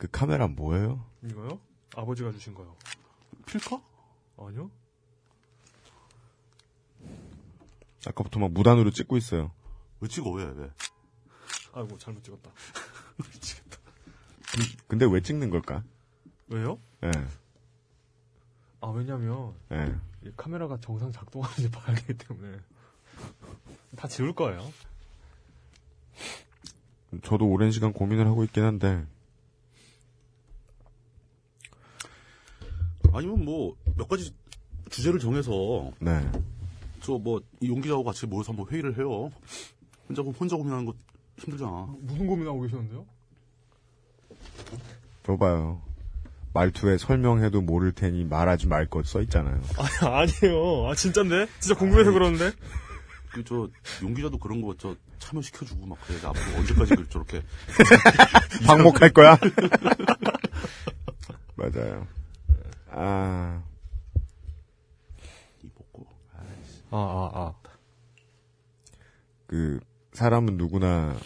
그 카메라 뭐예요? 이거요? 아버지가 주신 거요. 필까? 아니요? 아까부터 막 무단으로 찍고 있어요. 왜 찍어, 왜, 왜? 아이고 잘못 찍었다. 미치겠다. 근데 왜 찍는 걸까? 왜요? 예, 아 왜냐면 예. 이 카메라가 정상 작동하는지 봐야 되기 때문에 다 지울 거예요. 저도 오랜 시간 고민을 하고 있긴 한데, 아니면 뭐, 몇 가지 주제를 정해서, 네. 저 뭐, 이 용기자하고 같이 모여서 한번 회의를 해요. 혼자, 혼자 고민하는 거 힘들잖아. 무슨 고민하고 계셨는데요? 줘봐요. 말투에 설명해도 모를 테니 말하지 말 것 써 있잖아요. 아, 아니에요. 아 진짠데? 진짜 궁금해서 그러는데? 그, 저, 용기자도 그런 거, 저, 참여시켜주고 막 그래. 앞으로 언제까지 그 저렇게. 방목할 거야? 맞아요. 아, 이 먹고. 아, 아, 아. 그, 사람은 누구나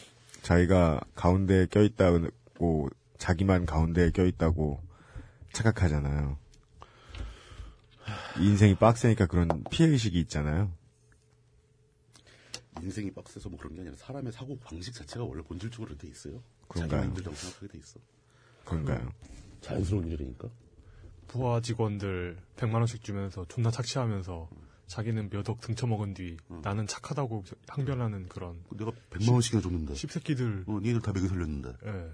자기가 가운데에 껴있다고, 자기만 가운데에 껴있다고 착각하잖아요. 인생이 빡세니까 그런 피해의식이 있잖아요. 인생이 빡세서 뭐 그런 게 아니라 사람의 사고 방식 자체가 원래 본질적으로 돼 있어요. 그런가요? 자기가 힘들다고 생각하게 돼 있어. 그런가요? 자연스러운 일이니까. 부하 직원들 100만 원씩 주면서 존나 착취하면서 자기는 몇 억 등쳐먹은 뒤 나는 착하다고 항변하는 그런 내가 100만 원씩이나 줬는데. 씹새끼들. 어, 니들 다 먹여 살렸는데. 예.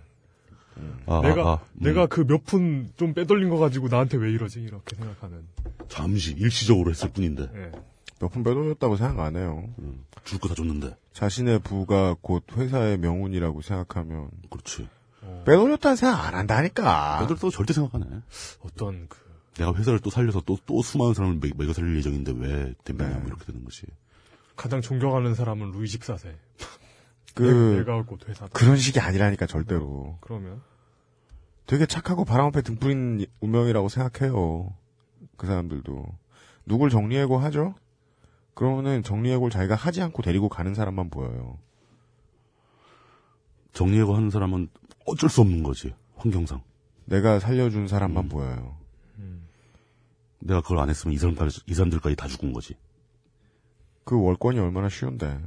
아, 내가 아, 아, 음. 내가 그 몇 푼 좀 빼돌린 거 가지고 나한테 왜 이러지 이렇게 생각하는. 잠시 일시적으로 했을 뿐인데. 예. 몇푼 빼돌렸다고 생각 안 해요. 줄 거 다 줬는데. 자신의 부가 곧 회사의 명운이라고 생각하면 그렇지. 어, 빼돌렸다는 생각 안 한다니까. 애들도 절대 생각 안 해. 어떤 그 내가 회사를 또 살려서 또, 또 수많은 사람을 먹- 먹여 살릴 예정인데 왜 댐비냐 네. 뭐 이렇게 되는 것이. 가장 존경하는 사람은 루이 집사세. 그 내가 곧 회사. 그런 식이 아니라니까 절대로. 그러면 되게 착하고 바람 앞에 등불인 운명이라고 생각해요. 그 사람들도 누굴 정리해고 하죠? 그러면은 정리해고를 자기가 하지 않고 데리고 가는 사람만 보여요. 정리해고 하는 사람은 어쩔 수 없는 거지. 환경상. 내가 살려준 사람만 보여요. 내가 그걸 안 했으면 이 사람까지, 이 사람들까지 다 죽은 거지. 그 월권이 얼마나 쉬운데.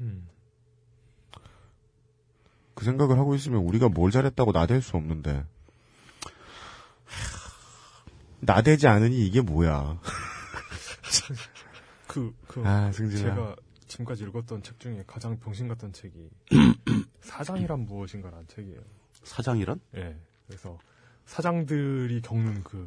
음. 그 생각을 하고 있으면 우리가 뭘 잘했다고 나댈 수 없는데. 나대지 않으니 이게 뭐야. 그, 그, 아, 승진아. 제가 지금까지 읽었던 책 중에 가장 병신 같던 책이 사장이란 무엇인가라는 책이에요. 사장이란? 예. 그래서 사장들이 겪는 그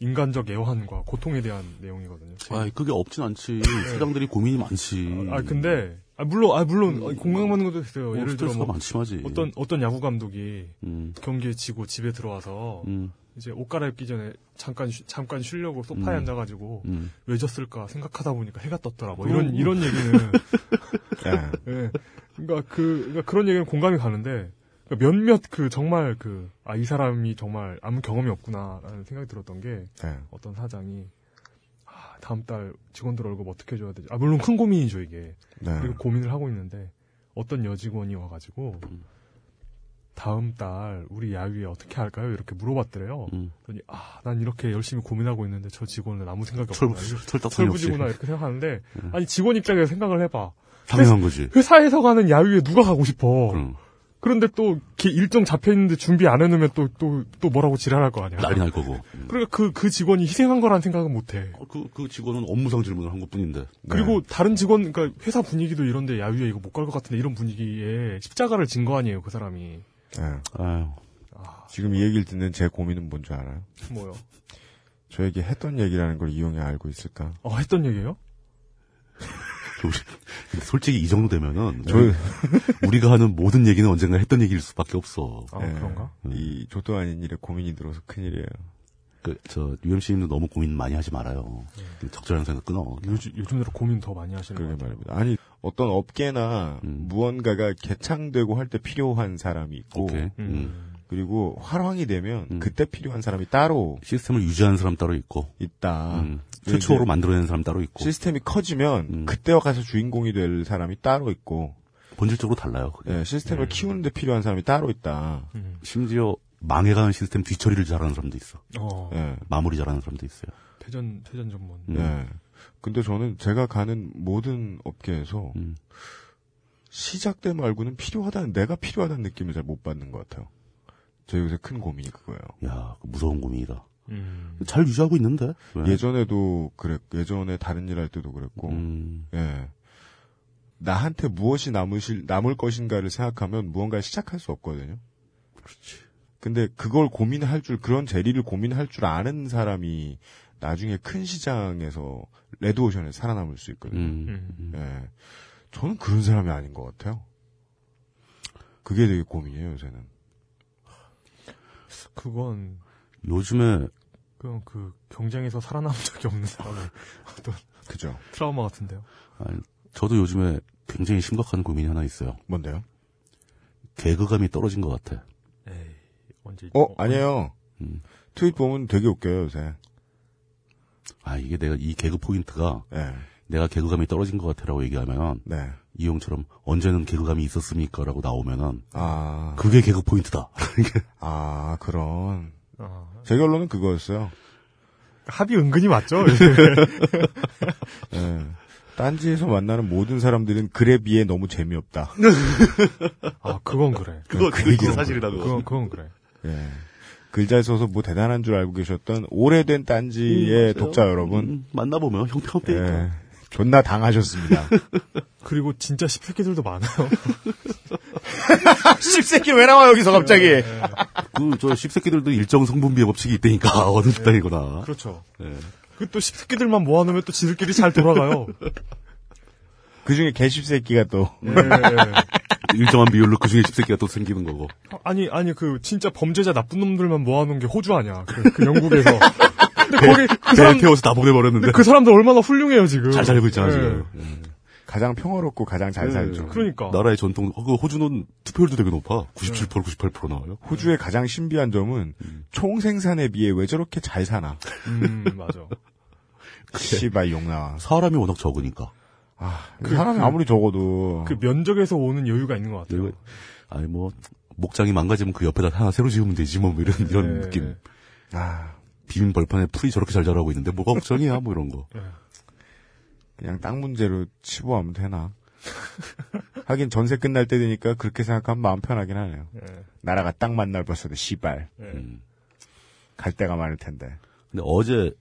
인간적 애환과 고통에 대한 내용이거든요. 아, 그게 없진 않지. 사장들이 고민이 많지. 아, 근데, 아, 물론, 아, 물론, 어, 공감하는 것도 있어요. 어, 예를 들어, 뭐, 많지마지. 어떤, 어떤 야구 감독이 음, 경기에 지고 집에 들어와서, 음, 이제 옷 갈아입기 전에 잠깐, 쉬, 잠깐 쉬려고 소파에 음. 앉아가지고, 음. 왜 졌을까 생각하다 보니까 해가 떴더라. 뭐 어. 이런, 이런 얘기는, 야, 예. 그러니까 그, 그러니까 그런 얘기는 공감이 가는데, 그러니까 몇몇 그 정말 그, 아, 이 사람이 정말 아무 경험이 없구나라는 생각이 들었던 게, 네. 어떤 사장이, 아, 다음 달 직원들 월급 어떻게 줘야 되지? 아, 물론 큰 고민이죠, 이게. 네. 그리고 고민을 하고 있는데, 어떤 여직원이 와가지고, 음. 다음 달 우리 야유회 어떻게 할까요? 이렇게 물어봤더래요. 음. 그랬더니, 아, 난 이렇게 열심히 고민하고 있는데 저 직원은 아무 생각이 철, 없구나. 철부지구나 이렇게 생각하는데, 아니, 직원 입장에서 생각을 해봐. 당연한 거지. 회사에서 가는 야유회 누가 가고 싶어? 그럼. 그런데 또 이렇게 일정 잡혀 있는데 준비 안 해놓으면 또또 또 뭐라고 지랄할 거 아니야. 난리 날 거고. 그러니까 그그 직원이 희생한 거란 생각은 못해. 어, 그, 그 직원은 업무상 질문을 한 것 뿐인데. 그리고 다른 직원, 그러니까 회사 분위기도 이런데 야유회 이거 못 갈 것 같은데 이런 분위기에 십자가를 진 거 아니에요, 그 사람이. 네. 아유. 지금 이 얘기를 듣는 제 고민은 뭔줄 알아요? 뭐요? 저에게 했던 얘기라는 걸 이용해 알고 있을까? 어, 했던 얘기예요? 우리- 근데 솔직히 이 정도 되면은. 저, 우리가 하는 모든 얘기는 언젠가 했던 얘기일 수밖에 없어. 아, 예, 그런가? 이 조도 아닌 일에 고민이 들어서 큰일이에요. 그, 저, UMC님도 너무 고민 많이 하지 말아요. 적절한 생각 끊어. 요즘, 요즘 들어 고민 더 많이 하시는 거 그러게 같아요. 말입니다. 아니, 어떤 업계나 음. 무언가가 개창되고 할 때 필요한 사람이 있고, 오케이. 음. 음. 그리고 활황이 되면 음. 그때 필요한 사람이 따로 시스템을 유지하는 사람 따로 있고. 있다. 음. 왜 최초로 만들어내는 사람 따로 있고. 시스템이 커지면 음. 그때 가서 주인공이 될 사람이 따로 있고, 본질적으로 달라요. 그게. 예, 시스템을 키우는데 필요한 사람이 따로 있다. 음. 심지어 망해가는 시스템 뒤처리를 잘하는 사람도 있어. 어, 예. 마무리 잘하는 사람도 있어요. 퇴전, 퇴전 전문. 음. 예. 근데 저는 제가 가는 모든 업계에서 음. 시작 때 말고는 필요하다는, 내가 필요하다는 느낌을 잘 못 받는 것 같아요. 제 요새 큰 고민이 그거예요. 야, 그 무서운 고민이다. 음. 잘 유지하고 있는데? 왜? 예전에도 그랬, 예전에 다른 일 할 때도 그랬고, 음, 예. 나한테 무엇이 남으실, 남을 것인가를 생각하면 무언가를 시작할 수 없거든요. 그렇지. 근데 그걸 고민할 줄, 그런 재리를 고민할 줄 아는 사람이 나중에 큰 시장에서 레드오션에 살아남을 수 있거든요. 음, 음. 예. 저는 그런 사람이 아닌 것 같아요. 그게 되게 고민이에요, 요새는. 그건, 요즘에 그냥 그 경쟁에서 살아남은 적이 없는 사람의 어떤 그죠? 트라우마 같은데요. 아니, 저도 요즘에 굉장히 심각한 고민이 하나 있어요. 뭔데요? 개그감이 떨어진 것 같아. 에이, 언제. 어, 아니에요. 음. 트윗 보면 되게 웃겨요, 요새. 아, 이게 내가 이 개그 포인트가 예. 내가 개그감이 떨어진 것 같아라고 얘기하면 네. 이용처럼 언제는 개그감이 있었습니까? 라고 나오면은 아, 그게 개그 포인트다. 아, 그런. 어, 제 결론은 그거였어요. 합이 은근히 맞죠? 예. 딴지에서 만나는 모든 사람들은 글에 비해 너무 재미없다. 아, 그건 그래. 그거 그 그게 얘기는 사실이라고. 그건, 그건 그래. 예. 글잘 써서 뭐 대단한 줄 알고 계셨던 오래된 딴지의 독자 여러분, 음, 만나보면 형편없다니까. 예. 존나 당하셨습니다. 그리고 진짜 십새끼들도 많아요. 씹새끼 왜 나와 여기서 갑자기? 그저 십새끼들도 일정 성분비의 법칙이 있다니까 어느 집단이거나. 그렇죠. 예. 그또 십새끼들만 모아놓으면 또 지들끼리 잘 돌아가요. 그 중에 개씹새끼가 또 예. 일정한 비율로 그 중에 십새끼가 또 생기는 거고. 아니, 아니, 그, 진짜 범죄자 나쁜 놈들만 모아놓은 게 호주 아니야. 그, 그 영국에서. 근데 거기, 그 사람, 배 태워서 다 보내버렸는데. 그 사람들 얼마나 훌륭해요, 지금. 잘 살고 있잖아 예. 지금. 가장 평화롭고 가장 잘 살죠. 그러니까. 나라의 전통. 어, 그 호주는 투표율도 되게 높아. 97% 98% 나와요. 호주의 가장 신비한 점은 총 생산에 비해 왜 저렇게 잘 사나? 음, 맞아. 씨발 욕 나와. 사람이 워낙 적으니까. 아, 그 사람이 아무리 적어도 그 면적에서 오는 여유가 있는 것 같아요. 이거 아니 뭐 목장이 망가지면 그 옆에다 하나 새로 지으면 되지 뭐 이런 이런 네. 느낌. 아, 비빔 벌판에 풀이 저렇게 잘 자라고 있는데 뭐가 걱정이야 뭐 이런 거. 그냥 땅 문제로 치부하면 되나? 하긴 전세 끝날 때 되니까 그렇게 생각하면 마음 편하긴 하네요. 예. 나라가 땅만 넓었어도 씨발 예. 음. 갈 데가 많을 텐데. 근데 어제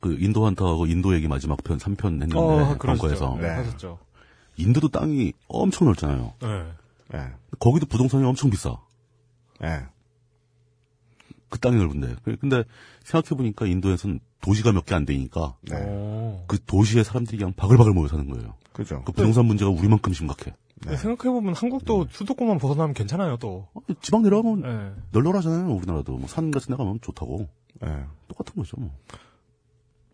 그 인도 한타하고 인도 얘기 마지막 편 3편 했는데 어, 그러시죠. 네. 네, 하셨죠. 인도도 땅이 엄청 넓잖아요. 예. 예, 거기도 부동산이 엄청 비싸. 예. 그 땅이 넓은데. 근데 생각해보니까 인도에선 도시가 몇 개 안 되니까 네. 오. 그 도시에 사람들이 그냥 바글바글 모여 사는 거예요. 그죠. 그 부동산 문제가 우리만큼 심각해. 네. 생각해보면 한국도 수도권만 벗어나면 괜찮아요, 또. 어, 지방 내려가면 예. 널널하잖아요. 우리나라도 뭐 산 같은 데 가면 좋다고. 예. 똑같은 거죠. 뭐.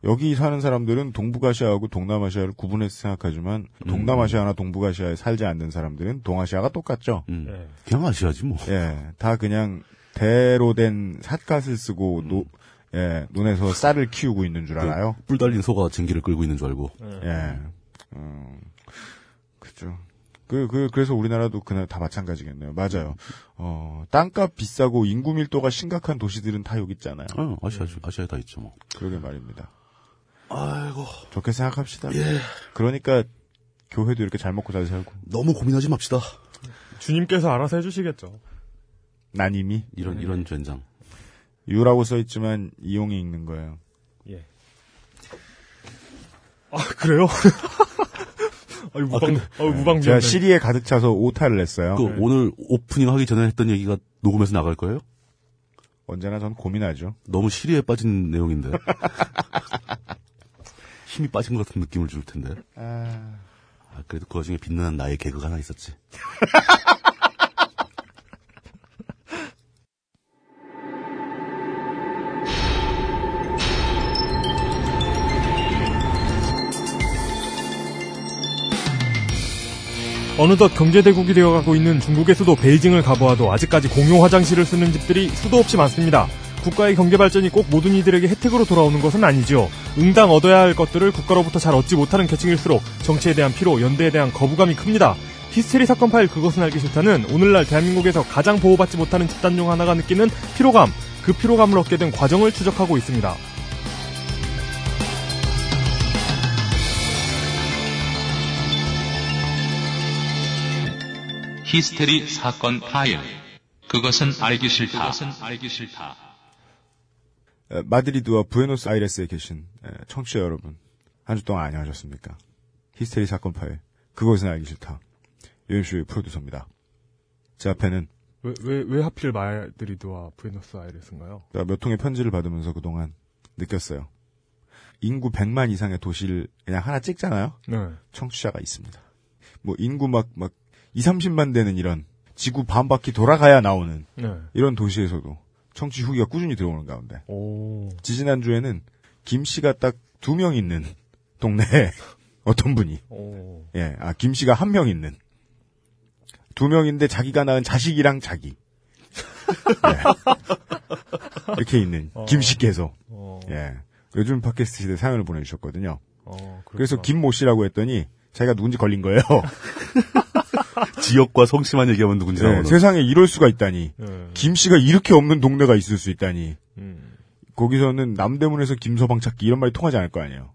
여기 사는 사람들은 동북아시아하고 동남아시아를 구분해서 생각하지만 동남아시아나 동북아시아에 살지 않는 사람들은 동아시아가 똑같죠. 음. 예. 그냥 아시아지 뭐. 예, 다 그냥 대로 된 삿갓을 쓰고 노, 예, 논에서 쌀을 키우고 있는 줄 알아요. 뿔 달린 소가 전기를 끌고 있는 줄 알고. 예, 음, 그죠. 그, 그, 그래서 우리나라도 그날 다 마찬가지겠네요. 맞아요. 어, 땅값 비싸고 인구 밀도가 심각한 도시들은 다 여기 있잖아요. 어, 아시아, 아시아에 다 있죠 뭐. 그러게 말입니다. 아이고. 좋게 생각합시다. 예. 그러니까 교회도 이렇게 잘 먹고 잘 살고 너무 고민하지 맙시다. 주님께서 알아서 해주시겠죠. 난 이미 이런, 이런 젠장. 유라고 써 있지만 이용이 읽는 거예요. 예. 아, 그래요? 아유, 무방, 근데- 아유, 무방비. 제가 시리에 가득 차서 오타를 냈어요. 그 오늘 오프닝 하기 전에 했던 얘기가 녹음해서 나갈 거예요? 언제나 전 고민하죠. 너무 시리에 빠진 내용인데. 힘이 빠진 것 같은 느낌을 줄 텐데. 아... 아, 그래도 그 와중에 빛나는 나의 개그가 하나 있었지. 어느덧 경제대국이 되어가고 있는 중국의 수도 베이징을 가보아도 아직까지 공용 화장실을 쓰는 집들이 수도 없이 많습니다. 국가의 경제 발전이 꼭 모든 이들에게 혜택으로 돌아오는 것은 아니죠. 응당 얻어야 할 것들을 국가로부터 잘 얻지 못하는 계층일수록 정치에 대한 피로, 연대에 대한 거부감이 큽니다. 히스테리 사건 파일 그것은 알기 싫다는 오늘날 대한민국에서 가장 보호받지 못하는 집단 중 하나가 느끼는 피로감, 그 피로감을 얻게 된 과정을 추적하고 있습니다. 히스테리 사건 파일. 그것은 알기 싫다. 그것은 알기 싫다. 에, 마드리드와 부에노스 아이레스에 계신 에, 청취자 여러분, 한 주 동안 안녕하셨습니까? 히스테리 사건 파일, 그것은 알기 싫다. 유엠쇼의 프로듀서입니다. 제 앞에는 왜, 왜, 왜 하필 마드리드와 부에노스 아이레스인가요? 제가 몇 통의 편지를 받으면서 그동안 느꼈어요. 인구 100만 이상의 도시를 그냥 하나 찍잖아요? 네. 청취자가 있습니다. 뭐 인구 막, 막 2, 30만 되는 이런 지구 반바퀴 돌아가야 나오는 네. 이런 도시에서도 청취 후기가 꾸준히 들어오는 가운데 오. 지지난주에는 김 씨가 딱 두 명 있는 동네에 어떤 분이 오. 예, 아, 김 씨가 한 명 있는 두 명인데 자기가 낳은 자식이랑 자기 예. 이렇게 있는 김 씨께서 어. 예, 요즘 팟캐스트 시대 사연을 보내주셨거든요. 어, 그래서. 김모 씨라고 했더니 자기가 누군지 걸린 거예요. 지역과 성씨만 얘기하면 누군지 네, 나오는. 세상에 이럴 수가 있다니. 예. 김 씨가 이렇게 없는 동네가 있을 수 있다니. 음. 거기서는 남대문에서 김서방 찾기 이런 말이 통하지 않을 거 아니에요.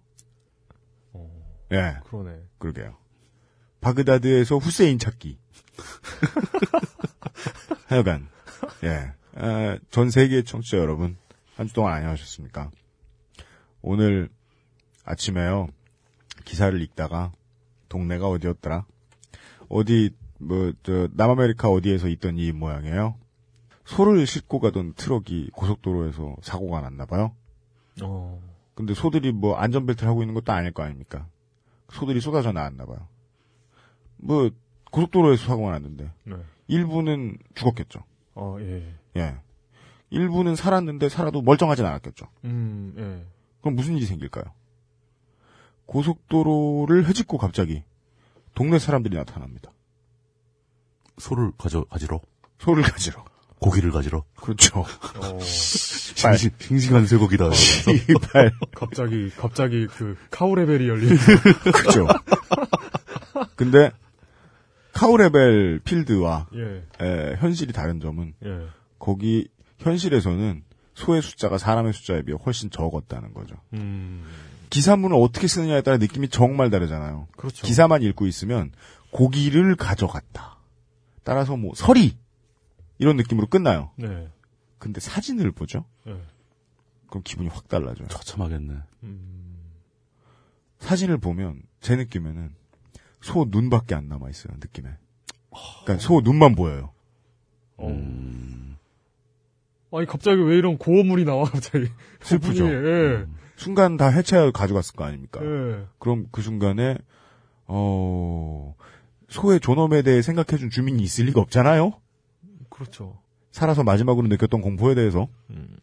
어, 예, 그러네. 그러게요. 바그다드에서 후세인 찾기. 하여간, 예. 아, 전 세계 청취자 여러분, 한 주 동안 안녕하셨습니까? 오늘 아침에요, 기사를 읽다가, 동네가 어디였더라? 어디, 뭐, 저, 남아메리카 어디에서 있던 일 모양이에요. 소를 싣고 가던 트럭이 고속도로에서 사고가 났나 봐요. 어. 근데 소들이 뭐 안전벨트를 하고 있는 것도 아닐 거 아닙니까? 소들이 쏟아져 나왔나 봐요. 뭐 고속도로에서 사고가 났는데 네. 일부는 죽었겠죠. 어, 예. 예. 일부는 살았는데 살아도 멀쩡하진 않았겠죠. 음, 예. 그럼 무슨 일이 생길까요? 고속도로를 헤집고 갑자기 동네 사람들이 나타납니다. 소를 가져, 가지러. 소를 가지러. 고기를 가지러. 그렇죠. 어, 싱싱, 싱싱한 쇠고기다. 이발. 갑자기, 갑자기 그, 카우레벨이 열리는. 그죠. 근데 카우레벨 필드와 예, 에, 현실이 다른 점은 예. 거기 현실에서는 소의 숫자가 사람의 숫자에 비해 훨씬 적었다는 거죠. 음, 기사문을 어떻게 쓰느냐에 따라 느낌이 정말 다르잖아요. 그렇죠. 기사만 읽고 있으면 고기를 가져갔다. 따라서 뭐 서리 이런 느낌으로 끝나요. 네. 근데 사진을 보죠. 예. 그럼 기분이 확 달라져요. 처참하겠네. 음, 사진을 보면 제 느낌에는 소 눈밖에 안 남아 있어요. 느낌에. 그러니까 소 눈만 보여요. 어. 음, 아니, 갑자기 왜 이런 고어물이 나와, 갑자기. 슬프죠. 예. 순간 다 해체하여 가져갔을 거 아닙니까? 예. 그럼 그 순간에 어 소의 존엄에 대해 생각해준 주민이 있을 리가 없잖아요. 그렇죠. 살아서 마지막으로 느꼈던 공포에 대해서. 음,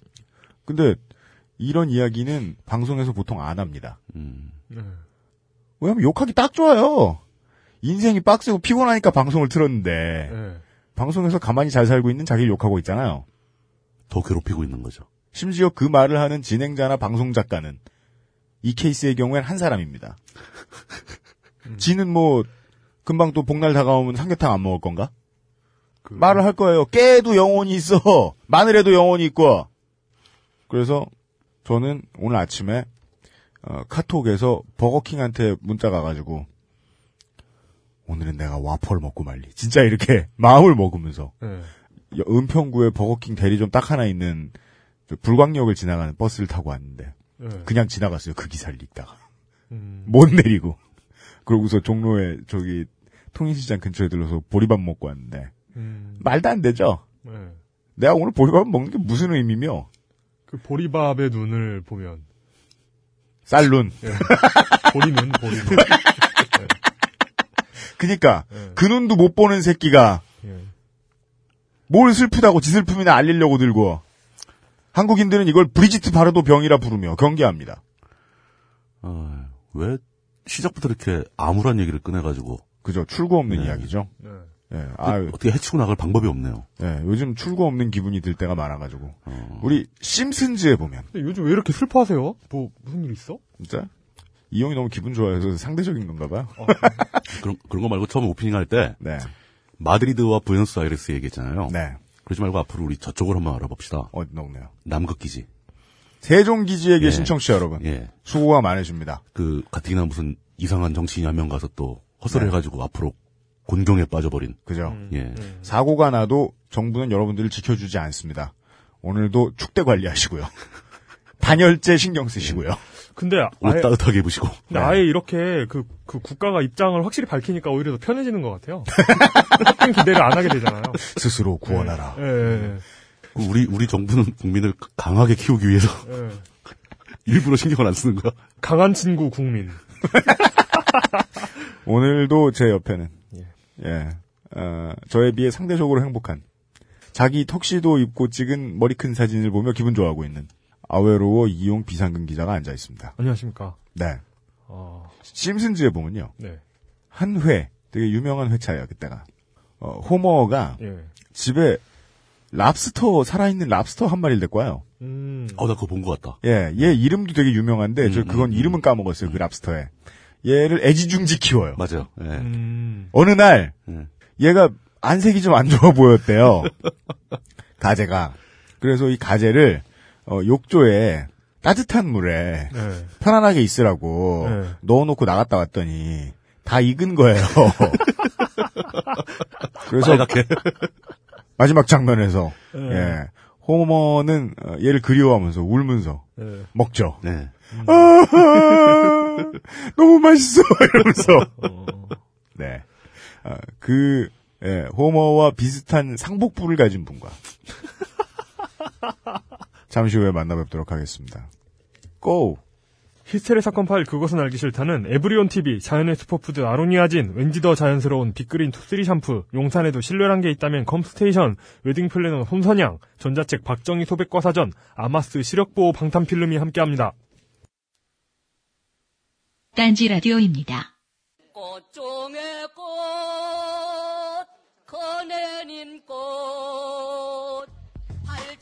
근데 이런 이야기는 방송에서 보통 안 합니다. 음. 네. 왜냐면 욕하기 딱 좋아요. 인생이 빡세고 피곤하니까 방송을 틀었는데 예. 방송에서 가만히 잘 살고 있는 자기를 욕하고 있잖아요. 더 괴롭히고 있는 거죠. 심지어 그 말을 하는 진행자나 방송 작가는 이 케이스의 경우엔 한 사람입니다. 지는 뭐 금방 또 복날 다가오면 삼계탕 안 먹을 건가? 그, 말을 할 거예요. 깨도 영혼이 있어. 마늘에도 영혼이 있고. 그래서 저는 오늘 아침에 어, 카톡에서 버거킹한테 문자가 가지고 오늘은 내가 와퍼를 먹고 말리. 진짜 이렇게 마음을 먹으면서 예. 은평구에 버거킹 대리점 딱 하나 있는 저 불광역을 지나가는 버스를 타고 왔는데 예. 그냥 지나갔어요. 그 기사를 읽다가 음, 못 내리고 그러고서 종로에 저기 통인시장 근처에 들러서 보리밥 먹고 왔는데 음, 말도 안 되죠. 예. 내가 오늘 보리밥 먹는 게 무슨 의미며 그 보리밥의 눈을 보면, 쌀룬. 예. 보리눈, 보리눈. 그니까 예. 그 눈도 못 보는 새끼가 예. 뭘 슬프다고 지 슬픔이나 알리려고 들고 한국인들은 이걸 브리지트 바르도 병이라 부르며 경계합니다. 아, 왜 시작부터 이렇게 암울한 얘기를 꺼내가지고 그죠? 출구 없는 네. 이야기죠. 네. 예, 아, 어떻게 해치고 나갈 방법이 없네요. 예, 요즘 출구 없는 기분이 들 때가 많아가지고 어. 우리 심슨즈에 보면 근데 요즘 왜 이렇게 슬퍼하세요? 뭐, 무슨 일 있어? 진짜 이용이 너무 기분 좋아해서 상대적인 건가 봐요. 그런, 그런 거 말고 처음에 오프닝 할 때, 네. 마드리드와 부에노스아이레스 얘기했잖아요. 네. 그러지 말고 앞으로 우리 저쪽을 한번 알아봅시다. 어디 녹네요. 남극기지. 세종기지에 계신 예. 청취자 여러분. 예. 수고가 많으십니다. 그, 가뜩이나 무슨 이상한 정치인이 한명 가서 또 헛소리 네. 해가지고 앞으로 곤경에 빠져버린. 그죠? 예. 사고가 나도 정부는 여러분들을 지켜주지 않습니다. 오늘도 축대 관리하시고요. 단열재 신경 쓰시고요. 근데 옷 아예, 따뜻하게 입으시고. 근데 네. 아예 이렇게 그, 그 국가가 입장을 확실히 밝히니까 오히려 더 편해지는 것 같아요. 큰 기대를 안 하게 되잖아요. 스스로 구원하라. 예, 예, 우리, 우리 정부는 국민을 강하게 키우기 위해서 예. 일부러 신경을 안 쓰는 거야. 강한 친구 국민. 오늘도 제 옆에는 예. 예, 어, 저에 비해 상대적으로 행복한 자기 턱시도 입고 찍은 머리 큰 사진을 보며 기분 좋아하고 있는 아웨로워 이용 비상근 기자가 앉아 있습니다. 안녕하십니까. 네, 어, 심슨즈에 보면요 네. 한 회 되게 유명한 회차예요 그때가 어, 호머가 예. 집에 랍스터 살아있는 랍스터 한 마리를 데리고 와요. 음. 어, 나 그거 본 것 같다. 예, 얘 이름도 되게 유명한데 저 음, 그건 음, 이름은 까먹었어요 그 랍스터에. 얘를 애지중지 키워요. 맞아요. 예. 음. 어느 날 예. 얘가 안색이 좀 안 좋아 보였대요. 가재가. 그래서 이 가재를 어, 욕조에 따뜻한 물에 네. 편안하게 있으라고 네. 넣어놓고 나갔다 왔더니 다 익은 거예요. 그래서. 마지막 장면에서 네. 예, 호머는 어, 얘를 그리워하면서 울면서 네. 먹죠. 네. 너무 맛있어 이러면서 어. 네. 어, 그, 예, 호머와 비슷한 상복부를 가진 분과. 잠시 후에 만나뵙도록 하겠습니다. 고! 히스테리 사건 파일 그것은 알기 싫다는 에브리온 TV, 자연의 슈퍼푸드 아로니아진, 왠지 더 자연스러운 빅그린 투쓰리 샴푸, 용산에도 신뢰란 게 있다면 컴스테이션, 웨딩 플래너 손선양, 전자책 박정희 소백과 사전, 아마스 시력보호 방탄필름이 함께합니다. 딴지 라디오입니다. 꽃종의 꽃 커내린 꽃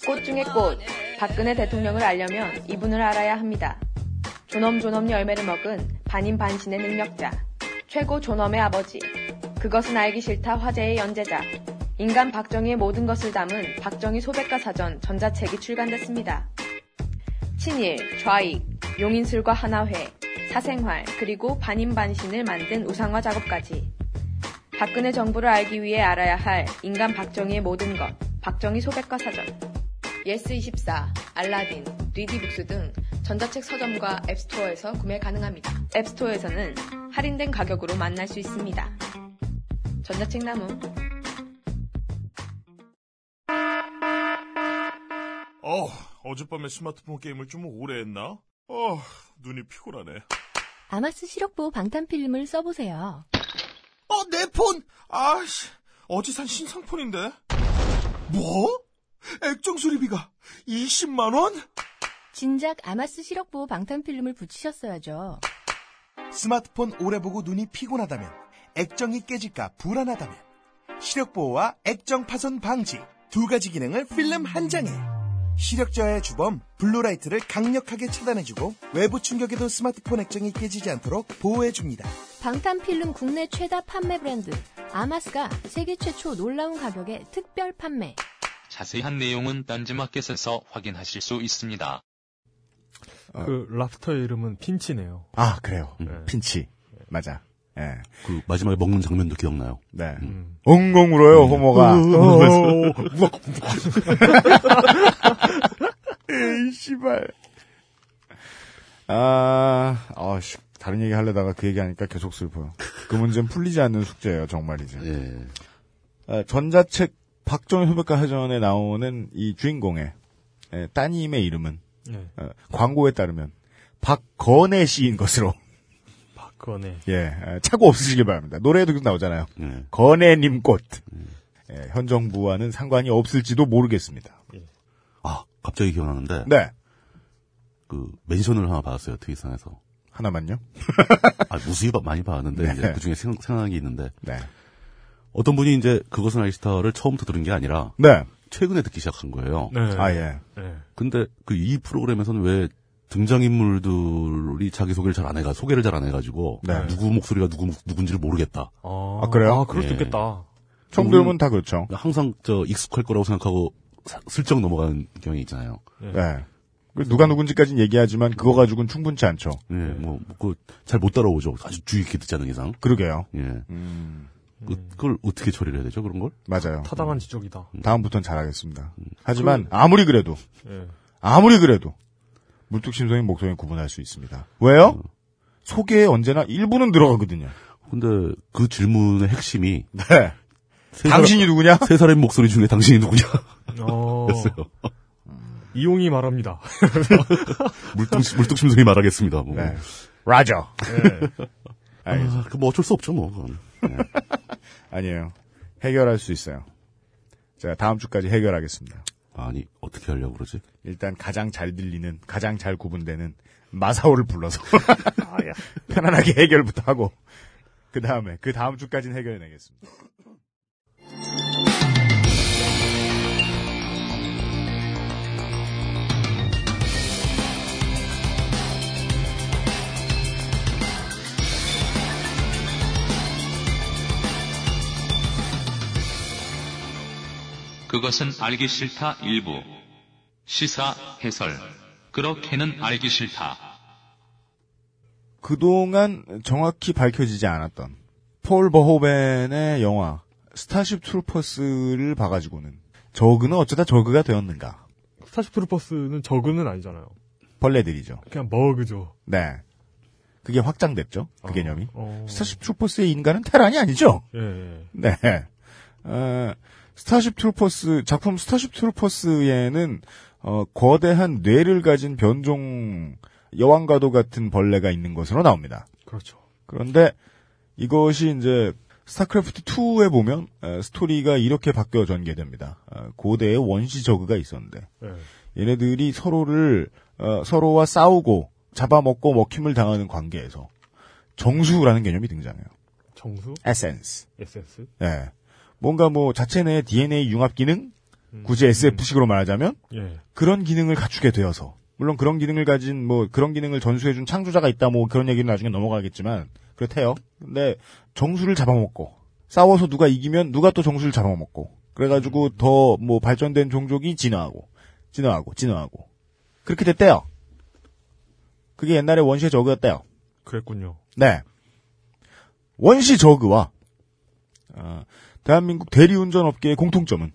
꽃 중의 꽃, 박근혜 대통령을 알려면 이분을 알아야 합니다. 존엄존엄 열매를 먹은 반인 반신의 능력자, 최고 존엄의 아버지, 그것은 알기 싫다 화제의 연재자, 인간 박정희의 모든 것을 담은 박정희 소백과 사전 전자책이 출간됐습니다. 친일, 좌익, 용인술과 하나회, 사생활, 그리고 반인반신을 만든 우상화 작업까지. 박근혜 정부를 알기 위해 알아야 할 인간 박정희의 모든 것, 박정희 소백과 사전. 예스24, 알라딘, 리디북스 등 전자책 서점과 앱스토어에서 구매 가능합니다. 앱스토어에서는 할인된 가격으로 만날 수 있습니다. 전자책 나무. 어, 어젯밤에 스마트폰 게임을 좀 오래 했나? 어, 눈이 피곤하네. 아마스 시력보호 방탄필름을 써보세요. 어, 내 폰! 아씨, 어제 산 신상폰인데? 뭐? 액정 수리비가 20만 원? 진작 아마스 시력보호 방탄필름을 붙이셨어야죠. 스마트폰 오래 보고 눈이 피곤하다면, 액정이 깨질까 불안하다면, 시력보호와 액정 파손 방지 두 가지 기능을 필름 한 장에 시력 저하의 주범 블루라이트를 강력하게 차단해주고 외부 충격에도 스마트폰 액정이 깨지지 않도록 보호해줍니다. 방탄필름 국내 최다 판매 브랜드 아마스가 세계 최초 놀라운 가격에 특별 판매. 자세한 내용은 딴지마켓에서 확인하실 수 있습니다. 그 랍스터의 이름은 핀치네요. 아, 그래요. 네. 핀치. 맞아. 예. 그 마지막에 먹는 장면도 기억나요. 네. 음. 엉엉 울어요, 호머가. 에이, 씨발. 아, 아, 씨. 다른 얘기 하려다가 그 얘기 하니까 계속 슬퍼요. 그 문제는 풀리지 않는 숙제예요, 정말이지. 예. 아, 전자책 박정희 소백과 해전에 나오는 이 주인공의 예, 따님의 이름은 네. 어, 광고에 따르면 박건혜 씨인 것으로 박건혜. 예 에, 차고 없으시길 바랍니다. 노래에도 계속 나오잖아요. 예. 건혜님 꽃. 예, 현 정부와는 상관이 없을지도 모르겠습니다. 아, 갑자기 기억나는데, 네 그, 멘션을 하나 받았어요, 트윗상에서. 하나만요. 아, 무수히 바- 많이 받았는데, 네. 그 중에 생각, 생각난 게 있는데, 네. 어떤 분이 이제 그것은 알기스타를 처음부터 들은 게 아니라, 네. 최근에 듣기 시작한 거예요. 네. 아 예. 네. 근데 그 이 프로그램에서는 왜 등장인물들이 자기소개를 잘 안 해가, 소개를 잘 안 해가지고, 네. 누구 목소리가 누구, 누군지를 모르겠다. 아, 아, 그래요? 아, 그럴 수도 예. 있겠다. 처음 들으면 다 그렇죠. 항상 저 익숙할 거라고 생각하고 사- 슬쩍 넘어가는 경향이 있잖아요. 네. 그 누가 누군지까지는 얘기하지만 그거 가지고는 충분치 않죠. 예, 뭐, 그, 잘 못 따라오죠. 아주 주의 깊게 듣지 않은 이상. 그러게요. 예. 음, 그, 그걸 어떻게 처리를 해야 되죠, 그런 걸? 맞아요. 타당한 지적이다. 다음부터는 잘하겠습니다. 하지만 아무리 그래도 예. 아무리 그래도 물뚝심송인 목소리는 구분할 수 있습니다. 왜요? 소개에 언제나 일부는 들어가거든요. 근데 그 질문의 핵심이 네. 세 당신이 누구냐? 세 사람의 목소리 중에 당신이 누구냐? 어, 였어요. 이용이 말합니다. 물뚝, 물뚝심송이 말하겠습니다. 뭐. 네. 라저. 예. 알겠습니다. 아, 그뭐 어쩔 수 없죠, 뭐. 그건. 아니에요. 해결할 수 있어요. 제가 다음 주까지 해결하겠습니다. 아니, 어떻게 하려고 그러지? 일단 가장 잘 들리는, 가장 잘 구분되는 마사오를 불러서 편안하게 해결부터 하고 그 다음에 그 다음 주까지는 해결해내겠습니다. 그것은 알기 싫다 일부. 시사 해설. 그것은 알기 싫다. 그동안 정확히 밝혀지지 않았던 폴 버호벤의 영화 스타쉽 트루퍼스를 봐가지고는 저그는 어쩌다 저그가 되었는가? 스타쉽 트루퍼스는 저그는 아니잖아요. 벌레들이죠. 그냥 버그죠. 네. 그게 확장됐죠. 그 개념이. 어. 스타쉽 트루퍼스의 인간은 테란이 아니죠. 예, 예. 네. 어, 스타쉽 트루퍼스, 작품 스타쉽 트루퍼스에는, 어, 거대한 뇌를 가진 변종 여왕과도 같은 벌레가 있는 것으로 나옵니다. 그렇죠. 그런데 이것이 이제 스타크래프트 2에 보면 어, 스토리가 이렇게 바뀌어 전개됩니다. 어, 고대의 원시 저그가 있었는데 예. 얘네들이 서로를 어, 서로와 싸우고 잡아먹고 먹힘을 당하는 관계에서 정수라는 개념이 등장해요. 정수? 에센스. 에센스? 예. 뭔가 뭐 자체 내 DNA 융합 기능, 굳이 SF식으로 말하자면 예. 그런 기능을 갖추게 되어서 물론 그런 기능을 가진 뭐 그런 기능을 전수해준 창조자가 있다 뭐 그런 얘기는 나중에 넘어가겠지만 그렇대요. 근데 정수를 잡아먹고 싸워서 누가 이기면 누가 또 정수를 잡아먹고 그래가지고 더 뭐 발전된 종족이 진화하고 진화하고 진화하고 그렇게 됐대요. 그게 옛날에 원시의 저그였대요. 그랬군요. 네. 원시 저그와 어, 대한민국 대리운전 업계의 공통점은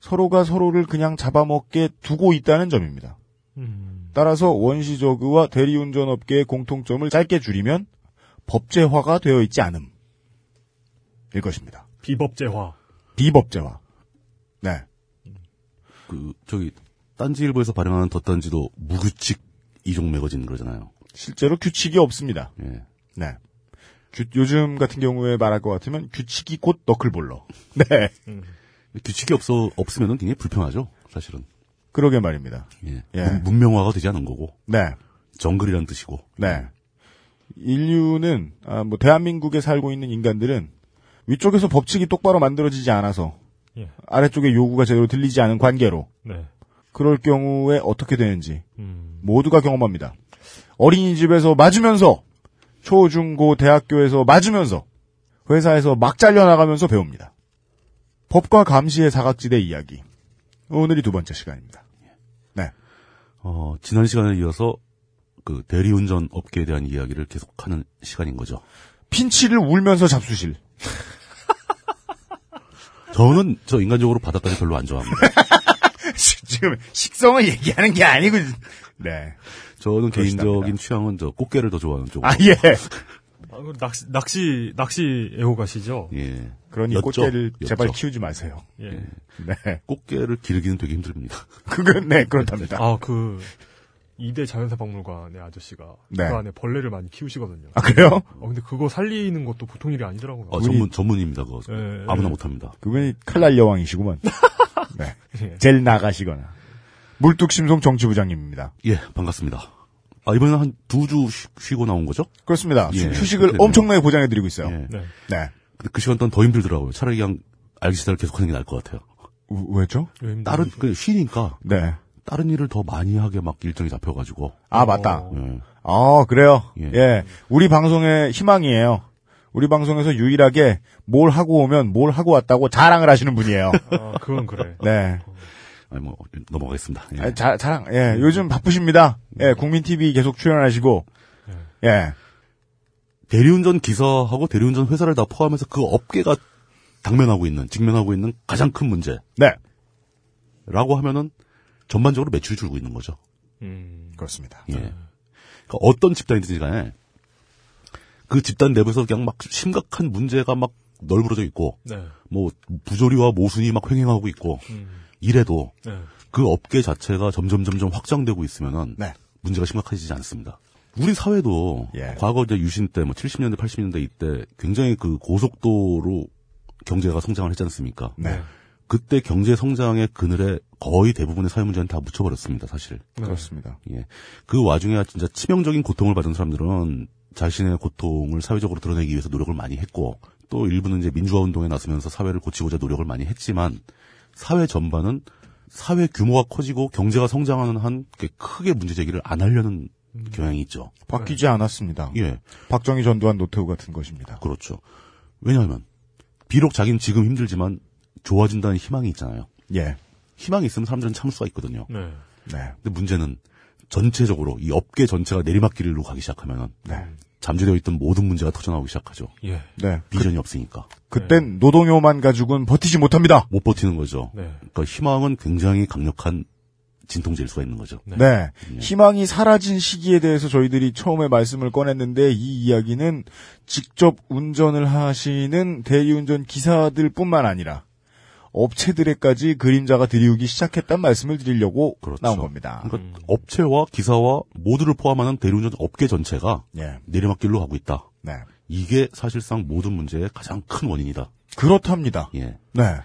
서로가 서로를 그냥 잡아먹게 두고 있다는 점입니다. 음. 따라서 원시 저그와 대리운전 업계의 공통점을 짧게 줄이면 법제화가 되어 있지 않음. 일 것입니다. 비법제화. 비법제화. 네. 그, 저기, 딴지일보에서 발행하는 덧단지도 무규칙 이종 매거진 그러잖아요. 실제로 규칙이 없습니다. 예. 네. 규- 요즘 같은 경우에 말할 것 같으면 규칙이 곧 너클볼러. 네. 규칙이 없어, 없으면 굉장히 불편하죠, 사실은. 그러게 말입니다. 예. 예. 문- 문명화가 되지 않은 거고. 네. 정글이란 뜻이고. 네. 인류는 아, 뭐 대한민국에 살고 있는 인간들은 위쪽에서 법칙이 똑바로 만들어지지 않아서 예. 아래쪽에 요구가 제대로 들리지 않은 관계로 네. 그럴 경우에 어떻게 되는지 음. 모두가 경험합니다. 어린이집에서 맞으면서 초중고 대학교에서 맞으면서 회사에서 막 잘려나가면서 배웁니다. 법과 감시의 사각지대 이야기. 오늘이 두 번째 시간입니다. 네. 어, 지난 시간에 이어서 그 대리운전 업계에 대한 이야기를 계속하는 시간인 거죠. 핀치를 울면서 잡수실. 저는 저 인간적으로 바닷가를 별로 안 좋아합니다. 지금 식성을 얘기하는 게 아니고 네. 저는. 개인적인 취향은 저 꽃게를 더 좋아하는 쪽으로. 아 예. 아, 그 낚시, 낚시, 낚시 애호가시죠? 예. 그러니 였죠. 꽃게를 제발. 키우지 마세요. 예. 네. 꽃게를 기르기는 되게 힘듭니다. 그건 네 그렇답니다. 아, 그, 이대 자연사박물관의 아저씨가 네. 그 안에 벌레를 많이 키우시거든요. 아 그래요? 어, 근데 그거 살리는 것도 보통 일이 아니더라고요. 어, 전문, 전문입니다, 그거. 예, 아무나 예. 못합니다. 그분이 칼날 여왕이시구만. 네. 예. 젤 나가시거나. 물뚝심송 정치부장님입니다. 예, 반갑습니다. 아, 이번에는 한 두 주 쉬고 나온 거죠? 그렇습니다. 예, 휴식을 엄청나게 보장해드리고 있어요. 예. 네. 네. 근데 그 시간 동안 더 힘들더라고요. 차라리 그냥 알기시다를 계속 하는 게 나을 것 같아요. 우- 왜죠? 다른, 그, 쉬니까, 네. 다른 일을 더 많이 하게 막 일정이 잡혀가지고. 아, 맞다. 예. 아, 그래요? 예. 예. 우리 방송의 희망이에요. 우리 방송에서 유일하게 뭘 하고 오면 뭘 하고 왔다고 자랑을 하시는 분이에요. 아, 그건 그래. 네. 아니 뭐 넘어가겠습니다. 예. 아, 자, 자랑, 예. 요즘 바쁘십니다. 예. 국민TV 계속 출연하시고. 예. 대리운전 기사하고 대리운전 회사를 다 포함해서 그 업계가 당면하고 있는, 직면하고 있는 가장 큰 문제. 네. 라고 하면은 전반적으로 매출이 줄고 있는 거죠. 음. 그렇습니다. 예. 그러니까 어떤 집단이든지 간에 그 집단 내부에서 그냥 막 심각한 문제가 막 널브러져 있고, 네. 뭐 부조리와 모순이 막 횡행하고 있고, 음. 이래도 네. 그 업계 자체가 점점 점점 확장되고 있으면은 네. 문제가 심각해지지 않습니다. 우리 사회도 예. 과거 이제 유신 때 뭐 70년대 80년대 이때 굉장히 그 고속도로 경제가 성장을 했지 않습니까? 네. 그때 경제 성장의 그늘에 거의 대부분의 사회 문제는 다 묻혀버렸습니다, 사실. 그렇습니다. 예. 그 와중에 진짜 치명적인 고통을 받은 사람들은 자신의 고통을 사회적으로 드러내기 위해서 노력을 많이 했고, 또 일부는 이제 민주화 운동에 나서면서 사회를 고치고자 노력을 많이 했지만, 사회 전반은 사회 규모가 커지고 경제가 성장하는 한 크게 문제 제기를 안 하려는 경향이 있죠. 바뀌지 않았습니다. 예. 박정희 전두환 노태우 같은 것입니다. 그렇죠. 왜냐하면, 비록 자기는 지금 힘들지만 좋아진다는 희망이 있잖아요. 예. 희망이 있으면 사람들은 참을 수가 있거든요. 네. 네. 근데 문제는 전체적으로 이 업계 전체가 내리막길로 가기 시작하면 네. 잠재되어 있던 모든 문제가 터져나오기 시작하죠. 예. 네. 비전이 없으니까 그땐 노동요만 가지고는 버티지 못합니다. 못 버티는 거죠. 네. 그러니까 희망은 굉장히 강력한 진통제일 수가 있는 거죠. 네. 네. 희망이 사라진 시기에 대해서 저희들이 처음에 말씀을 꺼냈는데 이 이야기는 직접 운전을 하시는 대리운전 기사들 뿐만 아니라 업체들에까지 그림자가 들이우기 시작했단 말씀을 드리려고 그렇죠. 나온 겁니다. 그러니까 업체와 기사와 모두를 포함하는 대리운전 업계 전체가 예. 내리막길로 가고 있다. 네. 이게 사실상 모든 문제의 가장 큰 원인이다. 그렇답니다. 예. 네.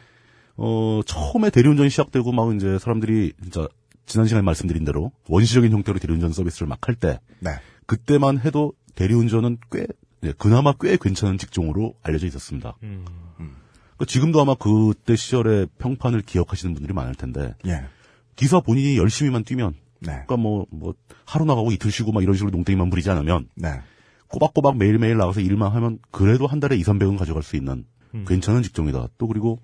어, 처음에 대리운전이 시작되고 막 이제 사람들이 진짜 지난 시간에 말씀드린 대로 원시적인 형태로 대리운전 서비스를 막 할 때 네. 그때만 해도 대리운전은 꽤 예, 그나마 꽤 괜찮은 직종으로 알려져 있었습니다. 음. 그러니까 지금도 아마 그때 시절의 평판을 기억하시는 분들이 많을 텐데 예. 기사 본인이 열심히만 뛰면 네. 그러니까 뭐뭐 하루 나가고 이틀 쉬고 막 이런 식으로 농땡이만 부리지 않으면 네. 꼬박꼬박 매일매일 나가서 일만 하면 그래도 한 달에 2, 300원 가져갈 수 있는 음. 괜찮은 직종이다. 또 그리고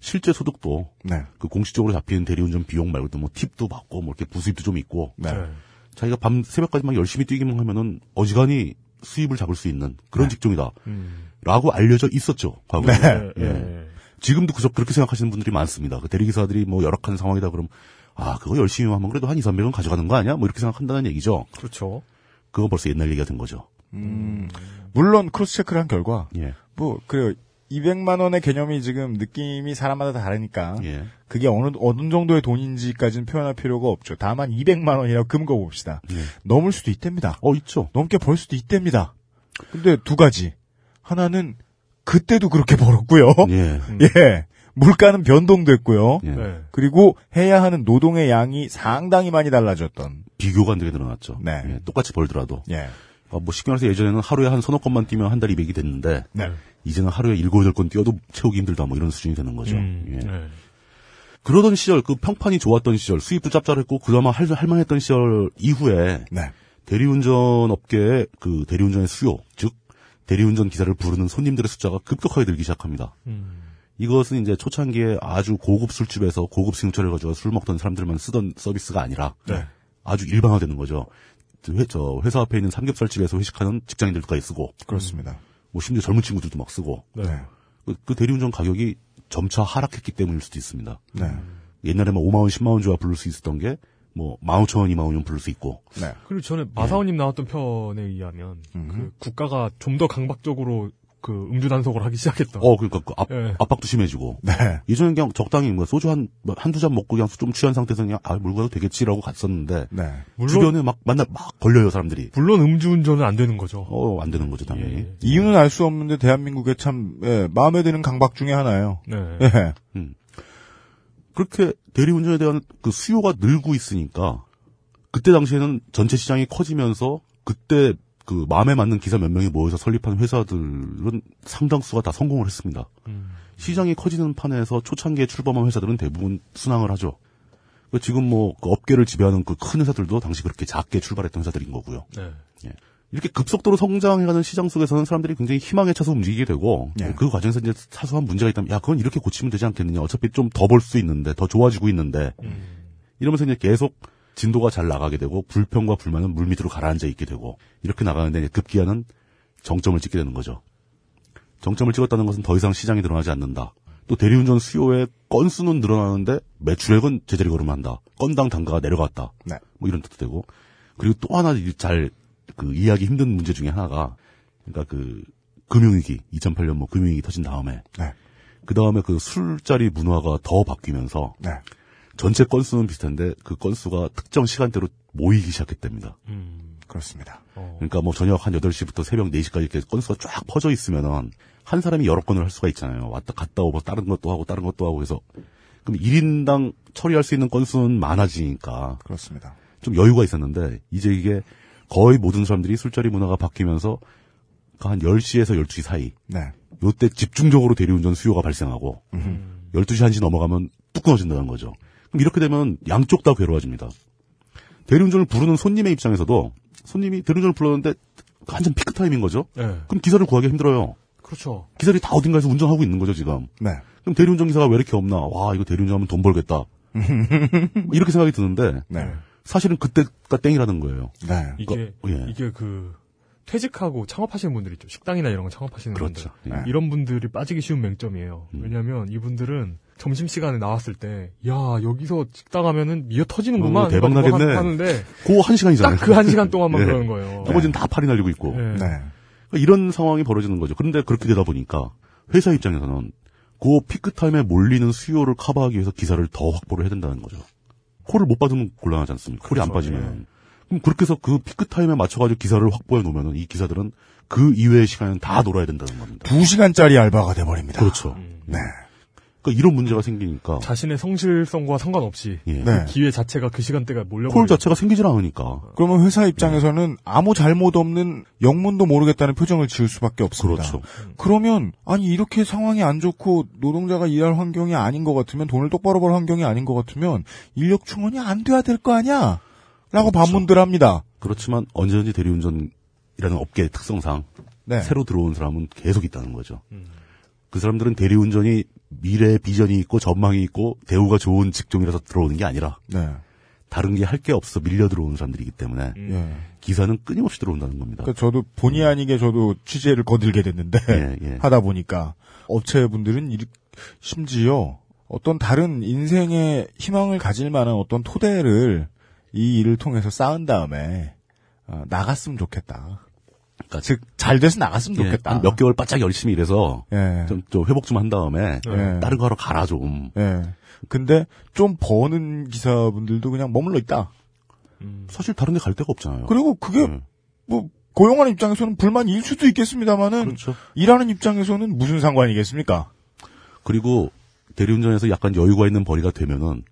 실제 소득도 네. 그 공식적으로 잡히는 대리운전 비용 말고도 뭐 팁도 받고 뭐 이렇게 부수입도 좀 있고 네. 네. 자기가 밤 새벽까지 막 열심히 뛰기만 하면은 어지간히 수입을 잡을 수 있는 그런 네. 직종이다. 음. 라고 알려져 있었죠. 과거에. 네. 예. 예. 지금도 그저 그렇게 생각하시는 분들이 많습니다. 그 대리기사들이 뭐 열악한 상황이다 그럼 아 그거 열심히 하면 그래도 한 2, 300원 가져가는 거 아니야? 뭐 이렇게 생각한다는 얘기죠. 그렇죠. 그건 벌써 옛날 얘기가 된 거죠. 음, 물론 cross check를 한 결과 예. 뭐 그래요. 200만 원의 개념이 지금 느낌이 사람마다 다르니까 예. 그게 어느 어느 정도의 돈인지까지는 표현할 필요가 없죠. 다만 200만 원이라고 금거 봅시다. 예. 넘을 수도 있답니다. 어 있죠. 넘게 벌 수도 있답니다. 근데 두 가지. 하나는 그때도 그렇게 벌었고요. 예. 예. 물가는 변동됐고요. 예. 네. 그리고 해야 하는 노동의 양이 상당히 많이 달라졌던. 비교가 안 되게 늘어났죠. 네. 예, 똑같이 벌더라도. 예. 아, 뭐 쉽게 말해서 예전에는 하루에 한 서너 건만 뛰면 한달 200이 됐는데 네. 이제는 하루에 일곱 여덟 건 뛰어도 채우기 힘들다 뭐 이런 수준이 되는 거죠. 음. 예. 네. 그러던 시절 그 평판이 좋았던 시절 수입도 짭짤했고 그나마 할, 할만했던 시절 이후에 네. 대리운전 업계의 그 대리운전의 수요 즉 대리운전 기사를 부르는 손님들의 숫자가 급격하게 늘기 시작합니다. 음. 이것은 이제 초창기에 아주 고급 술집에서 고급 승용차를 가지고 술 먹던 사람들만 쓰던 서비스가 아니라 네. 아주 일반화되는 거죠. 회, 저 회사 앞에 있는 삼겹살집에서 회식하는 직장인들까지 쓰고 그렇습니다. 뭐 심지어 젊은 친구들도 막 쓰고 네. 그, 그 대리운전 가격이 점차 하락했기 때문일 수도 있습니다. 네. 옛날에만 5만 원, 10만 원 줘야 부를 수 있었던 게 뭐 15,000원, 2만 원이면 부를 수 있고 네. 그리고 전에 마사오님 나왔던 편에 의하면 그 국가가 좀 더 강박적으로 그 음주 단속을 하기 시작했다. 어 그러니까 그 압, 예. 압박도 심해지고 네. 예전엔 그냥 적당히 뭐 소주 한 한두 잔 먹고 그냥 좀 취한 상태에서 그냥 아 물건도 되겠지라고 갔었는데 네. 물론 주변에 막 만나 막 걸려요 사람들이 물론 음주운전은 안 되는 거죠. 어 안 되는 거죠 당연히 예. 이유는 알 수 없는데 대한민국의 참 예, 마음에 드는 강박 중에 하나예요. 네. 예. 그렇게 대리운전에 대한 그 수요가 늘고 있으니까 그때 당시에는 전체 시장이 커지면서 그때 그 마음에 맞는 기사 몇 명이 모여서 설립한 회사들은 상당수가 다 성공을 했습니다. 음. 시장이 커지는 판에서 초창기에 출범한 회사들은 대부분 순항을 하죠. 그 지금 뭐 그 업계를 지배하는 그 큰 회사들도 당시 그렇게 작게 출발했던 회사들인 거고요. 네. 예. 이렇게 급속도로 성장해가는 시장 속에서는 사람들이 굉장히 희망에 차서 움직이게 되고 예. 그 과정에서 이제 사소한 문제가 있다면 야 그건 이렇게 고치면 되지 않겠느냐 어차피 좀더벌수 있는데 더 좋아지고 있는데 이러면서 이제 계속 진도가 잘 나가게 되고 불평과 불만은 물 밑으로 가라앉아 있게 되고 이렇게 나가는데 급기야는 정점을 찍게 되는 거죠. 정점을 찍었다는 것은 더 이상 시장이 늘어나지 않는다. 또 대리운전 수요의 건수는 늘어나는데 매출액은 제자리 걸음한다. 건당 단가가 내려갔다. 네. 뭐 이런 뜻도 되고 그리고 또 하나 잘 그 이해하기 힘든 문제 중에 하나가 그러니까 그 금융위기 2008년 뭐 금융위기 터진 다음에 네. 그 다음에 그 술자리 문화가 더 바뀌면서 네. 전체 건수는 비슷한데 그 건수가 특정 시간대로 모이기 시작했답니다. 그렇습니다. 그러니까 뭐 저녁 한 8시부터 새벽 4시까지 이렇게 건수가 쫙 퍼져 있으면은 한 사람이 여러 건을 할 수가 있잖아요. 왔다 갔다 오고 다른 것도 하고 다른 것도 하고 해서 그럼 1인당 처리할 수 있는 건수는 많아지니까 그렇습니다. 좀 여유가 있었는데 이제 이게 거의 모든 사람들이 술자리 문화가 바뀌면서 한 10시에서 12시 사이 네. 요때 집중적으로 대리운전 수요가 발생하고 12시 1시 넘어가면 뚝 끊어진다는 거죠. 그럼 이렇게 되면 양쪽 다 괴로워집니다. 대리운전을 부르는 손님의 입장에서도 손님이 대리운전을 불렀는데 한참 피크 타임인 거죠. 네. 그럼 기사를 구하기 힘들어요. 그렇죠. 기사들이 다 어딘가에서 운전하고 있는 거죠, 지금. 네. 그럼 대리운전 기사가 왜 이렇게 없나? 와, 이거 대리운전하면 돈 벌겠다. 이렇게 생각이 드는데 네. 사실은 그때가 땡이라는 거예요. 네. 이게 예. 이게 그 퇴직하고 창업하시는 분들 있죠. 식당이나 이런 거 창업하시는 그렇죠. 분들. 예. 이런 분들이 빠지기 쉬운 맹점이에요. 음. 왜냐하면 이분들은 점심 시간에 나왔을 때, 야 여기서 식당 하면은 미어 터지는구만. 어, 대박 나겠네. 하는데 그 한 시간이잖아요. 딱 그 한 시간 동안만 예. 그러는 거예요. 나머지는 다 파리 날리고 있고. 예. 네. 그러니까 이런 상황이 벌어지는 거죠. 그런데 그렇게 되다 보니까 회사 입장에서는 그 피크 타임에 몰리는 수요를 커버하기 위해서 기사를 더 확보를 해야 된다는 거죠. 콜을 못 받으면 곤란하지 않습니까? 콜이 안 그렇죠. 빠지면. 그럼 그렇게 해서 그 피크 타임에 맞춰가지고 기사를 확보해 놓으면 이 기사들은 그 이외의 시간은 다 놀아야 된다는 겁니다. 두 시간짜리 알바가 돼버립니다. 그렇죠. 네. 그러니까 이런 문제가 생기니까 자신의 성실성과 상관없이 예. 네. 기회 자체가 그 시간대가 몰려. 콜 자체가 생기질 않으니까. 그러면 회사 입장에서는 아무 잘못 없는 영문도 모르겠다는 표정을 지을 수밖에 없습니다. 그렇죠. 그러면 아니 이렇게 상황이 안 좋고 노동자가 일할 환경이 아닌 것 같으면 돈을 똑바로 벌 환경이 아닌 것 같으면 인력 충원이 안 돼야 될 거 아니야? 라고 반문들 합니다. 그렇지만 언제든지 대리운전이라는 업계의 특성상 네. 새로 들어온 사람은 계속 있다는 거죠. 그 사람들은 대리운전이 미래의 비전이 있고 전망이 있고 대우가 좋은 직종이라서 들어오는 게 아니라 네. 다른 게 할 게 없어 밀려 들어오는 사람들이기 때문에 예. 기사는 끊임없이 들어온다는 겁니다. 그러니까 저도 본의 아니게 저도 취재를 거들게 됐는데 예, 예. 하다 보니까 업체 분들은 이- 심지어 어떤 다른 인생의 희망을 가질 만한 어떤 토대를 이 일을 통해서 쌓은 다음에 어, 나갔으면 좋겠다. 그러니까 즉잘 돼서 나갔으면 예, 좋겠다. 한몇 개월 바짝 열심히 일해서 예. 좀, 좀 회복 좀 한 다음에 예. 다른 거 하러 가라 좀. 예. 근데 좀 버는 기사분들도 그냥 머물러 있다. 사실 다른 데 갈 데가 없잖아요. 그리고 그게 예. 뭐 고용하는 입장에서는 불만일 수도 있겠습니다만은 그렇죠. 일하는 입장에서는 무슨 상관이겠습니까? 그리고 대리운전에서 약간 여유가 있는 벌이가 되면은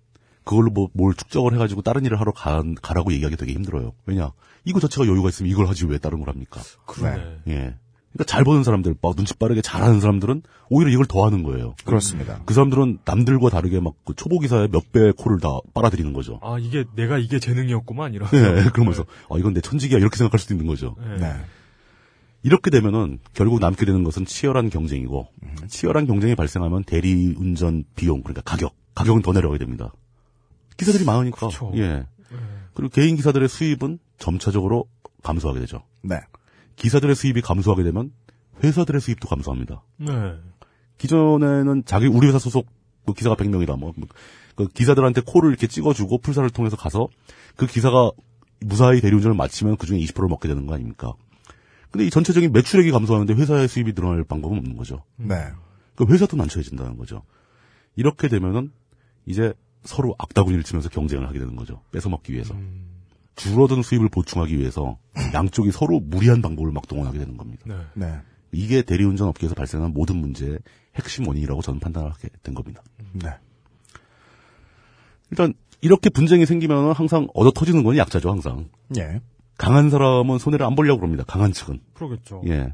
그걸로 뭐 뭘 축적을 해가지고 다른 일을 하러 가, 가라고 얘기하기 되게 힘들어요. 왜냐 이거 자체가 여유가 있으면 이걸 하지 왜 다른 걸 합니까? 그러네. 예. 그러니까 잘 버는 사람들, 막 눈치 빠르게 잘하는 사람들은 오히려 이걸 더 하는 거예요. 그렇습니다. 그 사람들은 남들과 다르게 막 그 초보 기사의 몇 배의 콜을 다 빨아들이는 거죠. 아 이게 내가 이게 재능이었구만 이런. 예, 그러면서 아 이건 내 천직이야 이렇게 생각할 수도 있는 거죠. 네. 네. 이렇게 되면은 결국 남게 되는 것은 치열한 경쟁이고 치열한 경쟁이 발생하면 대리 운전 비용 그러니까 가격 가격은 더 내려가게 됩니다. 기사들이 많으니까 그렇죠. 예 그리고 개인 기사들의 수입은 점차적으로 감소하게 되죠. 네. 기사들의 수입이 감소하게 되면 회사들의 수입도 감소합니다. 네. 기존에는 자기 우리 회사 소속 그 기사가 100명이다 뭐 그 기사들한테 콜을 이렇게 찍어주고 풀사를 통해서 가서 그 기사가 무사히 대리운전을 마치면 그 중에 20%를 먹게 되는 거 아닙니까? 근데 이 전체적인 매출액이 감소하는데 회사의 수입이 늘어날 방법은 없는 거죠. 네. 그 회사도 난처해진다는 거죠. 이렇게 되면은 이제 서로 악다구니를 치면서 경쟁을 하게 되는 거죠. 뺏어먹기 위해서. 줄어든 수입을 보충하기 위해서 양쪽이 서로 무리한 방법을 막 동원하게 되는 겁니다. 네. 네. 이게 대리운전 업계에서 발생한 모든 문제의 핵심 원인이라고 저는 판단하게 된 겁니다. 네. 일단 이렇게 분쟁이 생기면 항상 얻어 터지는 건 약자죠, 항상. 예. 강한 사람은 손해를 안 보려고 그럽니다. 강한 측은. 그러겠죠. 예.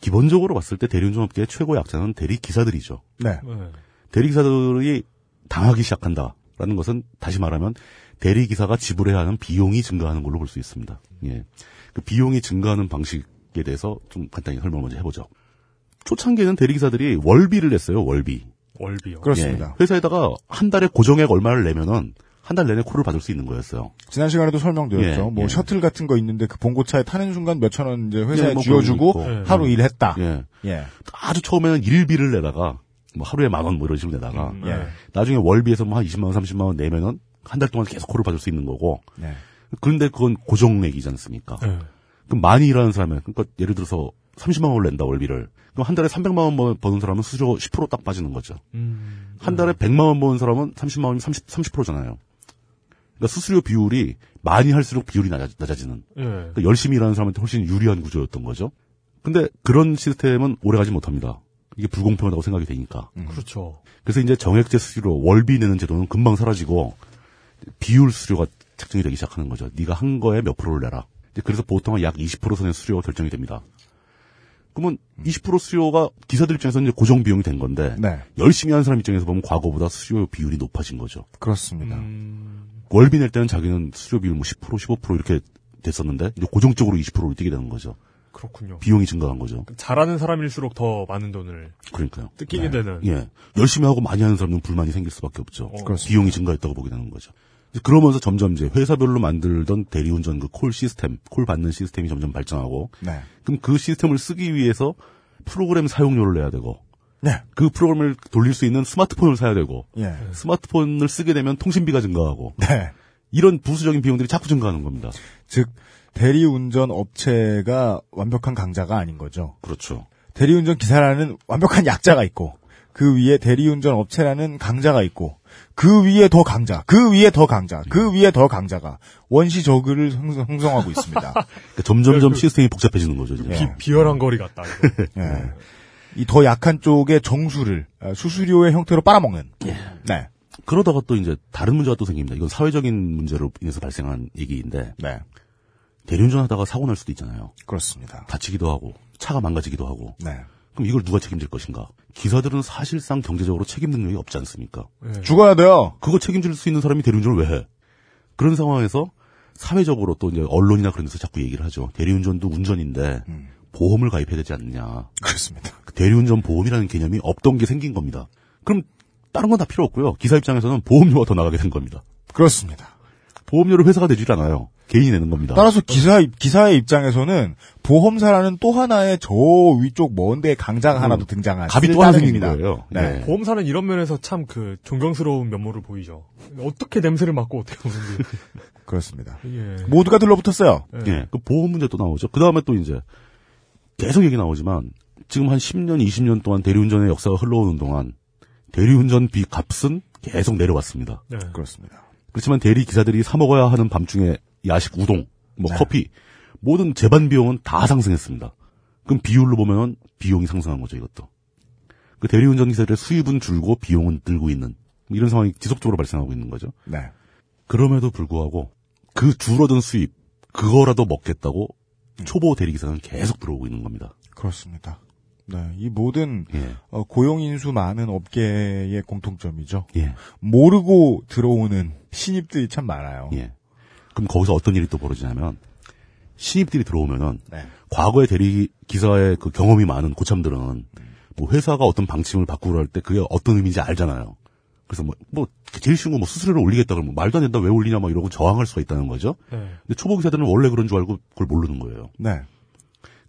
기본적으로 봤을 때 대리운전 업계의 최고 약자는 대리 기사들이죠. 네. 네. 대리 기사들이 당하기 시작한다라는 증가라는 것은 다시 말하면 대리 기사가 지불해야 하는 비용이 증가하는 걸로 볼 수 있습니다. 예. 그 비용이 증가하는 방식에 대해서 좀 간단히 설명을 먼저 해보죠. 초창기에는 대리 기사들이 월비를 냈어요. 월비. 월비요. 그렇습니다. 예. 회사에다가 한 달에 고정액 얼마를 내면은 한달 내내 콜을 받을 수 있는 거였어요. 지난 시간에도 설명드렸죠. 예, 뭐 예. 셔틀 같은 거 있는데 그 봉고차에 타는 순간 몇천 원 이제 회사에 예, 뭐 쥐어주고. 하루 일했다. 예. 예. 아주 처음에는 일비를 내다가 뭐 하루에 만 원 뭐 이런 식으로 내다가 음, 예. 나중에 월비에서 뭐 한 20만 원, 30만 원 내면은 한 달 동안 계속 콜을 받을 수 있는 거고. 네. 그런데 그건 고정액이지 않습니까? 예. 그럼 많이 일하는 사람은 그러니까 예를 들어서 30만 원을 낸다 월비를. 그럼 한 달에 300만 원 번- 버는 사람은 수수료 10%딱 빠지는 거죠. 음. 한 달에 100만 원 버는 사람은 30만 원이면 30, 30%잖아요. 그러니까 수수료 비율이 많이 할수록 비율이 낮아, 낮아지는. 예. 그러니까 열심히 일하는 사람한테 훨씬 유리한 구조였던 거죠. 근데 그런 시스템은 오래가지 못합니다. 이게 불공평하다고 생각이 되니까. 그렇죠. 그래서 이제 정액제 수수료, 월비 내는 제도는 금방 사라지고 비율 수수료가 책정이 되기 시작하는 거죠. 네가 한 거에 몇 프로를 내라. 이제 그래서 보통은 약20% 선의 수수료가 결정이 됩니다. 그러면 20% 수수료가 기사들 입장에서는 이제 고정 비용이 된 건데 네. 열심히 하는 사람 입장에서 보면 과거보다 수수료 비율이 높아진 거죠. 그렇습니다. 음. 월비 낼 때는 자기는 수수료 비율 뭐 10%, 15% 이렇게 됐었는데 이제 고정적으로 20%로 뛰게 되는 거죠. 그렇군요. 비용이 증가한 거죠. 잘하는 사람일수록 더 많은 돈을 그러니까요. 뜯기게 되는. 예. 열심히 하고 많이 하는 사람은 불만이 생길 수밖에 없죠. 그렇습니다. 비용이 증가했다고 보게 되는 거죠. 이제 그러면서 점점 이제 회사별로 만들던 대리운전 그 콜 시스템, 콜 받는 시스템이 점점 발전하고 네. 그럼 그 시스템을 쓰기 위해서 프로그램 사용료를 내야 되고 네. 그 프로그램을 돌릴 수 있는 스마트폰을 사야 되고 예. 스마트폰을 쓰게 되면 통신비가 증가하고 네. 이런 부수적인 비용들이 자꾸 증가하는 겁니다. 즉 대리운전 업체가 완벽한 강자가 아닌 거죠. 그렇죠. 대리운전 기사라는 완벽한 약자가 있고 그 위에 대리운전 업체라는 강자가 있고 그 위에 더 강자, 그 위에 더 강자, 그 위에 더 강자가 원시 저그를 형성, 형성하고 있습니다. 그러니까 점점점 그- 시스템이 복잡해지는 거죠. 예. 비, 비열한 거리 같다. 이거. 예. 이더 약한 쪽의 정수를 어, 수수료의 형태로 빨아먹는. 네. 그러다가 또 이제 다른 문제가 또 생깁니다. 이건 사회적인 문제로 인해서 발생한 얘기인데 네. 대리운전 하다가 사고 날 수도 있잖아요. 그렇습니다. 다치기도 하고 차가 망가지기도 하고 네. 그럼 이걸 누가 책임질 것인가? 기사들은 사실상 경제적으로 책임 능력이 없지 않습니까? 예. 죽어야 돼요. 그거 책임질 수 있는 사람이 대리운전을 왜 해? 그런 상황에서 사회적으로 또 이제 언론이나 그런 데서 자꾸 얘기를 하죠. 대리운전도 운전인데 음. 보험을 가입해야 되지 않느냐. 그렇습니다. 그 대리운전 보험이라는 개념이 없던 게 생긴 겁니다. 그럼 다른 건 다 필요 없고요. 기사 입장에서는 보험료가 더 나가게 된 겁니다. 그렇습니다. 보험료를 회사가 내질 않아요. 개인이 내는 겁니다. 따라서 기사 기사의 입장에서는 보험사라는 또 하나의 저 위쪽 먼데 강자가 하나도 등장한 갑이 또 하나 생긴. 거예요. 네. 네. 보험사는 이런 면에서 참 그 존경스러운 면모를 보이죠. 어떻게 냄새를 맡고 어떻게 오는지. 그렇습니다. 예. 모두가 들러붙었어요. 예. 예, 그 보험 문제 또 나오죠. 그 다음에 또 이제 계속 얘기 나오지만 지금 한 10년, 20년 동안 대리운전의 역사가 흘러오는 동안 대리운전비 값은 계속 내려왔습니다. 네. 그렇습니다. 그렇지만 대리 기사들이 사 먹어야 하는 밤중에 야식, 우동, 뭐 네. 커피 모든 재반 비용은 다 상승했습니다. 그럼 비율로 보면 비용이 상승한 거죠, 이것도. 그 대리운전 기사들의 수입은 줄고 비용은 늘고 있는 뭐 이런 상황이 지속적으로 발생하고 있는 거죠. 네. 그럼에도 불구하고 그 줄어든 수입 그거라도 먹겠다고 초보 대리기사는 계속 들어오고 있는 겁니다. 그렇습니다. 네. 이 모든 예, 어, 고용 인수 많은 업계의 공통점이죠. 예, 모르고 들어오는 신입들이 참 많아요. 예. 그럼 거기서 어떤 일이 또 벌어지냐면 신입들이 들어오면은 네. 과거의 대리 기사의 그 경험이 많은 고참들은 뭐 회사가 어떤 방침을 바꾸려 할 때 그게 어떤 의미인지 알잖아요. 그래서 뭐, 뭐 제일 쉬운 거뭐 수수료를 올리겠다 그러면 말도 안 된다 왜 올리냐 막 이러고 저항할 수가 있다는 거죠. 네. 근데 초보 기사들은 원래 그런 줄 알고 그걸 모르는 거예요. 네.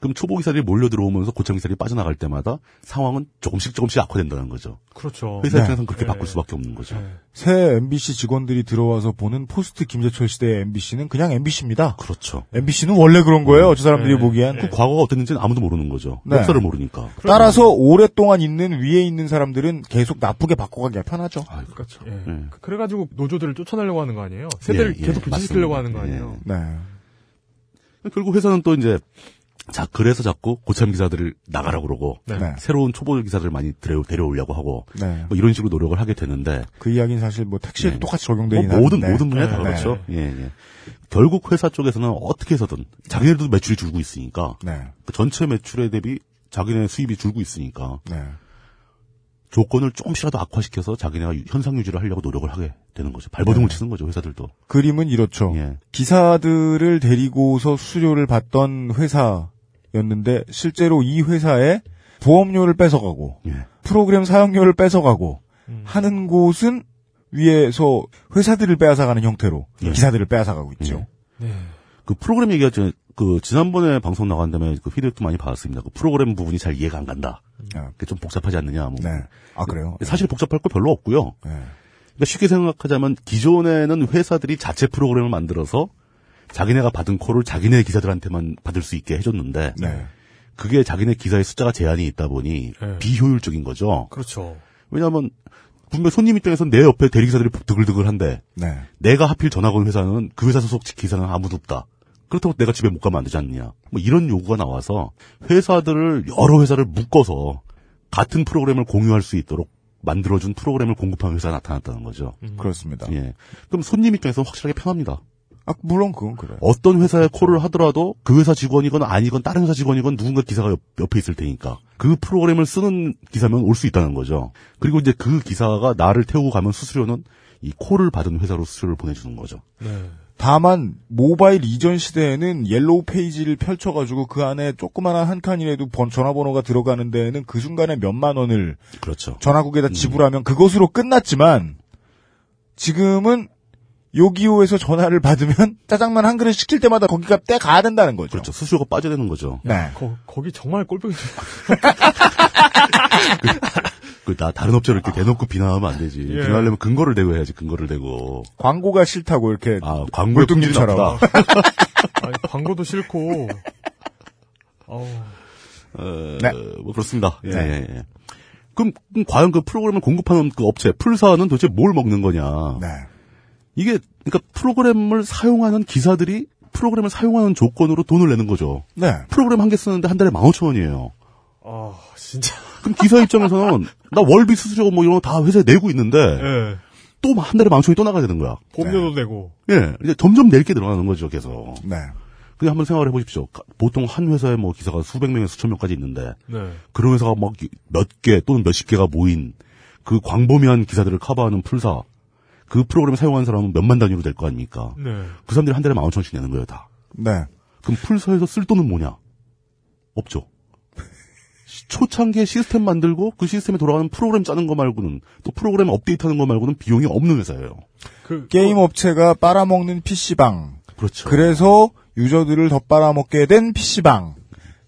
그럼 초보 기사들이 몰려 들어오면서 고참 기사들이 빠져나갈 때마다 상황은 조금씩 조금씩 악화된다는 거죠. 그렇죠. 회사 네. 입장에서는 그렇게 네. 바꿀 수밖에 없는 거죠. 네. 새 MBC 직원들이 들어와서 보는 포스트 김재철 시대의 MBC는 그냥 MBC입니다. 그렇죠. MBC는 원래 그런 거예요. 저 사람들이 네. 보기엔. 그 과거가 어땠는지는 아무도 모르는 거죠. 네. 역사를 모르니까. 따라서 오랫동안 있는 위에 있는 사람들은 계속 나쁘게 바꿔가기가 편하죠. 아이고, 그렇죠. 예. 예. 그- 그래가지고 노조들을 쫓아내려고 하는 거 아니에요? 세대를 예, 예, 계속 교체시키려고 맞습니다. 하는 거 아니에요? 네. 결국 회사는 또 이제 자 그래서 자꾸 고참 기사들을 나가라고 그러고 네. 네. 새로운 초보 기사들 많이 데려, 데려오려고 하고 네. 뭐 이런 식으로 노력을 하게 되는데 그 이야기는 사실 뭐 택시에도 네. 똑같이 뭐 적용되긴 모든 하는데. 모든 분야에 다 네, 그렇죠. 예, 예. 결국 회사 쪽에서는 어떻게 해서든 자기네들도 매출이 줄고 있으니까 네. 그 전체 매출에 대비 자기네 수입이 줄고 있으니까 네. 조건을 조금씩이라도 악화시켜서 자기네가 유- 현상 유지를 하려고 노력을 하게 되는 거죠. 발버둥을 네. 치는 거죠, 회사들도. 그림은 이렇죠. 예. 기사들을 데리고서 수수료를 받던 회사 였는데 실제로 이 회사에 보험료를 뺏어가고 예. 프로그램 사용료를 뺏어가고 하는 곳은 위에서 회사들을 빼앗아가는 형태로 예. 기사들을 빼앗아가고 있죠. 그 프로그램 얘기가 그 지난번에 방송 나간 다음에 그 피드백도 많이 받았습니다. 그 프로그램 부분이 잘 이해가 안 간다. 아, 그게 좀 복잡하지 않느냐. 뭐. 네. 아 그래요? 사실 복잡할 거 별로 없고요. 네. 그러니까 쉽게 생각하자면 기존에는 회사들이 자체 프로그램을 만들어서 자기네가 받은 콜을 자기네 기사들한테만 받을 수 있게 해줬는데 네. 그게 자기네 기사의 숫자가 제한이 있다 보니 네. 비효율적인 거죠. 그렇죠. 왜냐하면 분명 손님 입장에서 내 옆에 대리기사들이 드글드글한데 네. 내가 하필 전화 건 회사는 그 회사 소속 기사는 아무도 없다. 그렇다고 내가 집에 못 가면 안 되지 않느냐. 뭐 이런 요구가 나와서 회사들을 여러 회사를 묶어서 같은 프로그램을 공유할 수 있도록 만들어준 프로그램을 공급하는 회사가 나타났다는 거죠. 그렇습니다. 예. 그럼 손님 입장에서 확실하게 편합니다. 아 물론 그건 그래요. 어떤 회사에 콜을 하더라도 그 회사 직원이건 아니건 다른 회사 직원이건 누군가 기사가 옆, 옆에 있을 테니까 그 프로그램을 쓰는 기사면 올 수 있다는 거죠. 그리고 이제 그 기사가 나를 태우고 가면 수수료는 이 콜을 받은 회사로 수수료를 보내주는 거죠. 네. 다만 모바일 이전 시대에는 yellow page를 펼쳐가지고 그 안에 조그마한 한 칸이라도 번- 전화번호가 들어가는 데에는 그 순간에 몇만 원을 그렇죠. 전화국에다 지불하면 그것으로 끝났지만 지금은 요기요에서 전화를 받으면 짜장면 한 그릇 시킬 때마다 거기가 떼 가야 된다는 거죠. 그렇죠. 수수료가 빠져야 되는 거죠. 네. 거, 거기 정말 꼴보기 그, 나 다른 업체를 이렇게 대놓고 비난하면 안 되지. 예. 비난하려면 근거를 대고 해야지, 근거를 대고. 광고가 싫다고 이렇게 아, 광고의 품질이. 나쁘다. 아니, 광고도 싫고. 어우, 어, 네. 뭐 그렇습니다. 예, 네. 예, 예. 그럼, 그럼 과연 그 프로그램을 공급하는 그 업체, 풀사는 도대체 뭘 먹는 거냐. 네. 이게, 그러니까 프로그램을 사용하는 기사들이 프로그램을 사용하는 조건으로 돈을 내는 거죠. 네. 프로그램 한 개 쓰는데 한 달에 15,000원이에요. 아, 진짜. 그럼 기사 입장에서는 나 월비 수수료 뭐 이런 거 다 회사에 내고 있는데 예. 또한 달에 15,000원이 또 나가야 되는 거야. 보험료도 내고. 예. 이제 점점 낼 게 늘어나는 거죠, 계속. 네. 그냥 한번 생각을 해보십시오. 가- 보통 한 회사에 뭐 기사가 수백 명에서 수천 명까지 있는데 네. 그런 회사가 막 몇 개 또는 몇십 개가 모인 그 광범위한 기사들을 커버하는 풀사 그 프로그램 사용하는 사람은 몇만 단위로 될 거 아닙니까? 네. 그 사람들이 한 달에 만 오천 원씩 내는 거예요, 다. 네. 그럼 풀사에서 쓸 돈은 뭐냐? 없죠. 시- 초창기에 시스템 만들고 그 시스템에 돌아가는 프로그램 짜는 거 말고는 또 프로그램 업데이트하는 거 말고는 비용이 없는 회사예요. 그, 게임 업체가 빨아먹는 PC방. 그렇죠. 그래서 유저들을 더 빨아먹게 된 PC방.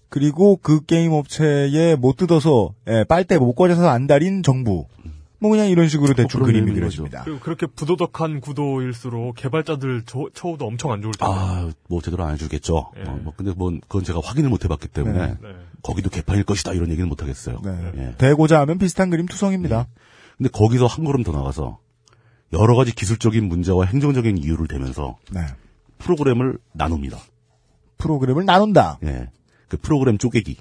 그리고 그 게임 업체에 못 뜯어서 예, 빨대 못 꽂아서 안 달인 정부. 뭐 그냥 이런 식으로 대충 어, 그림이 그려집니다. 그리고 그렇게 부도덕한 구도일수록 개발자들 저- 처우도 엄청 안 좋을 텐데. 아, 뭐 제대로 안 해주겠죠. 예. 어, 뭐 근데 뭐 그건 제가 확인을 못 해봤기 때문에 네. 네. 거기도 개판일 것이다 이런 얘기는 못 하겠어요. 네. 예. 되고자 하면 비슷한 그림 투성입니다. 근데 거기서 한 걸음 더 나가서 여러 가지 기술적인 문제와 행정적인 이유를 대면서 네. 프로그램을 나눕니다. 프로그램을 나눈다. 예. 그 프로그램 쪼개기.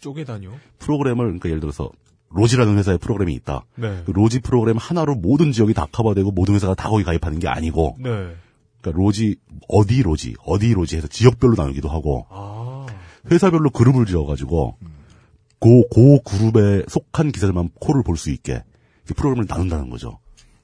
쪼개다뇨? 프로그램을 그러니까 예를 들어서 로지라는 회사의 프로그램이 있다. 네. 그 로지 프로그램 하나로 모든 지역이 다 커버되고 모든 회사가 다 거기 가입하는 게 아니고 네. 그러니까 로지 어디 로지 어디 로지 해서 지역별로 나누기도 하고 아. 회사별로 그룹을 지어가지고 고, 고 그룹에 속한 기사들만 콜을 볼수 있게 프로그램을 나눈다는 거죠.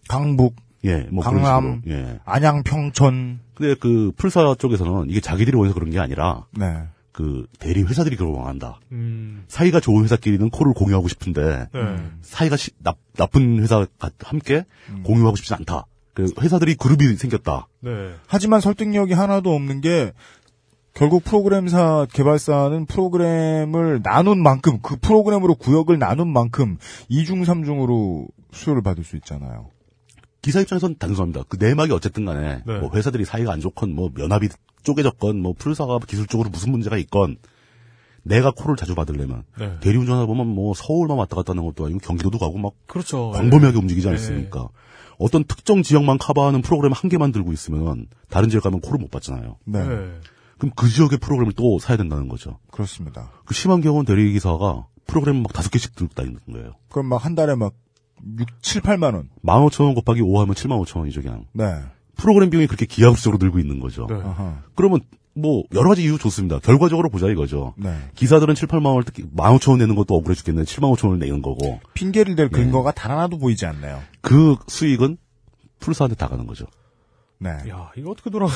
강북, 예, 뭐 강남. 예. 안양, 평촌. 근데 그 풀사 쪽에서는 이게 자기들이 원해서 그런 게 아니라 네. 그 대리 회사들이 그걸 원한다. 음. 사이가 좋은 회사끼리는 콜을 공유하고 싶은데 네. 사이가 시- 나, 나쁜 회사가 함께 공유하고 싶지 않다. 그 회사들이 그룹이 생겼다. 네. 하지만 설득력이 하나도 없는 게 결국 프로그램사 개발사는 프로그램을 나눈 만큼 그 프로그램으로 구역을 나눈 만큼 2중 3중으로 수요를 받을 수 있잖아요. 기사 입장에서는 단순합니다. 그 내막이 어쨌든 간에 네. 뭐 회사들이 사이가 안 좋건 뭐 연합이 쪼개졌건 뭐 풀사가 기술적으로 무슨 문제가 있건 내가 콜을 자주 받으려면 네. 대리운전하다 보면 뭐 서울만 왔다 갔다 하는 것도 아니고 경기도도 가고 막 그렇죠. 광범위하게 움직이지 네. 않습니까? 어떤 특정 지역만 커버하는 프로그램 한 개만 들고 있으면 다른 지역 가면 콜을 못 받잖아요. 네. 네. 그럼 그 지역의 프로그램을 또 사야 된다는 거죠. 그렇습니다. 그 심한 경우는 대리기사가 프로그램 막 다섯 개씩 들고 다니는 거예요. 그럼 막 한 달에 막 6, 7, 8만 원. 15,000원 곱하기 5 하면 75,000원이죠, 그냥. 네. 프로그램 비용이 그렇게 기하급수적으로 늘고 있는 거죠. 네. 그러면 뭐 여러 가지 이유 좋습니다. 결과적으로 보자 이거죠. 네. 기사들은 7, 8만 원을 특히 15,000원 내는 것도 억울해 죽겠네. 7만 5천 원을 내는 거고. 핑계를 댈 근거가 단 하나도 보이지 않네요. 그 수익은 풀사한테 다 가는 거죠. 네. 야, 이거 어떻게 돌아가?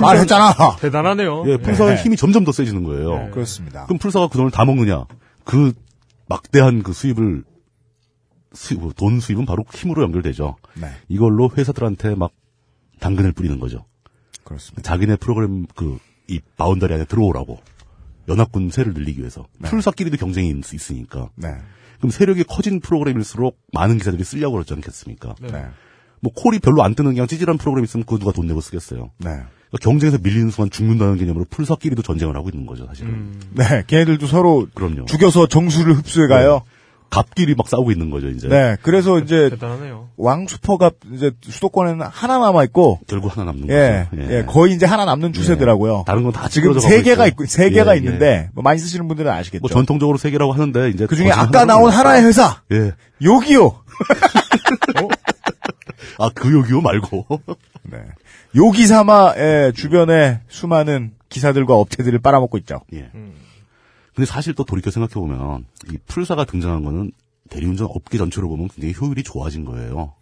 말했잖아. 대단하네요. 예, 풀사의 네. 힘이 점점 더 세지는 거예요. 네. 그렇습니다. 그럼 풀사가 그 돈을 다 먹느냐? 그 막대한 그 수입을 수입, 돈 수입은 바로 힘으로 연결되죠. 네. 이걸로 회사들한테 막 당근을 뿌리는 거죠. 그렇습니다. 자기네 프로그램 그 이 boundary 안에 들어오라고 연합군 세를 늘리기 위해서 풀사끼리도 경쟁이 있- 있으니까 네. 그럼 세력이 커진 프로그램일수록 많은 기사들이 쓰려고 그러지 않겠습니까? 네. 네. 뭐 콜이 별로 안 뜨는 그냥 찌질한 프로그램 있으면 그거 누가 돈 내고 쓰겠어요. 네. 그러니까 경쟁에서 밀리는 순간 죽는다는 개념으로 풀사끼리도 전쟁을 하고 있는 거죠, 사실은. 음. 네. 걔네들도 서로 그럼요. 죽여서 정수를 흡수해 가요. 갑끼리 막 싸우고 있는 거죠, 이제. 네. 그래서 이제 대단하네요. 왕수퍼갑 이제 수도권에는 하나 남아 있고 결국 하나 남는 예, 거죠. 예, 거의 이제 하나 남는 추세더라고요. 다른 건 다 지금 세 개가 있고 세 개가 있는데 뭐 많이 쓰시는 분들은 아시겠죠. 뭐 전통적으로 세 개라고 하는데 이제 그 중에 더 지금 아까 나온. 하나의 회사 예. 요기요. 아, 그 요기요 말고. 네. 요기사마의 주변에 수많은 기사들과 업체들을 빨아먹고 있죠. 예. 근데 사실 또 돌이켜 생각해 보면 이 풀사가 등장한 거는 대리운전 업계 전체로 보면 굉장히 효율이 좋아진 거예요.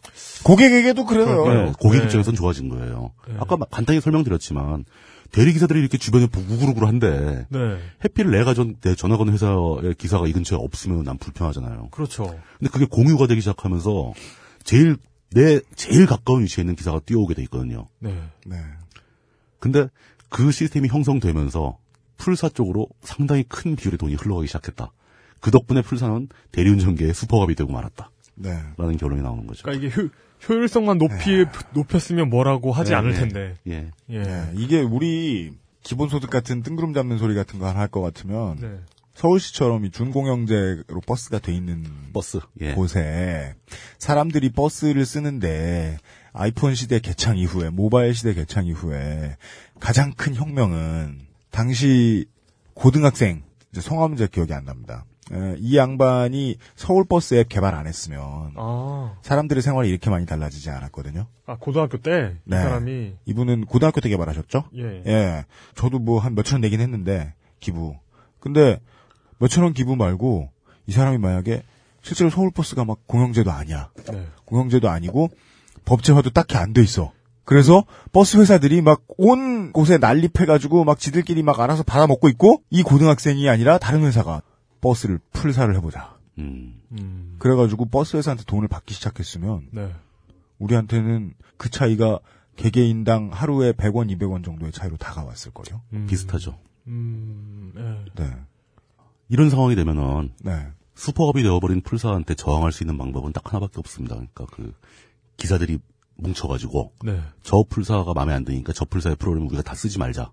고객에게도 그래요. 네, 고객 네. 입장에선 좋아진 거예요. 아까 막 간단히 설명드렸지만 대리 기사들이 이렇게 주변에 우글우글 한데 네. 해피를 내가 전, 내 전화 거는 회사의 기사가 이 근처에 없으면 난 불편하잖아요. 그렇죠. 근데 그게 공유가 되기 시작하면서 제일 내 제일 가까운 위치에 있는 기사가 뛰어오게 돼 있거든요. 네. 네. 근데 그 시스템이 형성되면서 풀사 쪽으로 상당히 큰 비율의 돈이 흘러가기 시작했다. 그 덕분에 풀사는 대리운전계의 슈퍼갑이 되고 말았다. 네. 라는 결론이 나오는 거죠. 그러니까 이게 효, 효율성만 높이 높였으면 뭐라고 하지 네, 않을 네. 텐데. 예. 예. 네. 이게 우리 기본소득 같은 뜬구름 잡는 소리 같은 거 하나 할 것 같으면 네. 서울시처럼 이 준공영제로 버스가 돼 있는 버스. 예. 곳에 사람들이 버스를 쓰는데 아이폰 시대 개창 이후에 모바일 시대 개창 이후에 가장 큰 혁명은 당시 고등학생 이제 성함은 제 기억이 안 납니다. 에, 이 양반이 서울 버스 앱 개발 안 했으면 아, 사람들의 생활이 이렇게 많이 달라지지 않았거든요. 아 고등학교 때이 네. 사람이 이분은 고등학교 때 개발하셨죠? 예. 예. 저도 뭐 한 몇천 원 내긴 했는데, 기부. 근데, 몇천 원 기부 말고, 이 사람이 만약에, 실제로 서울버스가 막 공영제도 아니야. 네. 공영제도 아니고, 법제화도 딱히 안 돼 있어. 그래서, 버스 회사들이 막 온 곳에 난립해가지고, 막 지들끼리 막 알아서 받아먹고 있고, 이 고등학생이 아니라 다른 회사가 버스를 풀사를 해보자. 음. 음. 그래가지고 버스 회사한테 돈을 받기 시작했으면, 네. 우리한테는 그 차이가 개개인당 하루에 100원, 200원 정도의 차이로 다가왔을 거죠. 음. 비슷하죠. 음. 예. 네. 이런 상황이 되면은 네. 슈퍼업이 되어버린 풀사한테 저항할 수 있는 방법은 딱 하나밖에 없습니다. 그러니까 그 기사들이 뭉쳐가지고 네. 저 풀사가 마음에 안 드니까 저 풀사의 프로그램 우리가 다 쓰지 말자.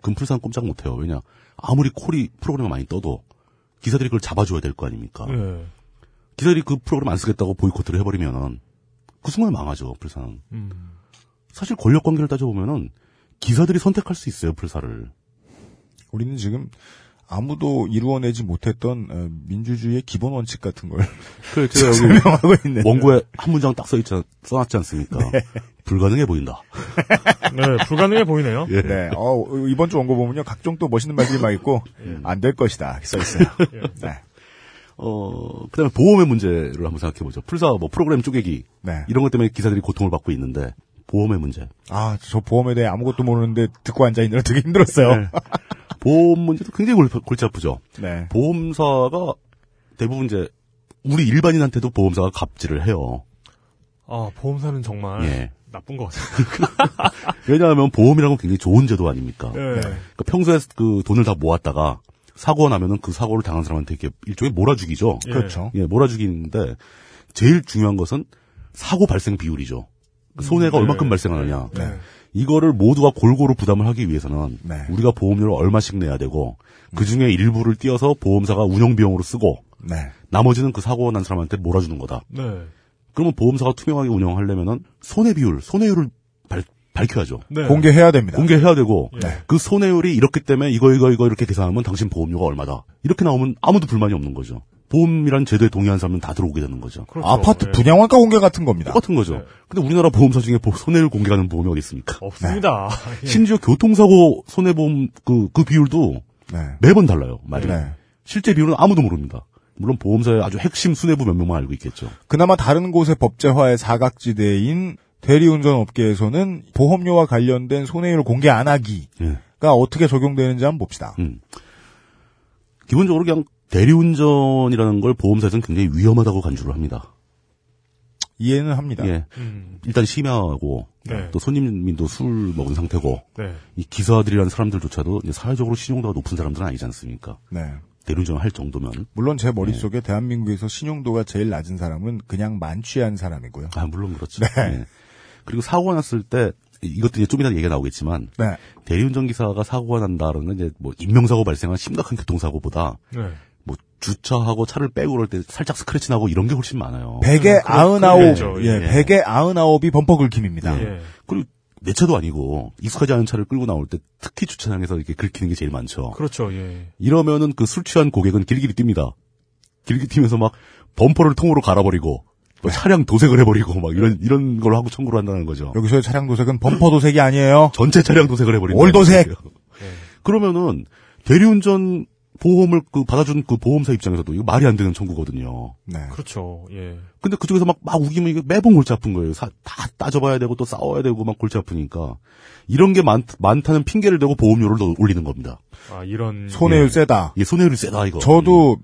그럼 풀사는 꼼짝 못해요. 왜냐 아무리 콜이 프로그램을 많이 떠도 기사들이 그걸 잡아줘야 될 거 아닙니까? 예. 기사들이 그 프로그램 안 쓰겠다고 보이콧을 해버리면은 그 순간 망하죠 풀사는. 음. 사실 권력 관계를 따져보면은 기사들이 선택할 수 있어요 풀사를. 우리는 지금 아무도 이루어내지 못했던 어, 민주주의의 기본 원칙 같은 걸 그 제가 여기 설명하고 있는. 원고에 한 문장 딱 써있지 써놨지 않습니까? 불가능해 보인다. 네, 불가능해 보이네요. 예. 네. 어, 이번 주 원고 보면요. 각종 또 멋있는 말들이 막 있고 안될 것이다 써 있어요. 네. 어, 그 다음에 보험의 문제를 한번 생각해 보죠. 풀사 뭐 프로그램 쪼개기. 네. 이런 것 때문에 기사들이 고통을 받고 있는데, 보험의 문제. 아, 저 보험에 대해 아무것도 모르는데 듣고 앉아 있느라 되게 힘들었어요. 네. 보험 문제도 굉장히 골, 골치 아프죠. 네. 보험사가 대부분 이제, 우리 일반인한테도 보험사가 갑질을 해요. 아, 보험사는 정말 예. 나쁜 것 같아요. 왜냐하면 보험이라는 건 굉장히 좋은 제도 아닙니까? 예. 그러니까 평소에 그 돈을 다 모았다가, 사고가 나면은 그 사고를 당한 사람한테 이렇게 일종의 몰아주기죠. 예. 그렇죠. 예, 몰아주기인데, 제일 중요한 것은 사고 발생 비율이죠. 그 손해가 네. 얼마큼 발생하느냐. 네. 이거를 모두가 골고루 부담을 하기 위해서는 네. 우리가 보험료를 얼마씩 내야 되고 그 중에 일부를 띄어서 보험사가 운영 비용으로 쓰고 네. 나머지는 그 사고가 난 사람한테 몰아주는 거다. 네. 그러면 보험사가 투명하게 운영하려면은 손해 비율, 손해율을 발, 밝혀야죠. 네. 공개해야 됩니다. 공개해야 되고 네. 그 손해율이 이렇기 때문에 이거 이거 이거 이렇게 계산하면 당신 보험료가 얼마다. 이렇게 나오면 아무도 불만이 없는 거죠. 보험이란 제도에 동의한 사람은 다 들어오게 되는 거죠. 그렇죠. 아파트 예. 분양원가 공개 같은 겁니다. 똑같은 거죠. 네. 근데 우리나라 보험사 중에 보- 손해를 공개하는 보험이 어디 있습니까? 없습니다. 예. 심지어 교통사고 손해보험 그, 그 비율도 네. 매번 달라요. 말이. 네. 실제 비율은 아무도 모릅니다. 물론 보험사의 아주 핵심 수뇌부 몇 명만 알고 있겠죠. 그나마 다른 곳의 법제화의 사각지대인 대리운전 업계에서는 보험료와 관련된 손해율 공개 안 하기가 예. 어떻게 적용되는지 한번 봅시다. 음. 기본적으로 그냥 대리운전이라는 걸 보험사에서는 굉장히 위험하다고 간주를 합니다. 이해는 합니다. 예. 음. 일단 심야하고 네. 또 손님도 술 먹은 상태고 네. 이 기사들이라는 사람들조차도 이제 사회적으로 신용도가 높은 사람들은 아니지 않습니까? 네. 대리운전을 할 정도면 물론 제 머릿속에 대한민국에서 신용도가 제일 낮은 사람은 그냥 만취한 사람이고요. 아 물론 그렇죠. 네. 예. 그리고 사고가 났을 때 이것도 이제 좀 이따 얘기가 나오겠지만 네. 대리운전 기사가 사고가 난다는 건 이제 뭐 인명사고 발생한 심각한 교통사고보다 네. 뭐 주차하고 차를 빼고 그럴 때 살짝 스크래치 나고 이런 게 훨씬 많아요. 백에 그렇- 아흔아홉, 그렇죠. 예, 예. 백에 아흔아홉이 범퍼 긁힘입니다. 예. 그리고 내 차도 아니고 익숙하지 않은 차를 끌고 나올 때 특히 주차장에서 이렇게 긁히는 게 제일 많죠. 그렇죠. 예. 이러면은 그 술 취한 고객은 길길이 뜁니다. 길길이 뛰면서 막 범퍼를 통으로 갈아버리고 뭐 차량 도색을 해버리고 막 이런 이런 걸 하고 청구를 한다는 거죠. 여기서의 차량 도색은 범퍼 도색이 아니에요. 전체 차량 도색을 해버린다. 올도색! 그러면은 대리운전 보험을 그 받아준 그 보험사 입장에서도 이거 말이 안 되는 청구거든요. 네. 그렇죠. 예. 근데 그쪽에서 막, 막 우기면 이게 매번 골치 아픈 거예요. 사- 다 따져봐야 되고 또 싸워야 되고 막 골치 아프니까. 이런 게 많, 많다는 핑계를 대고 보험료를 더 올리는 겁니다. 아, 이런. 손해율 예. 세다. 이게 손해율이 세다, 이거. 저도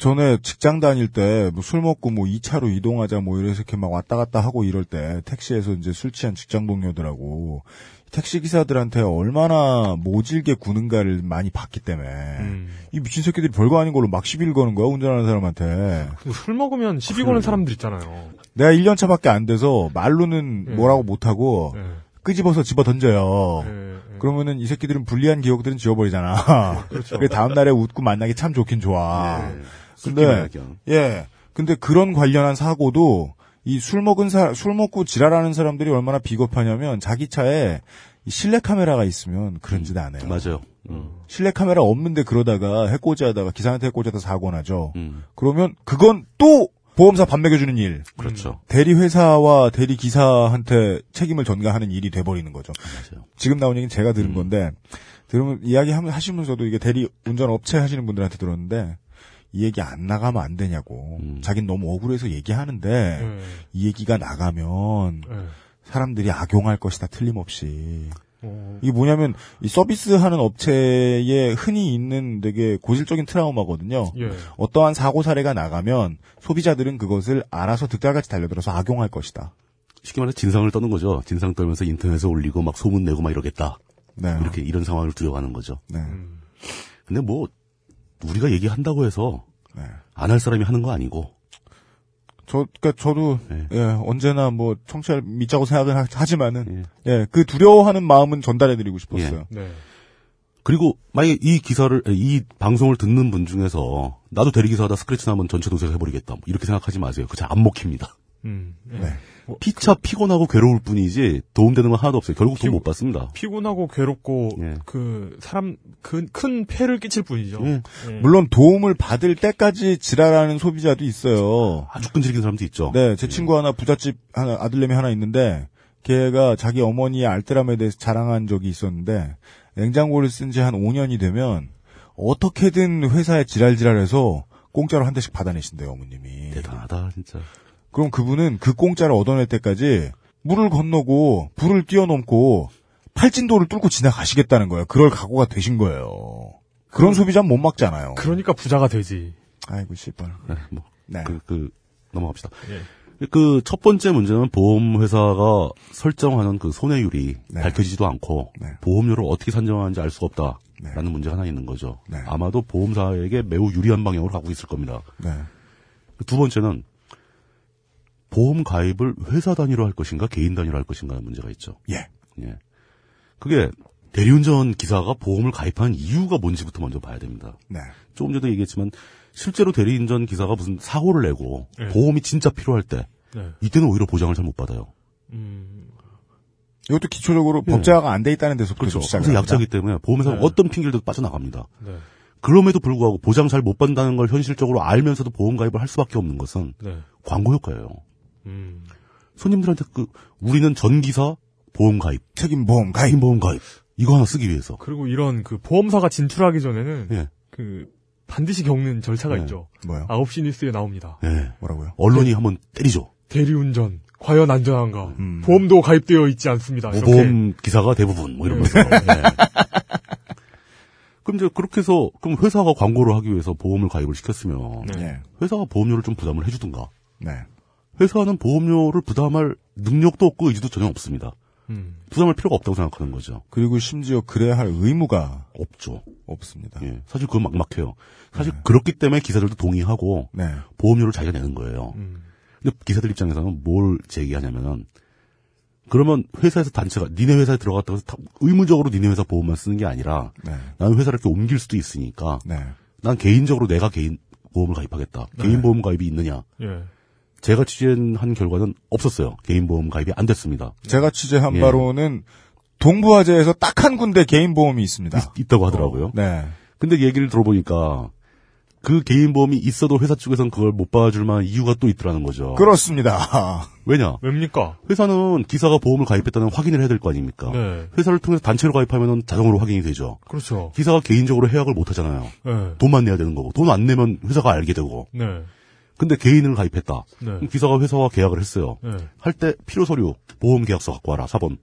전에 직장 다닐 때 뭐 술 먹고 뭐 2차로 이동하자 뭐 이래서 이렇게 막 왔다 갔다 하고 이럴 때 택시에서 이제 술 취한 직장 동료들하고 택시 기사들한테 얼마나 모질게 구는가를 많이 봤기 때문에 음. 이 미친 새끼들이 별거 아닌 걸로 막 시비를 거는 거야 운전하는 사람한테 술 먹으면 시비 거는 사람들 있잖아요. 내가 1년 차밖에 안 돼서 말로는 예. 뭐라고 못하고 예. 끄집어서 집어 던져요. 예. 예. 그러면은 이 새끼들은 불리한 기억들은 지워버리잖아. 그렇죠. 그 다음 날에 웃고 만나기 참 좋긴 좋아. 예. 근데 그냥. 예. 근데 그런 관련한 사고도 이 술 먹은 사, 술 먹고 지랄하는 사람들이 얼마나 비겁하냐면 자기 차에 이 실내 카메라가 있으면 그런 짓 안 해요. 맞아요. 음. 실내 카메라 없는데 그러다가 해코지하다가 기사한테 해코지하다 사고 나죠. 음. 그러면 그건 또 보험사 밥 매겨주는 일. 그렇죠. 대리 회사와 대리 기사한테 책임을 전가하는 일이 돼버리는 거죠. 맞아요. 지금 나온 얘기는 제가 들은 음. 건데 들으면 이야기 하시면서도 이게 대리 운전 업체 하시는 분들한테 들었는데 이 얘기 안 나가면 안 되냐고. 음. 자긴 너무 억울해서 얘기하는데 예. 이 얘기가 나가면 예. 사람들이 악용할 것이다 틀림없이. 어, 이게 뭐냐면 이 서비스하는 업체에 흔히 있는 되게 고질적인 트라우마거든요. 예. 어떠한 사고 사례가 나가면 소비자들은 그것을 알아서 득달같이 달려들어서 악용할 것이다. 쉽게 말해 진상을 떠는 거죠. 진상 떨면서 인터넷에 올리고 막 소문 내고 막 이러겠다. 네. 이렇게 이런 상황을 두려워하는 거죠. 네. 음. 근데 뭐 우리가 얘기한다고 해서 네. 안할 사람이 하는 거 아니고 저, 그니까 저도, 네. 예, 언제나 뭐, 청취할 믿자고 생각은 하- 하지만은, 예, 그 두려워하는 마음은 전달해드리고 싶었어요. 네. 그리고 만약에 이 기사를 이 방송을 듣는 분 중에서 나도 대리기사 하다 스크래치 나면 전체 도색을 해버리겠다 뭐 이렇게 생각하지 마세요. 그거 잘안 먹힙니다. 음. 예. 네. 피차 피곤하고 괴로울 뿐이지 도움되는 건 하나도 없어요. 결국 돈 피고- 못 받습니다. 피곤하고 괴롭고 예. 그 사람 큰, 큰 폐를 끼칠 뿐이죠. 예. 예. 물론 도움을 받을 때까지 지랄하는 소비자도 있어요. 아주 끈질긴 사람도 있죠. 네, 제 친구 하나 부잣집 하나, 아들내미 하나 있는데, 걔가 자기 어머니의 알뜰함에 대해서 자랑한 적이 있었는데, 냉장고를 쓴 지 한 5년이 되면, 어떻게든 회사에 지랄지랄해서 공짜로 한 대씩 받아내신대요, 어머님이. 대단하다 진짜. 그럼 그분은 그 공짜를 얻어낼 때까지 물을 건너고 불을 뛰어넘고 팔진도를 뚫고 지나가시겠다는 거예요. 그럴 각오가 되신 거예요. 그런 소비자는 못 막잖아요. 그러니까 부자가 되지. 아이고 씨발. 네, 뭐, 네. 그, 그, 넘어갑시다. 예. 그, 첫 번째 문제는 보험회사가 설정하는 그 손해율이 네. 밝혀지지도 않고, 네. 보험료를 어떻게 산정하는지 알 수가 없다. 네. 라는 문제가 하나 있는 거죠. 네. 아마도 보험사에게 매우 유리한 방향으로 가고 있을 겁니다. 네. 두 번째는, 보험 가입을 회사 단위로 할 것인가, 개인 단위로 할 것인가 하는 문제가 있죠. 예. 예. 그게, 대리운전 기사가 보험을 가입하는 이유가 뭔지부터 먼저 봐야 됩니다. 네. 조금 전에도 얘기했지만 실제로 대리운전 기사가 무슨 사고를 내고 네. 보험이 진짜 필요할 때 네. 이때는 오히려 보장을 잘 못 받아요. 음. 이것도 기초적으로 예. 법제화가 안 돼 있다는 데서부터 그렇죠. 시작을 그래서 합니다. 약자기 때문에 네. 어떤 핑계를 대도 빠져나갑니다. 네. 그럼에도 불구하고 보장 잘 못 받는다는 걸 현실적으로 알면서도 보험 가입을 할 수밖에 없는 것은 네. 광고 효과예요. 음. 손님들한테 그 우리는 전기사 보험 가입, 책임 보험 가입, 책임 보험 가입 이거 하나 쓰기 위해서. 그리고 이런 그 보험사가 진출하기 전에는 예. 그 반드시 겪는 절차가 네. 있죠. 뭐요? 9시 뉴스에 나옵니다. 예. 뭐라고요? 언론이 한번 때리죠. 대리운전 과연 안전한가? 음. 보험도 가입되어 있지 않습니다. 이렇게. 무보험 기사가 대부분 뭐 이러면서. 예. 그럼 이제 그렇게 해서 그럼 회사가 광고를 하기 위해서 보험을 가입을 시켰으면 네. 예. 회사가 보험료를 좀 부담을 해주든가. 네. 회사는 보험료를 부담할 능력도 없고 의지도 전혀 없습니다. 음. 부담할 필요가 없다고 생각하는 거죠. 그리고 심지어 그래야 할 의무가 없죠. 없습니다. 예. 사실 그건 막막해요. 사실 그렇기 때문에 기사들도 동의하고 네. 보험료를 자기가 내는 거예요. 음. 근데 기사들 입장에서는 뭘 제기하냐면은 그러면 회사에서 단체가 니네 회사에 들어갔다고 해서 다 의무적으로 니네 회사 보험만 쓰는 게 아니라 네. 나는 회사를 이렇게 옮길 수도 있으니까 네. 난 개인적으로 내가 개인 보험을 가입하겠다. 개인 보험 가입이 있느냐? 예. 제가 취재한 결과는 없었어요. 개인 보험 가입이 안 됐습니다. 제가 취재한 예. 바로는 동부화재에서 딱 한 군데 개인 보험이 있습니다. 있, 다고 하더라고요. 네. 근데 얘기를 들어보니까 그 개인 보험이 있어도 회사 쪽에서는 그걸 못 봐줄 만한 이유가 또 있더라는 거죠. 그렇습니다. 왜냐? 왜입니까? 회사는 기사가 보험을 가입했다는 확인을 해야 될 거 아닙니까? 네. 회사를 통해서 단체로 가입하면 자동으로 확인이 되죠. 그렇죠. 기사가 개인적으로 해약을 못 하잖아요. 네. 돈만 내야 되는 거고. 돈 안 내면 회사가 알게 되고. 네. 근데 개인을 가입했다. 네. 기사가 회사와 계약을 했어요. 네. 할때 필요 서류, 보험 계약서 갖고 와라. 4번.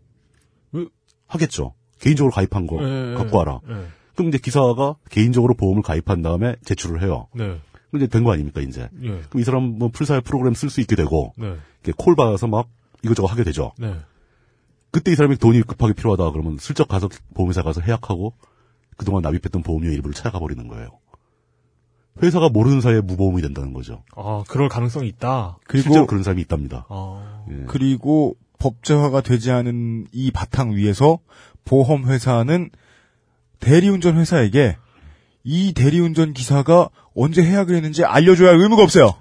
왜? 하겠죠. 개인적으로 가입한 거 네, 갖고 와라. 네. 그럼 이제 기사가 개인적으로 보험을 가입한 다음에 제출을 해요. 네. 그럼 이제 된 거 아닙니까, 이제. 예. 그럼 이 사람 뭐 풀사의 프로그램 쓸 수 있게 되고, 네. 이렇게 콜 받아서 막 이것저것 하게 되죠. 네. 그때 이 사람이 돈이 급하게 필요하다 그러면 슬쩍 가서 보험회사 가서 해약하고 그동안 납입했던 보험료 일부를 찾아가 버리는 거예요. 회사가 모르는 사이에 무보험이 된다는 거죠. 아, 그럴 가능성이 있다. 그리고 실제로 그런 사람이 있답니다. 아. 예. 그리고 법제화가 되지 않은 이 바탕 위에서 보험 회사는 대리운전 회사에게 이 대리운전 기사가 언제 해약을 했는지 알려줘야 할 의무가 없어요.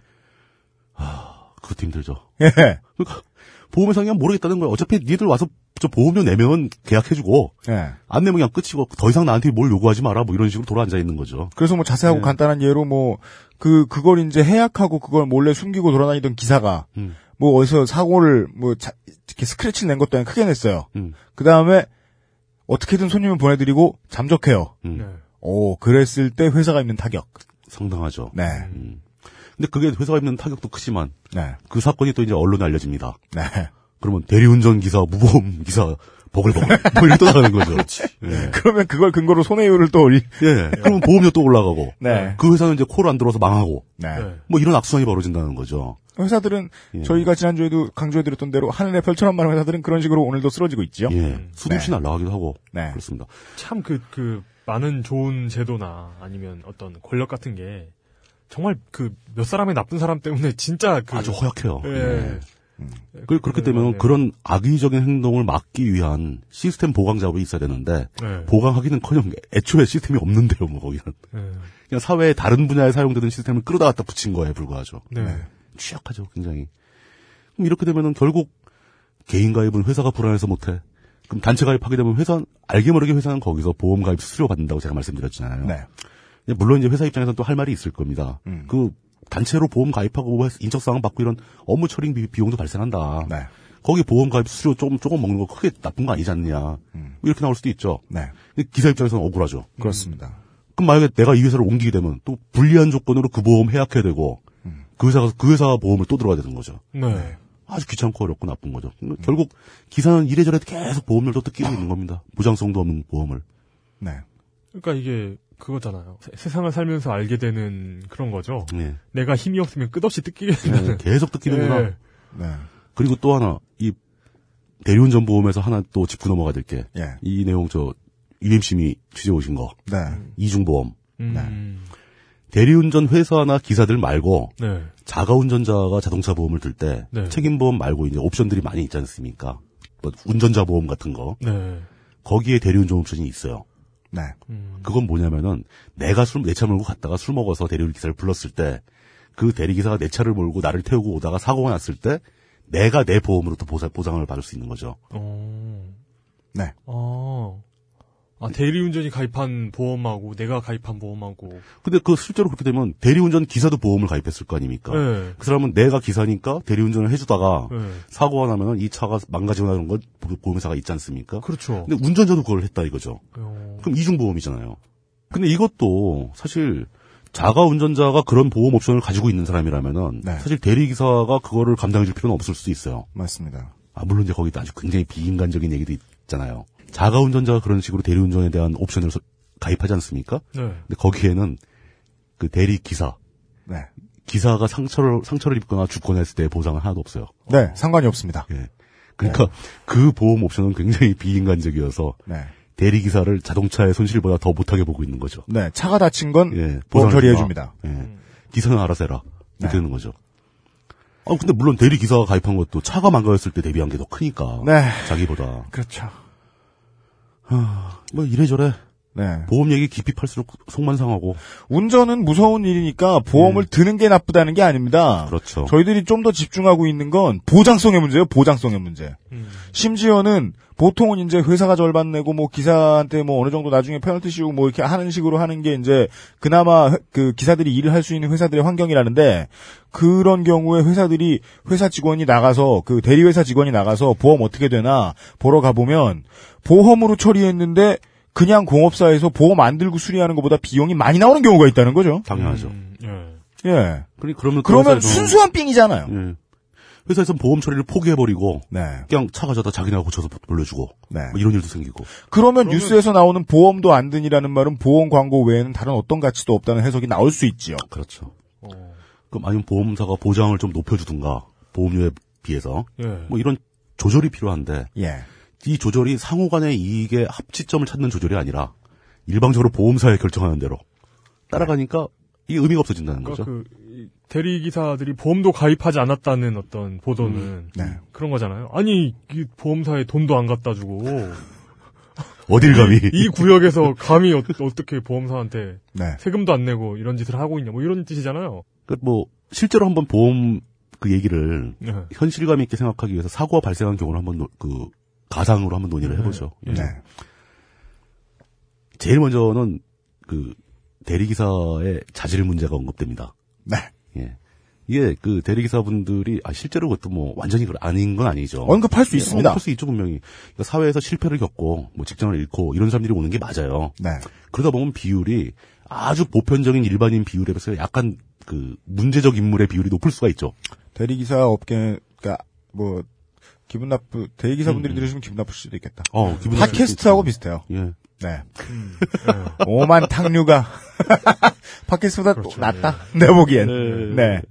그것도 힘들죠. 예. 그러니까 보험회사 그냥 모르겠다는 거예요. 어차피 니들 와서 저 보험료 내면 계약해주고 예. 안 내면 그냥 끝이고 더 이상 나한테 뭘 요구하지 마라 뭐 이런 식으로 돌아앉아 있는 거죠. 그래서 뭐 자세하고 예. 간단한 예로 뭐 그 그걸 이제 해약하고 그걸 몰래 숨기고 돌아다니던 기사가 음. 뭐 어디서 사고를 뭐 자, 이렇게 스크래치를 낸 것도 아니고 크게 냈어요. 음. 그 다음에 어떻게든 손님을 보내드리고 잠적해요. 음. 네. 오 그랬을 때 회사가 입는 타격. 상당하죠. 네. 음. 근데 그게 회사가 입는 타격도 크지만 네. 그 사건이 또 이제 언론에 알려집니다. 네. 그러면 대리운전 기사, 무보험 기사 버글버글 뭐 이렇게 또 나가는 거죠. 예. 그러면 그걸 근거로 손해율을 또 올리. 예. 그러면 보험료 또 올라가고. 네. 그 회사는 이제 콜안 들어서 망하고. 네. 네. 뭐 이런 악순환이 벌어진다는 거죠. 회사들은 예. 저희가 지난주에도 강조해드렸던 대로 하늘의 별처럼 많은 회사들은 그런 식으로 오늘도 쓰러지고 있죠. 예. 수없이 네. 날아가기도 하고. 네. 그렇습니다. 참 그, 그, 많은 좋은 제도나 아니면 어떤 권력 같은 게 정말 그 몇 사람의 나쁜 사람 때문에 진짜 그. 아주 허약해요. 예. 예. 그, 그렇기 네, 때문에 네. 그런 악의적인 행동을 막기 위한 시스템 보강 작업이 있어야 되는데 네. 보강하기는 커녕 애초에 시스템이 없는데요, 뭐 거기는. 네. 그냥 사회의 다른 분야에 사용되는 시스템을 끌어다 갖다 붙인 거에 불과하죠. 네. 취약하죠, 굉장히. 그럼 이렇게 되면은 결국 개인 가입은 회사가 불안해서 못해. 그럼 단체 가입하게 되면 회사 알게 모르게 회사는 거기서 보험 가입 수수료 받는다고 제가 말씀드렸잖아요. 네. 예, 물론 이제 회사 입장에서는 또 할 말이 있을 겁니다. 음. 그 단체로 보험 가입하고 뭐 인적사항 받고 이런 업무 처리 비- 비용도 발생한다. 네. 거기 보험 가입 수수료 조금 조금 먹는 거 크게 나쁜 거 아니지 않느냐. 음. 이렇게 나올 수도 있죠. 네. 기사 입장에서는 억울하죠. 그렇습니다. 그럼 만약에 내가 이 회사를 옮기게 되면 또 불리한 조건으로 그 보험 해약해야 되고 음. 그 회사가 그 회사 보험을 또 들어가야 되는 거죠. 네. 아주 귀찮고 어렵고 나쁜 거죠. 그러니까 결국 기사는 이래저래 계속 보험료를 또 뜯기고 있는 겁니다. 보장성도 없는 보험을. 네. 그러니까 이게 그거잖아요. 세- 세상을 살면서 알게 되는 그런 거죠. 예. 내가 힘이 없으면 끝없이 뜯기게 예, 된다는. 계속 뜯기는구나. 예. 네. 그리고 또 하나 이 대리운전 보험에서 하나 또 짚고 넘어가야 될 게이 예. 내용 저 UMC님이 취재 오신 거 네. 이중보험 음. 대리운전 회사나 기사들 말고 네. 자가운전자가 자동차 보험을 들때 네. 책임보험 말고 이제 옵션들이 많이 있지 않습니까? 뭐 운전자 보험 같은 거 네. 거기에 대리운전 옵션이 있어요. 네. 음. 그건 뭐냐면은 내가 술 내 차 몰고 갔다가 술 먹어서 대리 기사를 불렀을 때 그 대리 기사가 내 차를 몰고 나를 태우고 오다가 사고가 났을 때 내가 내 보험으로 또 보상, 보상을 받을 수 있는 거죠. 어. 네. 어. 아, 대리운전이 가입한 보험하고 내가 가입한 보험하고. 근데 그 실제로 그렇게 되면 대리운전 기사도 보험을 가입했을 거 아닙니까? 네. 그 사람은 내가 기사니까 대리운전을 해주다가 네. 사고가 나면 이 차가 망가지거나 그런 건 보- 보험회사가 있지 않습니까? 그렇죠. 근데 운전자도 그걸 했다 이거죠. 어, 그럼 이중보험이잖아요. 근데 이것도 사실 자가 운전자가 그런 보험 옵션을 가지고 있는 사람이라면은 네. 사실 대리기사가 그거를 감당해줄 필요는 없을 수도 있어요. 맞습니다. 아, 물론 이제 거기 아주 굉장히 비인간적인 얘기도 있잖아요. 자가 운전자가 그런 식으로 대리운전에 대한 옵션을 서- 가입하지 않습니까? 네. 근데 거기에는 그 대리 기사, 네. 기사가 상처를 상처를 입거나 죽거나 했을 때 보상은 하나도 없어요. 네, 상관이 없습니다. 예. 그러니까 그 보험 옵션은 굉장히 비인간적이어서 네. 대리 기사를 자동차의 손실보다 더 못하게 보고 있는 거죠. 네, 차가 다친 건 예, 보험 처리해. 줍니다. 예. 기사는 알아서 해라. 이렇게 네. 되는 거죠. 아, 근데 물론 대리 기사가 가입한 것도 차가 망가졌을 때 대비한 게 더 크니까. 네. 자기보다. 그렇죠. 뭐 이래저래 네. 보험 얘기 깊이 팔수록 속만 상하고. 운전은 무서운 일이니까 보험을 드는 게 나쁘다는 게 아닙니다. 음. 그렇죠. 저희들이 좀 더 집중하고 있는 건 보장성의 문제예요. 보장성의 문제. 음. 심지어는 보통은 이제 회사가 절반 내고 뭐 기사한테 뭐 어느 정도 나중에 페널티 씌우고 뭐 이렇게 하는 식으로 하는 게 이제 그나마 회- 그 기사들이 일을 할 수 있는 회사들의 환경이라는데 그런 경우에 회사들이 회사 직원이 나가서 그 대리 회사 직원이 나가서 보험 어떻게 되나 보러 가보면 보험으로 처리했는데 그냥 공업사에서 보험 안 들고 수리하는 것보다 비용이 많이 나오는 경우가 있다는 거죠. 당연하죠. 음, 예. 예. 그러- 그러면 그 그러면 순수한 삥이잖아요. 예. 회사에서 보험 처리를 포기해버리고 네. 그냥 차 가져다 자기네가 고쳐서 돌려주고 네. 뭐 이런 일도 생기고 그러면 뉴스에서 나오는 보험도 안 드니라는 말은 보험 광고 외에는 다른 어떤 가치도 없다는 해석이 나올 수 있지요. 그렇죠. 어, 그럼 아니면 보험사가 보장을 좀 높여주든가 보험료에 비해서 예. 뭐 이런 조절이 필요한데 예. 이 조절이 상호 간의 이익의 합치점을 찾는 조절이 아니라 일방적으로 보험사에 결정하는 대로 따라가니까 이게 의미가 없어진다는 그러니까 거죠. 그 이, 대리 기사들이 보험도 가입하지 않았다는 어떤 보도는 네. 그런 거잖아요. 아니 이 보험사에 돈도 안 갖다 주고 어딜 감히 이 구역에서 감히 어, 떻게 보험사한테 네. 세금도 안 내고 이런 짓을 하고 있냐 뭐 이런 뜻이잖아요. 그뭐 실제로 한번 보험 그 얘기를 네. 현실감 있게 생각하기 위해서 사고가 발생한 경우를 한번 노- 그 가상으로 한번 논의를 해보죠. 예. 네. 제일 먼저는 그 대리기사의 자질 문제가 언급됩니다. 네. 예. 이게 그 대리기사분들이 아 실제로 그것도 뭐 완전히 그 아닌 건 아니죠. 언급할 수 예, 있습니다. 언급할 수 있죠 분명히. 그러니까 사회에서 실패를 겪고 뭐 직장을 잃고 이런 사람들이 오는 게 맞아요. 네. 그러다 보면 비율이 아주 보편적인 일반인 비율에 비해서 약간 그 문제적 인물의 비율이 높을 수가 있죠. 대리기사 업계가 뭐 기분 나쁘 대리기사분들이 음, 음. 들으시면 기분 나쁠 수도 있겠다. 어, 기분 나쁠 팟캐스트하고. 비슷해요. 예. 네. 음, 예. 오만 탕류가 팟캐스트보다 그렇죠, 낫다. 내 보기엔. 네. 네.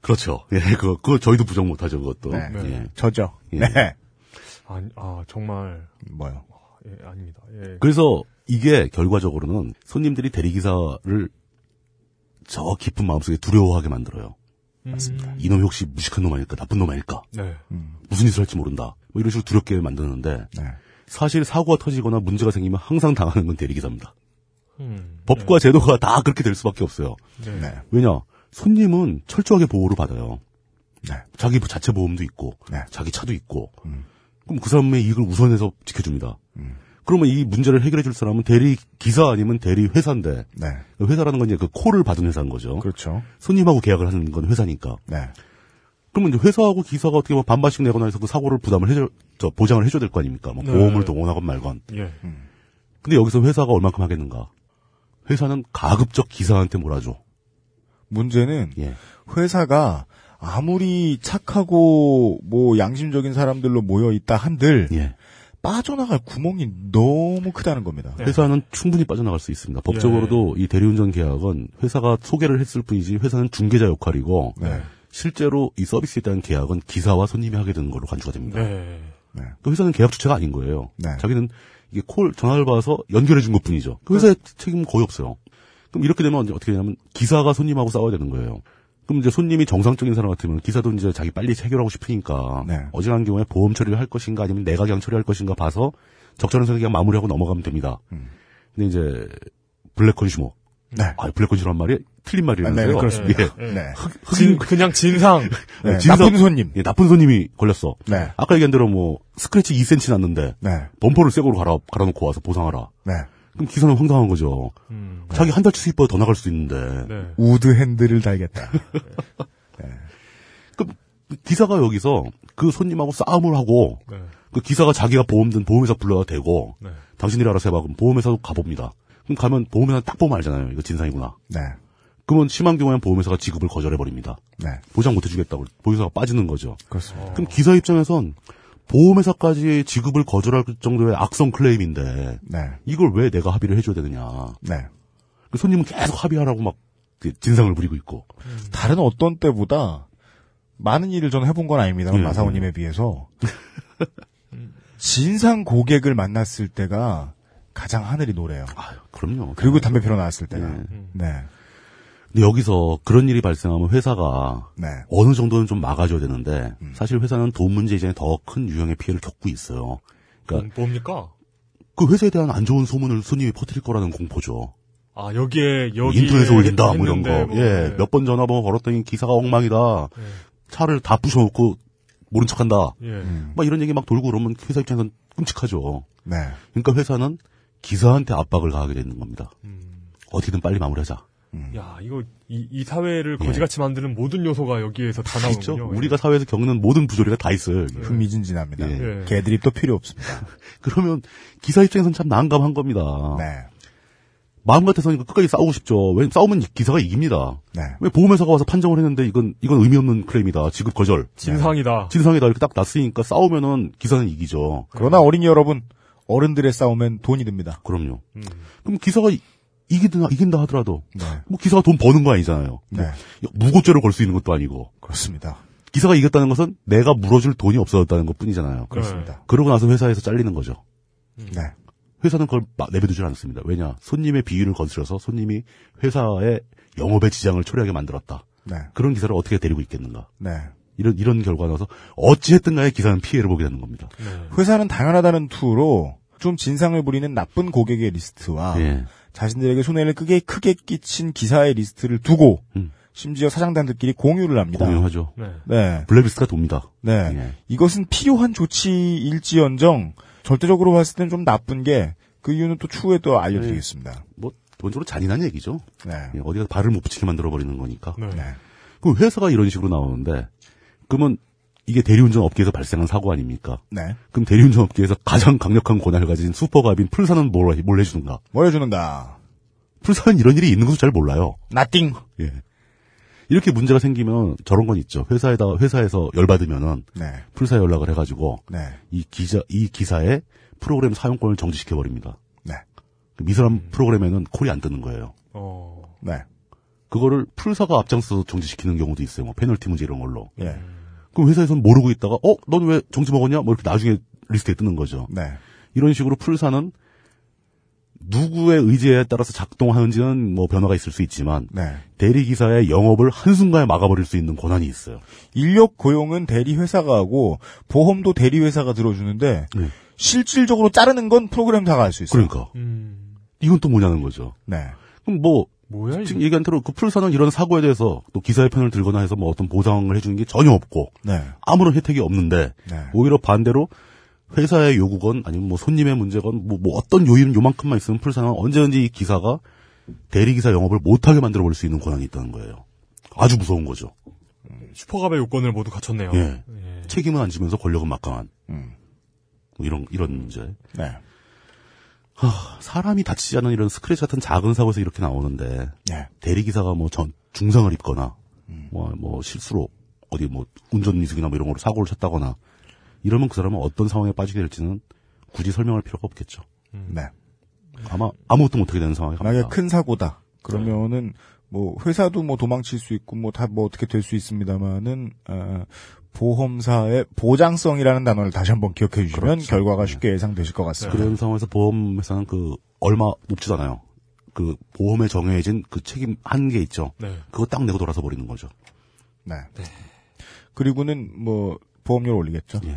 그렇죠. 예, 그거, 그거 저희도 부정 못하죠, 그것도. 네. 예. 저죠. 예. 네. 아니, 아 정말 뭐요? 예, 아닙니다. 예. 그래서 이게 결과적으로는 손님들이 대리기사를 저 깊은 마음속에 두려워하게 만들어요. 맞습니다. 이놈이 혹시 무식한 놈 아닐까, 나쁜 놈 아닐까, 네. 무슨 짓을 할지 모른다. 뭐 이런 식으로 두렵게 만드는데, 네. 사실 사고가 터지거나 문제가 생기면 항상 당하는 건 대리기사입니다. 음, 법과 제도가 다 그렇게 될 수밖에 없어요. 네. 네. 왜냐? 손님은 철저하게 보호를 받아요. 네. 자기 자체 보험도 있고, 네. 자기 차도 있고, 음. 그럼 그 사람의 이익을 우선해서 지켜줍니다. 그러면 이 문제를 해결해 줄 사람은 대리 기사 아니면 대리 회사인데, 네. 그 회사라는 건 이제 그 콜을 받은 회사인 거죠. 그렇죠. 손님하고 계약을 하는 건 회사니까. 네. 그러면 이제 회사하고 기사가 어떻게 뭐 반반씩 내거나 해서 그 사고를 부담을 해줘, 저 보장을 해줘야 될 거 아닙니까? 뭐 네. 보험을 동원하건 말건. 예. 근데 여기서 회사가 얼만큼 하겠는가? 회사는 가급적 기사한테 몰아줘. 문제는 예. 회사가 아무리 착하고 뭐 양심적인 사람들로 모여 있다 한들 예. 빠져나갈 구멍이 너무 크다는 겁니다. 네. 회사는 충분히 빠져나갈 수 있습니다. 법적으로도 이 대리운전 계약은 회사가 소개를 했을 뿐이지 회사는 중개자 역할이고 네. 실제로 이 서비스에 대한 계약은 기사와 손님이 하게 되는 걸로 간주가 됩니다. 네. 그 회사는 계약 주체가 아닌 거예요. 네. 자기는 이게 콜 전화를 받아서 연결해 준 것뿐이죠. 그 회사의 책임은 거의 없어요. 그럼 이렇게 되면 어떻게 되냐면 기사가 손님하고 싸워야 되는 거예요. 그럼 이제 손님이 정상적인 사람 같으면 기사도 이제 자기 빨리 해결하고 싶으니까 네. 어지간한 경우에 보험 처리를 할 것인가 아니면 내가 그냥 처리할 것인가 봐서 적절한 선에 그냥 마무리하고 넘어가면 됩니다. 음. 근데 이제 black consumer 네. 아, black consumer란 말이 틀린 말이라면서요. 네, 네, 그렇습니다. 예. 예. 네. 진, 그냥 진상. 네, 진상- 나쁜 손님. 예, 나쁜 손님이 걸렸어. 네. 아까 얘기한 대로 뭐 스크래치 2cm 났는데 네. 범퍼를 새거로 갈아 갈아놓고 와서 보상하라. 네. 그럼 기사는 황당한 거죠. 음. 자기 한 달치 수입보다 더 나갈 수도 있는데. 네. 우드 핸들을 달겠다. 그 기사가 여기서 그 손님하고 싸움을 하고 네. 그 기사가 자기가 보험 든 보험회사 불러야 되고 네. 당신들이 알아서 해봐. 그럼 보험회사도 가봅니다. 그럼 가면 보험회사 딱 보면 알잖아요. 이거 진상이구나. 네. 그러면 심한 경우에는 보험회사가 지급을 거절해버립니다. 네. 보장 못해주겠다고 보험회사가 빠지는 거죠. 그렇습니다. 그럼 기사 입장에선 보험회사까지 지급을 거절할 정도의 악성 클레임인데 네. 이걸 왜 내가 합의를 해줘야 되느냐. 네. 그 손님은 계속 합의하라고 막그 진상을 부리고 있고. 다른 어떤 때보다 많은 일을 저는 해본 건 아닙니다만 예, 마사오님에 비해서 진상 고객을 만났을 때가 가장 하늘이 노래요. 그럼요. 그리고 담배 피러 나왔을 때가. 예. 네. 근데 여기서 그런 일이 발생하면 회사가 네. 어느 정도는 좀 막아줘야 되는데 음. 사실 회사는 돈 문제 이전에 더 큰 유형의 피해를 겪고 있어요. 그러니까 음, 뭡니까? 그 회사에 대한 안 좋은 소문을 손님이 퍼뜨릴 거라는 공포죠. 아, 여기에, 뭐 여기. 인터넷에 올린다 뭐 이런 거. 뭐, 예, 네. 몇번 전화번호 걸었더니 기사가 엉망이다. 네. 차를 다 부셔놓고 모른 척한다. 예. 음. 막 이런 얘기 막 돌고 그러면 회사 입장에서는 끔찍하죠. 네. 그러니까 회사는 기사한테 압박을 가하게 되는 겁니다. 음. 어떻게든 빨리 마무리하자. 야, 이거, 이, 이 사회를 예. 거지같이 만드는 모든 요소가 여기에서 다. 나오는군요. 예. 우리가 사회에서 겪는 모든 부조리가 다 있어요. 여기. 흥미진진합니다. 예. 예. 개드립 도 필요 없습니다. 그러면 기사 입장에서는 참 난감한 겁니다. 네. 마음 같아서는 끝까지 싸우고 싶죠. 왜 싸우면 기사가 이깁니다. 네. 왜 보험회사가 와서 판정을 했는데 이건 이건 의미 없는 클레임이다. 지급 거절. 진상이다. 진상이다 이렇게 딱 났으니까 싸우면은 기사는 이기죠. 그러나 어린이 여러분, 어른들의 싸움엔 돈이 듭니다. 그럼요. 음. 그럼 기사가 이- 이기든 이긴다 하더라도 네. 뭐 기사가 돈 버는 거 아니잖아요. 네. 뭐 무고죄를 걸수 있는 것도 아니고 그렇습니다. 기사가 이겼다는 것은 내가 물어줄 돈이 없어졌다는 것 뿐이잖아요. 그렇습니다. 그러고 나서 회사에서 잘리는 거죠. 네. 회사는 그걸 마- 내버두질 않습니다. 왜냐? 손님의 비위를 거스려서 손님이 회사의 영업의 지장을 초래하게 만들었다. 네. 그런 기사를 어떻게 데리고 있겠는가? 네. 이런 이런 결과가 나서 어찌했든 간에 기사는 피해를 보게 되는 겁니다. 네. 회사는 당연하다는 투로 좀 진상을 부리는 나쁜 고객의 리스트와 예. 자신들에게 손해를 크게 크게 끼친 기사의 리스트를 두고 음. 심지어 사장단들끼리 공유를 합니다. 공유하죠. 네. 네. 블랙리스트가 돕니다. 네. 예. 이것은 필요한 조치일지언정 절대적으로 봤을 땐좀 나쁜 게 그 이유는 또 추후에 또 알려드리겠습니다. 뭐 기본적으로 잔인한 얘기죠. 네. 예, 어디가 발을 못 붙이게 만들어 버리는 거니까. 네. 네. 그럼 회사가 이런 식으로 나오는데 그러면 이게 대리운전 업계에서 발생한 사고 아닙니까? 네. 그럼 대리운전 업계에서 가장 강력한 권한을 가진 슈퍼갑인 풀사는 뭘, 해- 뭘 해주는가? 뭘 해주는가? 풀사는 이런 일이 있는 것도 잘 몰라요. nothing. 예. 이렇게 문제가 생기면 저런 건 있죠. 회사에다 회사에서 열 받으면은 네. 풀사 연락을 해가지고 네. 이 기자 이 기사의 프로그램 사용권을 정지시켜 버립니다. 네. 미술한 프로그램에는 콜이 안 뜨는 거예요. 어. 네. 그거를 풀사가 앞장서서 정지시키는 경우도 있어요. 뭐 페널티 문제 이런 걸로. 예. 그럼 회사에서는 모르고 있다가 어, 넌 왜 정지 먹었냐? 뭐 이렇게 나중에 리스트에 뜨는 거죠. 네. 이런 식으로 풀사는 누구의 의지에 따라서 작동하는지는 뭐 변화가 있을 수 있지만 네. 대리 기사의 영업을 한순간에 막아버릴 수 있는 권한이 있어요. 인력 고용은 대리 회사가 하고 보험도 대리 회사가 들어주는데 네. 실질적으로 자르는 건 프로그램사가 할 수 있어요. 그러니까 음. 이건 또 뭐냐는 거죠. 네. 그럼 뭐 뭐야, 지금? 얘기한 대로 그 풀사는 이런 사고에 대해서 또 기사의 편을 들거나 해서 뭐 어떤 보상을 해주는 게 전혀 없고 네. 아무런 혜택이 없는데 네. 오히려 반대로 회사의 요구건 아니면 뭐 손님의 문제건 뭐, 뭐 어떤 요인 요만큼만 있으면 풀사는 언제든지 이 기사가 대리기사 영업을 못하게 만들어 버릴 수 있는 권한이 있다는 거예요. 아주 무서운 거죠. 슈퍼갑의 요건을 모두 갖췄네요. 예. 예. 책임은 안 지면서 권력은 막강한 음. 뭐 이런 이런 문제. 네. 하, 사람이 다치지 않은 이런 스크래치 같은 작은 사고에서 이렇게 나오는데 네. 대리기사가 뭐 전 중상을 입거나 음. 뭐, 뭐 실수로 어디 뭐 운전 미숙이나 뭐 이런 거로 사고를 쳤다거나 이러면 그 사람은 어떤 상황에 빠지게 될지는 굳이 설명할 필요가 없겠죠. 네. 아마 아무것도 못하게 되는 상황에 만약에 갑니다. 큰 사고다. 그러면은 뭐 회사도 뭐 도망칠 수 있고 뭐 다뭐 어떻게 될 수 있습니다만은 어, 보험사의 보장성이라는 단어를 다시 한번 기억해 주시면 그렇죠. 결과가 쉽게 예상되실 것 같습니다. 그런 상황에서 보험회사는 그 얼마 높지잖아요. 그 보험에 정해진 그 책임 한계 있죠. 네. 그거 딱 내고 돌아서 버리는 거죠. 네. 그리고는 뭐 보험료를 올리겠죠. 예.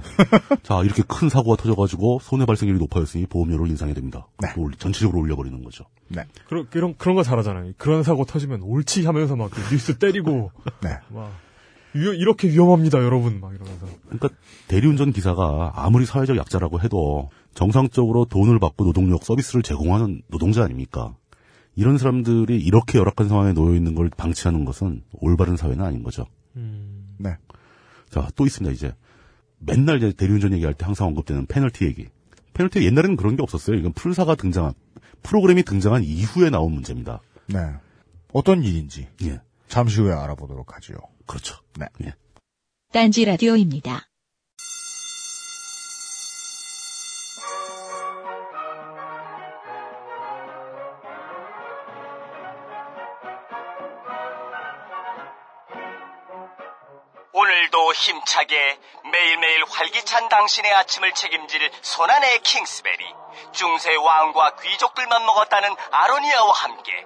자, 이렇게 큰 사고가 터져가지고 손해 발생률이 높아졌으니 보험료를 인상해야 됩니다. 네. 전체적으로 올려버리는 거죠. 네. 그런 그런 그런 거 잘하잖아요. 그런 사고 터지면 옳지 하면서 막 뉴스 때리고 네. 막 위- 이렇게 위험합니다, 여러분 막 이러면서. 그러니까 대리운전 기사가 아무리 사회적 약자라고 해도 정상적으로 돈을 받고 노동력 서비스를 제공하는 노동자 아닙니까? 이런 사람들이 이렇게 열악한 상황에 놓여 있는 걸 방치하는 것은 올바른 사회는 아닌 거죠. 네. 자, 또 있습니다, 이제. 맨날 이제 대리운전 얘기할 때 항상 언급되는 페널티 얘기. 페널티 옛날에는 그런 게 없었어요. 이건 풀사가 등장한, 프로그램이 등장한 이후에 나온 문제입니다. 네. 어떤 일인지 예. 잠시 후에 알아보도록 하죠. 그렇죠. 네. 예. 딴지 라디오입니다. 오늘도 힘차게 매일매일 활기찬 당신의 아침을 책임질 손안의 킹스베리 중세 왕과 귀족들만 먹었다는 아로니아와 함께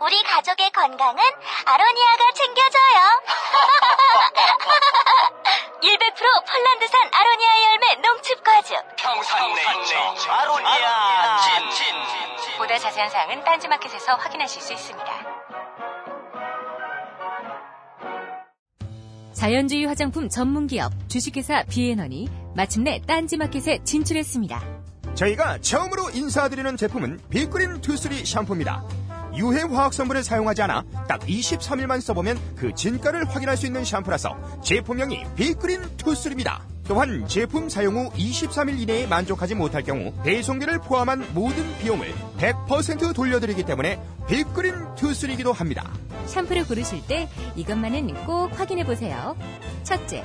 우리 가족의 건강은 아로니아가 챙겨줘요. 100% 폴란드산 아로니아 열매 농축 과즙. 평산네이처 아로니아 친 보다 자세한 사항은 딴지마켓에서 확인하실 수 있습니다. 자연주의 화장품 전문기업 주식회사 비앤원이 마침내 딴지마켓에 진출했습니다. 저희가 처음으로 인사드리는 제품은 Big Green Two Three 샴푸입니다. 유해 화학 성분을 사용하지 않아 딱 23일만 써보면 그 진가를 확인할 수 있는 샴푸라서 제품명이 Big Green Two Three입니다. 또한 제품 사용 후 23일 이내에 만족하지 못할 경우 배송비를 포함한 모든 비용을 100% 돌려드리기 때문에 Big Green Two Three기도 합니다. 샴푸를 고르실 때 이것만은 꼭 확인해 보세요. 첫째,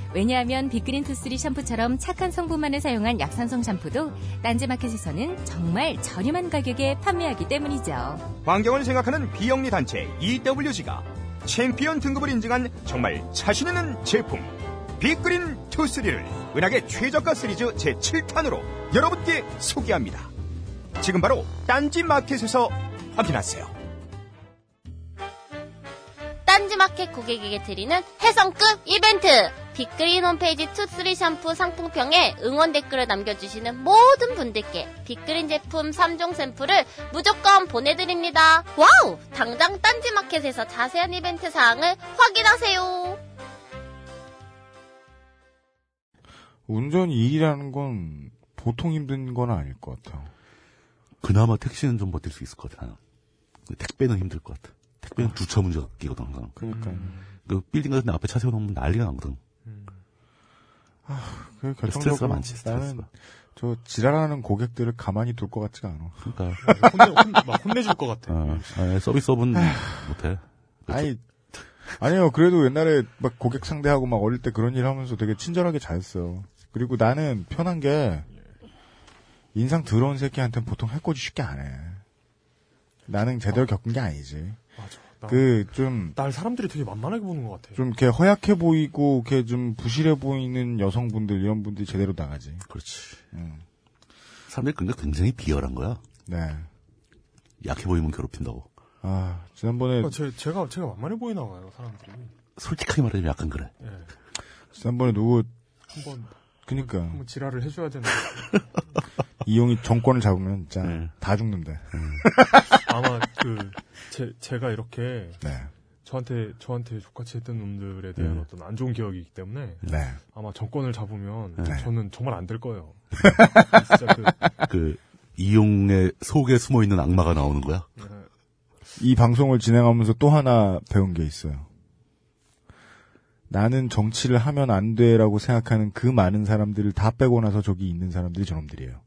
왜냐하면 Big Green Two Three 샴푸처럼 착한 성분만을 사용한 약산성 샴푸도 딴지마켓에서는 정말 저렴한 가격에 판매하기 때문이죠. 환경을 생각하는 비영리 단체 EWG가 챔피언 등급을 인증한 정말 자신 있는 제품 Big Green Two Three를 은하계 최저가 시리즈 제7탄으로 여러분께 소개합니다. 지금 바로 딴지 마켓에서 확인하세요. 딴지마켓 고객에게 드리는 혜성급 이벤트! Big Green 홈페이지 Two Three 샴푸 상품평에 응원 댓글을 남겨주시는 모든 분들께 Big Green 제품 3종 샘플을 무조건 보내드립니다. 와우! 당장 딴지마켓에서 자세한 이벤트 사항을 확인하세요. 운전 일이라는 건 보통 힘든 건 아닐 것 같아요. 그나마 택시는 좀 버틸 수 있을 것 같아요. 근데 택배는 힘들 것 같아. 택배는 주차 문제가 끼거든, 항상. 그러니까요. 그 빌딩 같은 데 앞에 차 세워놓으면 난리가 나거든. 그 스트레스가 결정적으로 많지, 스트레스가. 나는 저 지랄하는 고객들을 가만히 둘 것 같지가 않아. 그러니까. 혼내, 혼, 막 혼내줄 것 같아. 어, 아, 서비스업은 못해. 아니, 아니요. 그래도 옛날에 막 고객 상대하고 막 어릴 때 그런 일 하면서 되게 친절하게 잘했어요. 그리고 나는 편한 게 인상 더러운 새끼한테는 보통 해코지 쉽게 안 해. 나는 제대로 겪은 게 아니지. 나- 그좀 날 사람들이 되게 만만하게 보는 것 같아. 좀 이렇게 허약해 보이고 이렇게 좀 부실해 보이는 여성분들 이런 분들이 제대로 나가지. 그렇지. 음. 사람들이 근데 굉장히 비열한 거야. 네. 약해 보이면 괴롭힌다고. 아 지난번에 어, 제, 제가 제가 만만해 보이나 봐요 사람들이. 솔직하게 말하면 약간 그래. 예. 지난번에 누구 한번 그니까 한번 지랄을 해줘야 되는데 이용이 정권을 잡으면 진짜 네. 다 죽는데. 아마 그 제, 제가 이렇게 네. 저한테 저한테 족같이 했던 놈들에 대한 네. 어떤 안 좋은 기억이기 때문에 네. 아마 정권을 잡으면 네. 저는 정말 안 될 거예요. 진짜 그 그, 이용의 속에 숨어 있는 악마가 나오는 거야? 이 방송을 진행하면서 또 하나 배운 게 있어요. 나는 정치를 하면 안 돼라고 생각하는 그 많은 사람들을 다 빼고 나서 저기 있는 사람들이 저놈들이에요.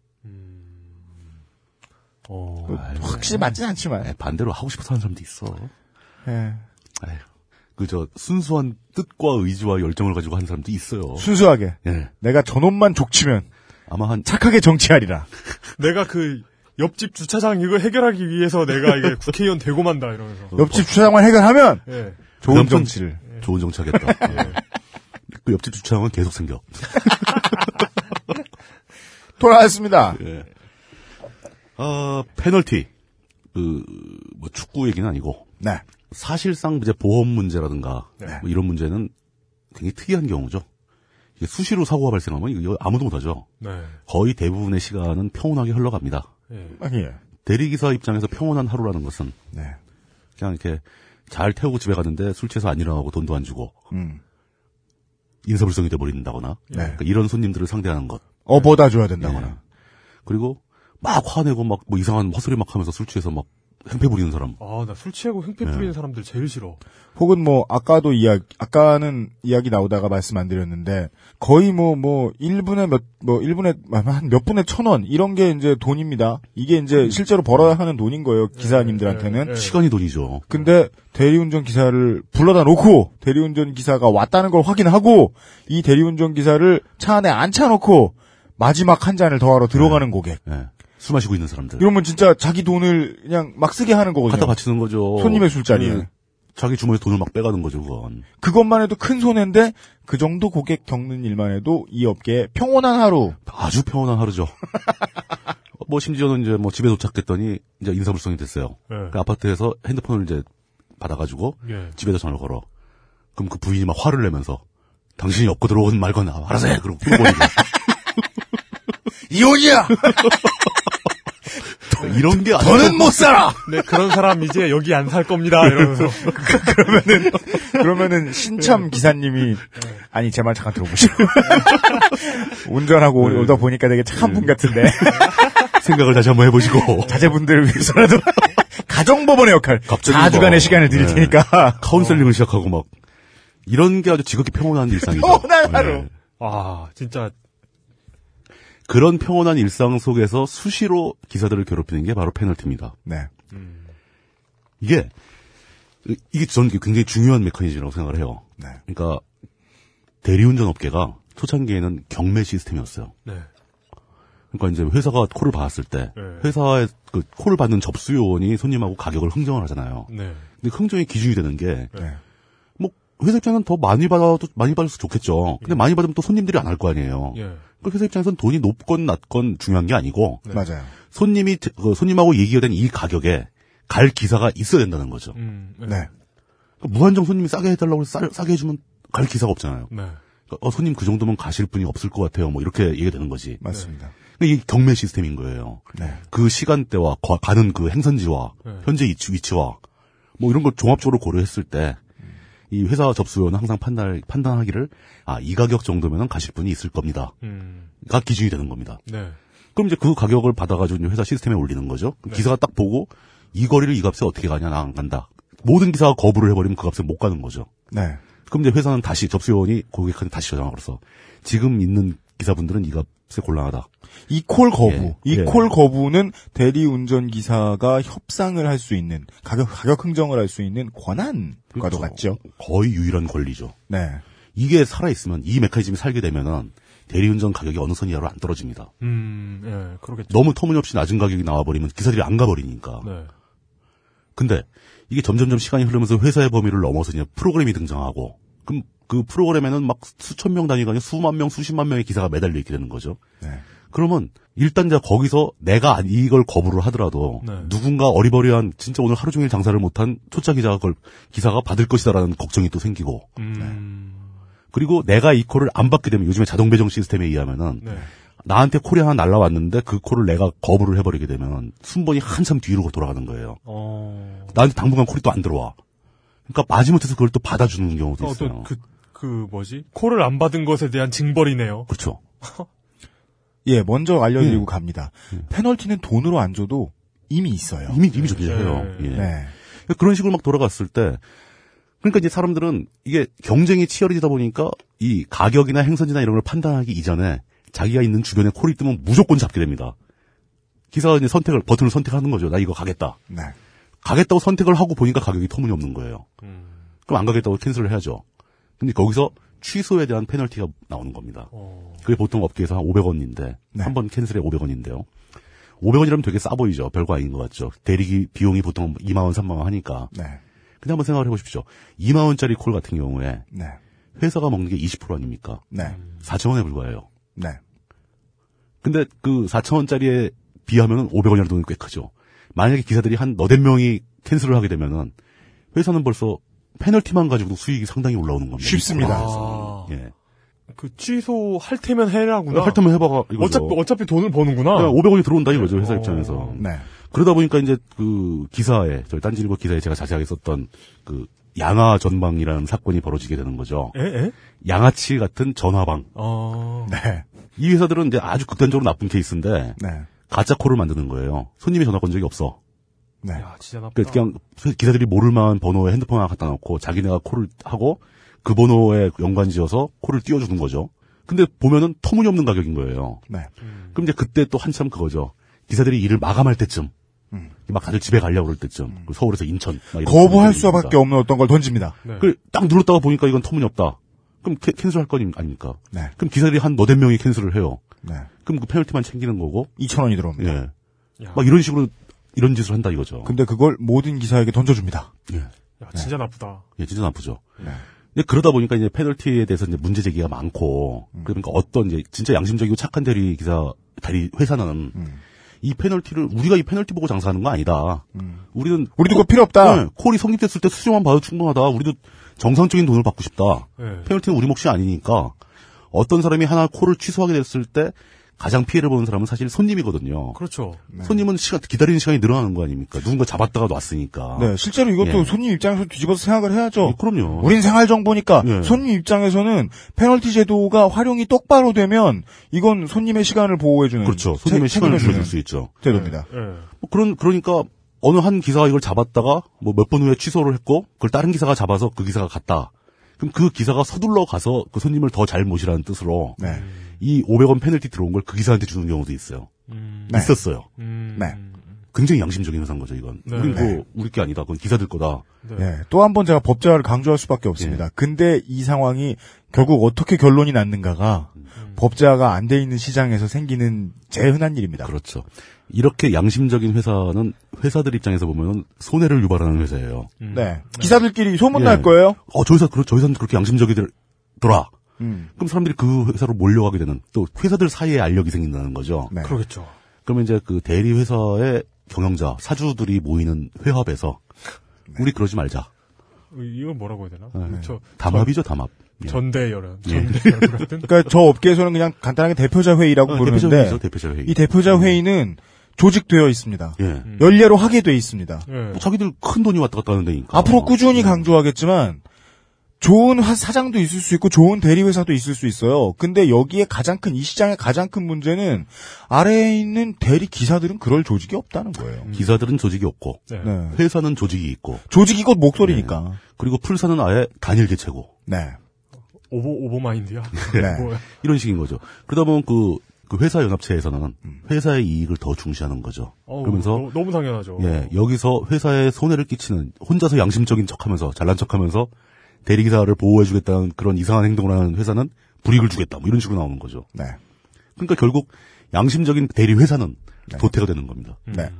어. 확실히 맞진 않지만. 예, 반대로 하고 싶어서 하는 사람도 있어. 예. 그저 순수한 뜻과 의지와 열정을 가지고 하는 사람도 있어요. 순수하게. 예. 내가 저놈만 족치면 아마 한 착하게 정치하리라. 내가 그 옆집 주차장 이거 해결하기 위해서 내가 이게 국회의원 되고 만다 이러면서. 옆집 주차장만 해결하면 예. 좋은 정치를. 좋은 정치하겠다. 예. 그 옆집 주차장은 계속 생겨. 돌아왔습니다. 예. 아, 페널티. 그, 뭐, 축구 얘기는 아니고. 네. 사실상 이제 보험 문제라든가. 네. 뭐 이런 문제는 굉장히 특이한 경우죠. 이게 수시로 사고가 발생하면 이거 아무도 못하죠. 네. 거의 대부분의 시간은 평온하게 흘러갑니다. 예. 아니에요. 대리기사 입장에서 평온한 하루라는 것은. 네. 그냥 이렇게 잘 태우고 집에 갔는데 술 취해서 안 일어나고 돈도 안 주고. 음. 인사불성이 돼버린다거나. 네. 그러니까 이런 손님들을 상대하는 것. 업어다 줘야 된다거나. 예. 그리고 막 화내고 막 뭐 이상한 헛소리 막 하면서 술 취해서 막 행패 부리는 사람. 아, 나 술 취하고 횡패 부리는 사람들 제일 싫어. 혹은 뭐 아까도 이야기 아까는 이야기 나오다가 말씀 안 드렸는데 거의 뭐 뭐 1분에 몇 뭐 1분에 한 몇 분에 천 원 이런 게 이제 돈입니다. 이게 이제 실제로 벌어야 하는 돈인 거예요. 기사님들한테는. 시간이 돈이죠. 근데 대리운전 기사를 불러다 놓고 대리운전 기사가 왔다는 걸 확인하고 이 대리운전 기사를 차 안에 앉혀놓고 마지막 한 잔을 더하러 들어가는 고객. 예. 술 마시고 있는 사람들. 이러면 진짜 자기 돈을 그냥 막 쓰게 하는 거거든요. 갖다 바치는 거죠. 손님의 술자리에. 예. 자기 주머니에 돈을 막 빼가는 거죠, 그건. 그것만 해도 큰 손해인데 그 정도 고객 겪는 일만 해도 이 업계에 평온한 하루. 아주 평온한 하루죠. 뭐 심지어는 이제 뭐 집에 도착했더니 이제 인사불성이 됐어요. 예. 그 아파트에서 핸드폰을 이제 받아가지고 예. 집에다 전화를 걸어. 그럼 그 부인이 막 화를 내면서 당신이 엎고 들어오건 말건 알아서 해. 그러고 끊어버리고. 이혼이야! 이런 게 아주 더는 못 살아! 네, 그런 사람 이제 여기 안 살 겁니다. 이러면서. 그러면은, 그러면은 신참 기사님이, 아니, 제 말 잠깐 들어보시고. 운전하고 네. 오다 보니까 되게 착한 분 같은데. 생각을 다시 한번 해보시고. 자제분들을 위해서라도. 가정법원의 역할. 갑자기 4주간의 막, 시간을 드릴 네. 테니까. 카운셀링을 시작하고 막 이런 게 아주 지극히 평온한 일상이죠. 평온한 하루. 네. 아, 진짜. 그런 평온한 일상 속에서 수시로 기사들을 괴롭히는 게 바로 페널티입니다. 네. 이게 이게 저는 굉장히 중요한 메커니즘이라고 생각을 해요. 네. 그러니까 대리운전 업계가 초창기에는 경매 시스템이었어요. 네. 그러니까 이제 회사가 콜을 받았을 때 네. 회사의 그 콜을 받는 접수 요원이 손님하고 가격을 흥정을 하잖아요. 네. 근데 흥정의 기준이 되는 게 네. 뭐 회사 입장에는 더 많이 받아도 많이 받아서 좋겠죠. 근데 많이 받으면 또 손님들이 안 할 거 아니에요. 회사 입장에서는 돈이 높건 낮건 중요한 게 아니고 맞아요. 손님이 제- 그 손님하고 얘기가 된 이 가격에 갈 기사가 있어야 된다는 거죠. 음, 네. 네. 그러니까 무한정 손님이 싸게 해달라고 해서 싸, 싸게 해주면 갈 기사가 없잖아요. 네. 그러니까 어, 손님 그 정도면 가실 분이 없을 것 같아요. 뭐 이렇게 얘기가 되는 거지. 맞습니다. 그러니까 이게 경매 시스템인 거예요. 네. 그 시간대와 과- 가는 그 행선지와 네. 현재 위치, 위치와 뭐 이런 걸 종합적으로 고려했을 때 이 회사 접수요는 항상 판단, 판단하기를 아, 이 가격 정도면은 가실 분이 있을 겁니다. 음. 가 기준이 되는 겁니다. 네. 그럼 이제 그 가격을 받아가지고 이제 회사 시스템에 올리는 거죠. 네. 기사가 딱 보고 이 거리를 이 값에 어떻게 가냐 나 안 간다. 모든 기사가 거부를 해버리면 그 값에 못 가는 거죠. 네. 그럼 이제 회사는 다시 접수요원이 고객한테 다시 저장으로서 지금 있는 기사분들은 이 값에 곤란하다. 이콜 거부. 예. 이 예. 콜 거부는 대리운전 기사가 협상을 할 수 있는, 가격, 가격 흥정을 할 수 있는 권한과도 그렇죠. 같죠. 거의 유일한 권리죠. 네. 이게 살아 있으면 이 메커니즘이 살게 되면은 대리운전 가격이 어느 선 이하로 안 떨어집니다. 음, 예, 그러겠죠. 너무 터무니없이 낮은 가격이 나와버리면 기사들이 안 가버리니까. 네. 근데 이게 점점점 시간이 흐르면서 회사의 범위를 넘어서 이제 프로그램이 등장하고 그럼 그 프로그램에는 막 수천 명 단위가 아니라 수만 명, 수십만 명의 기사가 매달려 있게 되는 거죠. 네. 그러면 일단 이제 거기서 내가 안- 이걸 거부를 하더라도 네. 누군가 어리버리한 진짜 오늘 하루 종일 장사를 못한 초짜 기자가 그걸 기사가 받을 것이다라는 걱정이 또 생기고 음. 그리고 내가 이 콜을 안 받게 되면 요즘에 자동 배정 시스템에 의하면은 네. 나한테 콜이 하나 날라왔는데 그 콜을 내가 거부를 해버리게 되면 순번이 한참 뒤로 돌아가는 거예요. 어. 나한테 당분간 콜이 또 안 들어와. 그러니까 마지못해서 그걸 또 받아주는 경우도 어, 있어요. 또 그, 그 뭐지? 콜을 안 받은 것에 대한 징벌이네요. 그렇죠. 예, 먼저 알려드리고 음. 갑니다. 페널티는 돈으로 안 줘도 이미 있어요. 이미 이미 존재해요. 예. 네. 그런 식으로 막 돌아갔을 때 그러니까 이제 사람들은 이게 경쟁이 치열해지다 보니까 이 가격이나 행선지나 이런 걸 판단하기 이전에 자기가 있는 주변에 콜이 뜨면 무조건 잡게 됩니다. 기사가 이제 선택을 버튼을 선택하는 거죠. 나 이거 가겠다. 네. 가겠다고 선택을 하고 보니까 가격이 터무니없는 거예요. 그럼 안 가겠다고 cancel을 해야죠. 근데 거기서 취소에 대한 페널티가 나오는 겁니다. 그게 보통 업계에서 한 500원인데 한번 cancel에 500원인데요. 500원이라면 되게 싸 보이죠. 별거 아닌 것 같죠. 대리기 비용이 보통 2만 원, 3만 원 하니까. 네. 근데 한번 생각을 해보십시오. 2만 원짜리 콜 같은 경우에 네. 회사가 먹는 게 20% 아닙니까? 네. 4천 원에 불과해요. 네. 근데 그 4천 원짜리에 비하면 500원이라는 돈이 꽤 크죠. 만약에 기사들이 한 너댓 명이 cancel을 하게 되면은 회사는 벌써 페널티만 가지고도 수익이 상당히 올라오는 겁니다. 쉽습니다. 아. 예. 그 취소할 테면 해라구나. 할 테면 해봐가 이거죠. 어차피 어차피 돈을 버는구나. 500원이 들어온다 이거죠 회사 입장에서. 네. 그러다 보니까 이제 그 기사에 저희 딴지일보 기사에 제가 자세하게 썼던 그 양아 전방이라는 사건이 벌어지게 되는 거죠. 에? 에? 양아치 같은 전화방. 어. 네. 이 회사들은 이제 아주 극단적으로 나쁜 케이스인데 네. 가짜 콜을 만드는 거예요. 손님이 전화 건 적이 없어. 네. 야, 진짜 나쁘다. 그냥 기사들이 모를 만한 번호에 핸드폰 하나 갖다 놓고 자기네가 콜을 하고 그 번호에 연관지어서 콜을 띄워주는 거죠. 근데 보면은 터무니없는 가격인 거예요. 네. 그럼 이제 그때 또 한참 그거죠. 기사들이 일을 마감할 때쯤. 막 다들 집에 가려고 그럴 때쯤. 그 서울에서 인천. 막 이런 거부할 수밖에. 없는 어떤 걸 던집니다. 네. 그딱 눌렀다가 보니까 이건 터무니없다. 그럼 캐, cancel할 거 아닙니까? 네. 그럼 기사들이 한 너댓 명이 cancel을 해요. 네. 그럼 그 페널티만 챙기는 거고. 2,000원이 들어옵니다. 예. 막 이런 식으로 이런 짓을 한다 이거죠. 근데 그걸 모든 기사에게 던져줍니다. 예. 야, 진짜 나쁘다. 예, 진짜 나쁘죠. 네. 근데 그러다 보니까 이제 페널티에 대해서 이제 문제 제기가 많고, 음. 그러니까 어떤 이제 진짜 양심적이고 착한 대리 기사, 대리 회사는 음. 이 페널티를 우리가 이 페널티 보고 장사하는 거 아니다. 우리는 음. 우리도 그거 필요 없다. 네, 콜이 성립됐을 때 수정만 봐도 충분하다. 우리도 정상적인 돈을 받고 싶다. 네. 페널티는 우리 몫이 아니니까 어떤 사람이 하나 콜을 취소하게 됐을 때 가장 피해를 보는 사람은 사실 손님이거든요. 그렇죠. 손님은 시간 기다리는 시간이 늘어나는 거 아닙니까? 누군가 잡았다가 놨으니까. 네, 실제로 이것도 예. 손님 입장에서 뒤집어서 생각을 해야죠. 그럼요. 우린 생활 정보니까 예. 손님 입장에서는 페널티 제도가 활용이 똑바로 되면 이건 손님의 시간을 보호해 주는 그렇죠. 손님의 책- 시간을 줄여줄 주는 수 있죠. 제도입니다. 예. 뭐 그런 그러니까 어느 한 기사가 이걸 잡았다가 뭐몇분 후에 취소를 했고 그걸 다른 기사가 잡아서 그 기사가 갔다. 그럼 그 기사가 서둘러 가서 그 손님을 더 잘 모시라는 뜻으로 네. 이 500원 페널티 들어온 걸 그 기사한테 주는 경우도 있어요. 네. 있었어요. 음. 네. 굉장히 양심적인 회사인 거죠, 이건. 네. 우린 네. 뭐 우리 게 아니다. 그건 기사들 거다. 예, 또한 번 제가 법제화를 강조할 수밖에 예. 없습니다. 근데 이 상황이 결국 어떻게 결론이 났는가가 음. 법제화가 안 돼 있는 시장에서 생기는 제일 흔한 일입니다. 그렇죠. 이렇게 양심적인 회사는 회사들 입장에서 보면 손해를 유발하는 회사예요. 네. 기사들끼리 소문 예. 날 거예요? 어, 저 회사, 그렇, 저 회사는 그렇게 양심적이더라. 음. 그럼 사람들이 그 회사로 몰려가게 되는, 또 회사들 사이에 알력이 생긴다는 거죠. 네. 그러겠죠. 그러면 이제 그 대리 회사의 경영자, 사주들이 모이는 회합에서, 우리 그러지 말자. 이건 뭐라고 해야 되나? 네. 저 담합이죠, 담합. 예. 전대열연. 예. 같은. 그러니까 저 업계에서는 그냥 간단하게 대표자 회의라고 어, 부르는데 대표자 회의죠, 대표자 회의. 이 대표자 회의는 조직되어 있습니다. 예. 음. 연례로 하게 돼 있습니다. 예. 뭐 자기들 큰 돈이 왔다 갔다 하는 데니까. 앞으로 꾸준히 강조하겠지만 좋은 화- 사장도 있을 수 있고 좋은 대리 회사도 있을 수 있어요. 근데 여기에 가장 큰 이 시장의 가장 큰 문제는 아래에 있는 대리 기사들은 그럴 조직이 없다는 거예요. 기사들은 조직이 없고, 네. 네. 회사는 조직이 있고, 조직이 곧 목소리니까. 그리고 풀사는 아예 단일 개체고. 네. 오버 오버 마인드야. 네. 뭐야? 이런 식인 거죠. 그러다 보면 그, 그 회사 연합체에서는 회사의 이익을 더 중시하는 거죠. 어우, 그러면서 너, 너무 당연하죠. 예, 여기서 회사에 손해를 끼치는 혼자서 양심적인 척하면서 잘난 척하면서 대리기사를 보호해주겠다는 그런 이상한 행동을 하는 회사는 불이익을 주겠다. 뭐 이런 식으로 나오는 거죠. 네. 그러니까 결국 양심적인 대리 회사는 도태가 되는 겁니다. 네.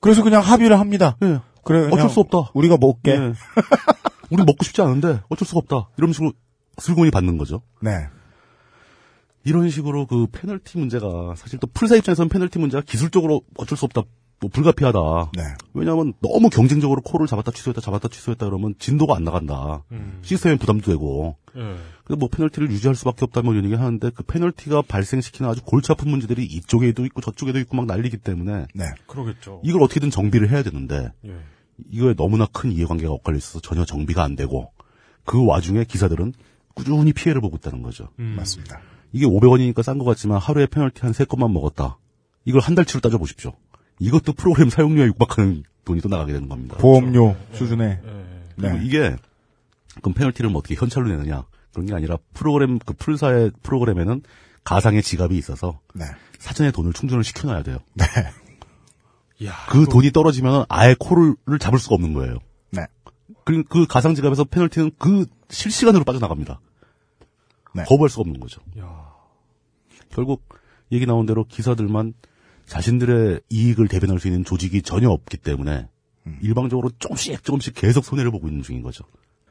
그래서 그냥 합의를 합니다. 예. 그래 어쩔 수 없다. 우리가 먹게. 예. 우리 먹고 싶지 않은데 어쩔 수가 없다. 이런 식으로 슬그머니 받는 거죠. 네. 이런 식으로 그 페널티 문제가 사실 또 풀사 입장에서는 페널티 문제가 기술적으로 어쩔 수 없다. 뭐 불가피하다. 네. 왜냐하면 너무 경쟁적으로 콜을 잡았다 취소했다 잡았다 취소했다 그러면 진도가 안 나간다. 음. 시스템에 부담도 되고. 예. 그래서 뭐 페널티를 유지할 수밖에 없다 뭐 이런 얘기 하는데 그 페널티가 발생시키는 아주 골치 아픈 문제들이 이쪽에도 있고 저쪽에도 있고 막 난리기 때문에 네. 그러겠죠. 이걸 어떻게든 정비를 해야 되는데 예. 이거에 너무나 큰 이해관계가 엇갈려 있어서 전혀 정비가 안 되고 그 와중에 기사들은 꾸준히 피해를 보고 있다는 거죠. 음. 맞습니다. 이게 500원이니까 싼 것 같지만 하루에 페널티 한 3건만 먹었다. 이걸 한 달치로 따져보십시오. 이것도 프로그램 사용료에 육박하는 돈이 또 나가게 되는 겁니다. 보험료 수준의 예. 그리고 네. 이게 그럼 페널티를 뭐 어떻게 현찰로 내느냐 그런 게 아니라 프로그램 그 풀사의 프로그램에는 가상의 지갑이 있어서 네. 사전에 돈을 충전을 시켜놔야 돼요. 네. 그 돈이 떨어지면 아예 코를 잡을 수가 없는 거예요. 네. 그, 그 가상 지갑에서 페널티는 그 실시간으로 빠져나갑니다. 네. 거부할 수가 없는 거죠. 결국 얘기 나온 대로 기사들만 자신들의 이익을 대변할 수 있는 조직이 전혀 없기 때문에 음. 일방적으로 조금씩 조금씩 계속 손해를 보고 있는 중인 거죠.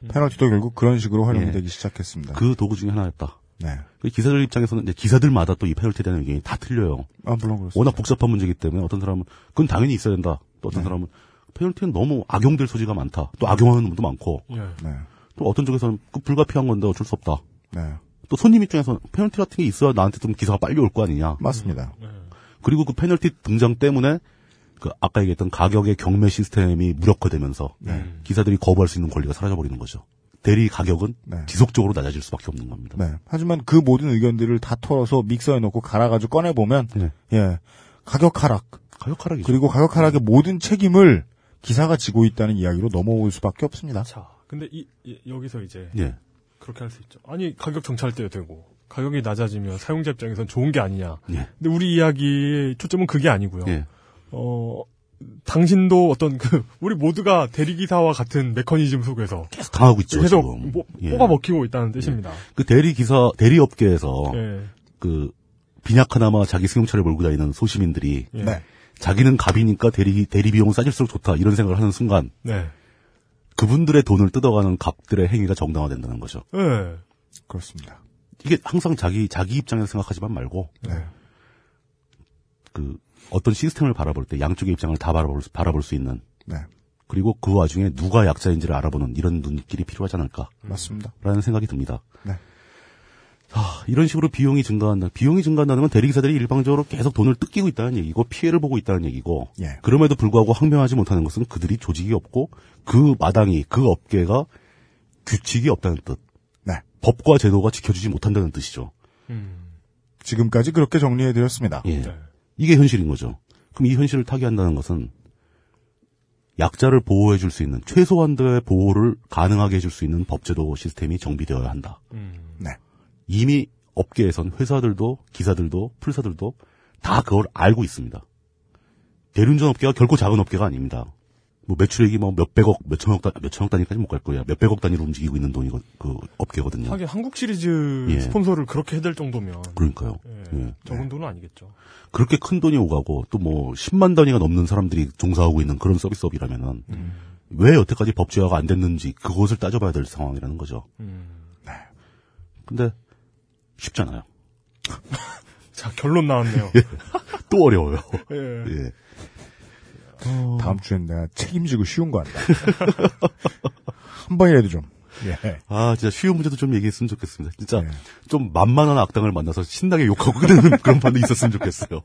페널티도 결국 그런 식으로 활용이 예. 되기 시작했습니다. 그 도구 중에 하나였다. 네. 그 기사들 입장에서는 이제 기사들마다 또 이 페널티에 대한 의견이 다 틀려요. 아, 물론 그렇습니다. 워낙 복잡한 문제이기 때문에 어떤 사람은 그건 당연히 있어야 된다. 또 네. 어떤 사람은 페널티는 너무 악용될 소지가 많다. 또 악용하는 분도 많고. 네. 또 어떤 쪽에서는 그 불가피한 건데 어쩔 수 없다. 네. 또 손님 입장에서는 페널티 같은 게 있어야 나한테 좀 기사가 빨리 올 거 아니냐. 맞습니다. 그리고 그 페널티 등장 때문에 그 아까 얘기했던 가격의 경매 시스템이 무력화되면서 네. 기사들이 거부할 수 있는 권리가 사라져 버리는 거죠. 대리 가격은 네. 지속적으로 낮아질 수밖에 없는 겁니다. 네. 하지만 그 모든 의견들을 다 털어서 믹서에 넣고 갈아가지고 꺼내 보면, 예. 가격 하락. 가격 하락이죠. 그리고 가격 하락의 모든 책임을 기사가 지고 있다는 이야기로 넘어올 수밖에 없습니다. 자, 근데 이, 이- 여기서 이제 예. 그렇게 할 수 있죠. 아니 가격 정찰돼야 되고 가격이 낮아지면 사용자 입장에선 좋은 게 아니냐. 예. 근데 우리 이야기의 초점은 그게 아니고요. 예. 어 당신도 어떤 그 우리 모두가 대리기사와 같은 메커니즘 속에서 계속 당하고 있죠. 계속 지금. 뭐- 예. 뽑아 먹히고 있다는 뜻입니다. 그 대리 기사 대리 업계에서 예. 그 빈약 하나마 자기 승용차를 몰고 다니는 소시민들이 예. 네. 자기는 갑이니까 대리 대리 비용은 싸질수록 좋다 이런 생각을 하는 순간 네. 그분들의 돈을 뜯어가는 갑들의 행위가 정당화된다는 거죠. 예. 그렇습니다. 이게 항상 자기 자기 입장에서 생각하지만 말고 네. 그 어떤 시스템을 바라볼 때 양쪽의 입장을 다 바라볼, 수- 바라볼 수 있는 네. 그리고 그 와중에 누가 약자인지를 알아보는 이런 눈길이 필요하지 않을까 맞습니다. 라는 생각이 듭니다. 네. 아, 이런 식으로 비용이 증가한다. 비용이 증가한다는 건 대리기사들이 일방적으로 계속 돈을 뜯기고 있다는 얘기고 피해를 보고 있다는 얘기고 예. 그럼에도 불구하고 항명하지 못하는 것은 그들이 조직이 없고 그 마당이 그 업계가 규칙이 없다는 뜻. 네. 법과 제도가 지켜주지 못한다는 뜻이죠. 지금까지 그렇게 정리해드렸습니다. 예. 이게 현실인 거죠. 그럼 이 현실을 타개한다는 것은 약자를 보호해 줄 수 있는 최소한도의 보호를 가능하게 해줄 수 있는 법제도 시스템이 정비되어야 한다. 네. 이미 업계에선 회사들도 기사들도 풀사들도 다 그걸 알고 있습니다. 대륜전 업계가 결코 작은 업계가 아닙니다. 뭐 매출액이 뭐 몇백억, 몇천억 단, 몇천억 단위까지 못 갈 거예요. 몇백억 단위로 움직이고 있는 돈이 그 업계거든요. 하긴 한국 시리즈 예. 스폰서를 그렇게 해댈 정도면 그러니까요. 예, 예. 적은 돈은 아니겠죠. 그렇게 큰 돈이 오가고 또 뭐 10만 단위가 넘는 사람들이 종사하고 있는 그런 서비스업이라면은 왜 여태까지 법제화가 안 됐는지 그것을 따져봐야 될 상황이라는 거죠. 네. 근데 쉽잖아요. 자 결론 나왔네요. 또 어려워요. 예. 예. 다음 주엔 내가 책임지고 쉬운 거 한다. 한 번이라도 좀. 예. 아, 진짜 쉬운 문제도 좀 얘기했으면 좋겠습니다. 진짜 네. 좀 만만한 악당을 만나서 신나게 욕하고 그러는 그런 판도 있었으면 좋겠어요.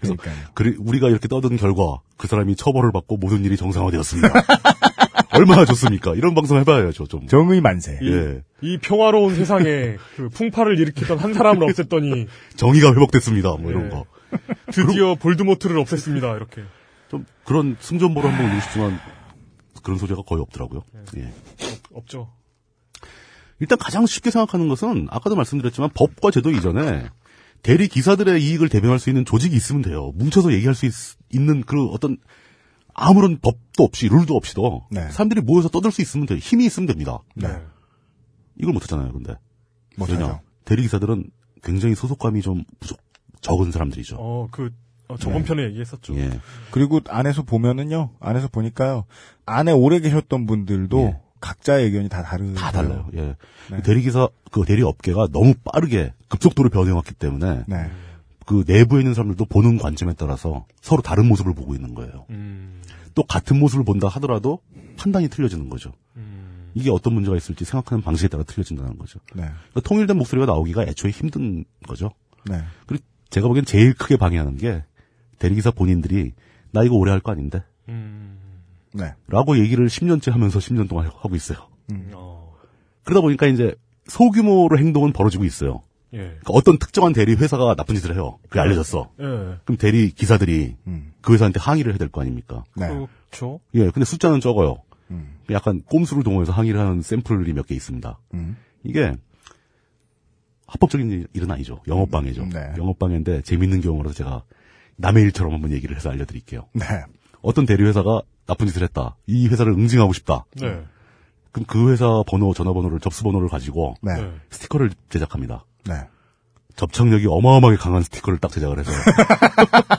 그래서 그리- 우리가 이렇게 떠든 결과 그 사람이 처벌을 받고 모든 일이 정상화되었습니다. 얼마나 좋습니까? 이런 방송 해봐야죠, 좀. 정의 만세. 이, 예. 이 평화로운 세상에 그 풍파를 일으키던 한 사람을 없앴더니 정의가 회복됐습니다. 뭐 이런 예. 거. 드디어 볼드모트를 없앴습니다. 이렇게. 좀 그런 승전보를 한번 올리고 싶지만 그런 소재가 거의 없더라고요. 예. 없죠. 일단 가장 쉽게 생각하는 것은 아까도 말씀드렸지만 법과 제도 이전에 대리 기사들의 이익을 대변할 수 있는 조직이 있으면 돼요. 뭉쳐서 얘기할 수 있, 는그 어떤 아무런 법도 없이 룰도 없이도 네. 사람들이 모여서 떠들 수 있으면 돼요. 힘이 있으면 됩니다. 네. 이걸 못하잖아요. 근데 못하죠. 왜냐? 대리 기사들은 굉장히 소속감이 좀 부족 적은 사람들이죠. 어, 그, 어, 저번 네. 편에 얘기했었죠. 예. 그리고 안에서 보면은요, 안에서 보니까요, 안에 오래 계셨던 분들도 각자의 의견이 다 다르. 예. 다 달라요. 예. 네. 그 대리기사, 그 대리 업계가 너무 빠르게 급속도로 변해왔기 때문에 네. 그 내부에 있는 사람들도 보는 관점에 따라서 서로 다른 모습을 보고 있는 거예요. 음. 또 같은 모습을 본다 하더라도 판단이 틀려지는 거죠. 음. 이게 어떤 문제가 있을지 생각하는 방식에 따라 틀려진다는 거죠. 네. 그러니까 통일된 목소리가 나오기가 애초에 힘든 거죠. 네. 그리고 제가 보기엔 제일 크게 방해하는 게 대리기사 본인들이 나 이거 오래 할 거 아닌데? 음. 네. 라고 얘기를 10년째 하면서 10년 동안 하고 있어요. 음. 어. 그러다 보니까 이제 소규모로 행동은 벌어지고 있어요. 예. 그러니까 어떤 특정한 대리 회사가 나쁜 짓을 해요. 그게 알려졌어. 예. 그럼 대리 기사들이 음. 그 회사한테 항의를 해야 될 거 아닙니까? 네. 그렇죠. 예, 근데 숫자는 적어요. 음. 약간 꼼수를 동원해서 항의를 하는 샘플이 몇 개 있습니다. 음. 이게 합법적인 일은 아니죠. 영업방해죠. 네. 영업방해인데 재밌는 경우라서 제가 남의 일처럼 한번 얘기를 해서 알려드릴게요. 네. 어떤 대리회사가 나쁜 짓을 했다. 이 회사를 응징하고 싶다. 네. 그럼 그 회사 번호, 전화번호를, 접수번호를 가지고 네. 스티커를 제작합니다. 네. 접착력이 어마어마하게 강한 스티커를 딱 제작을 해서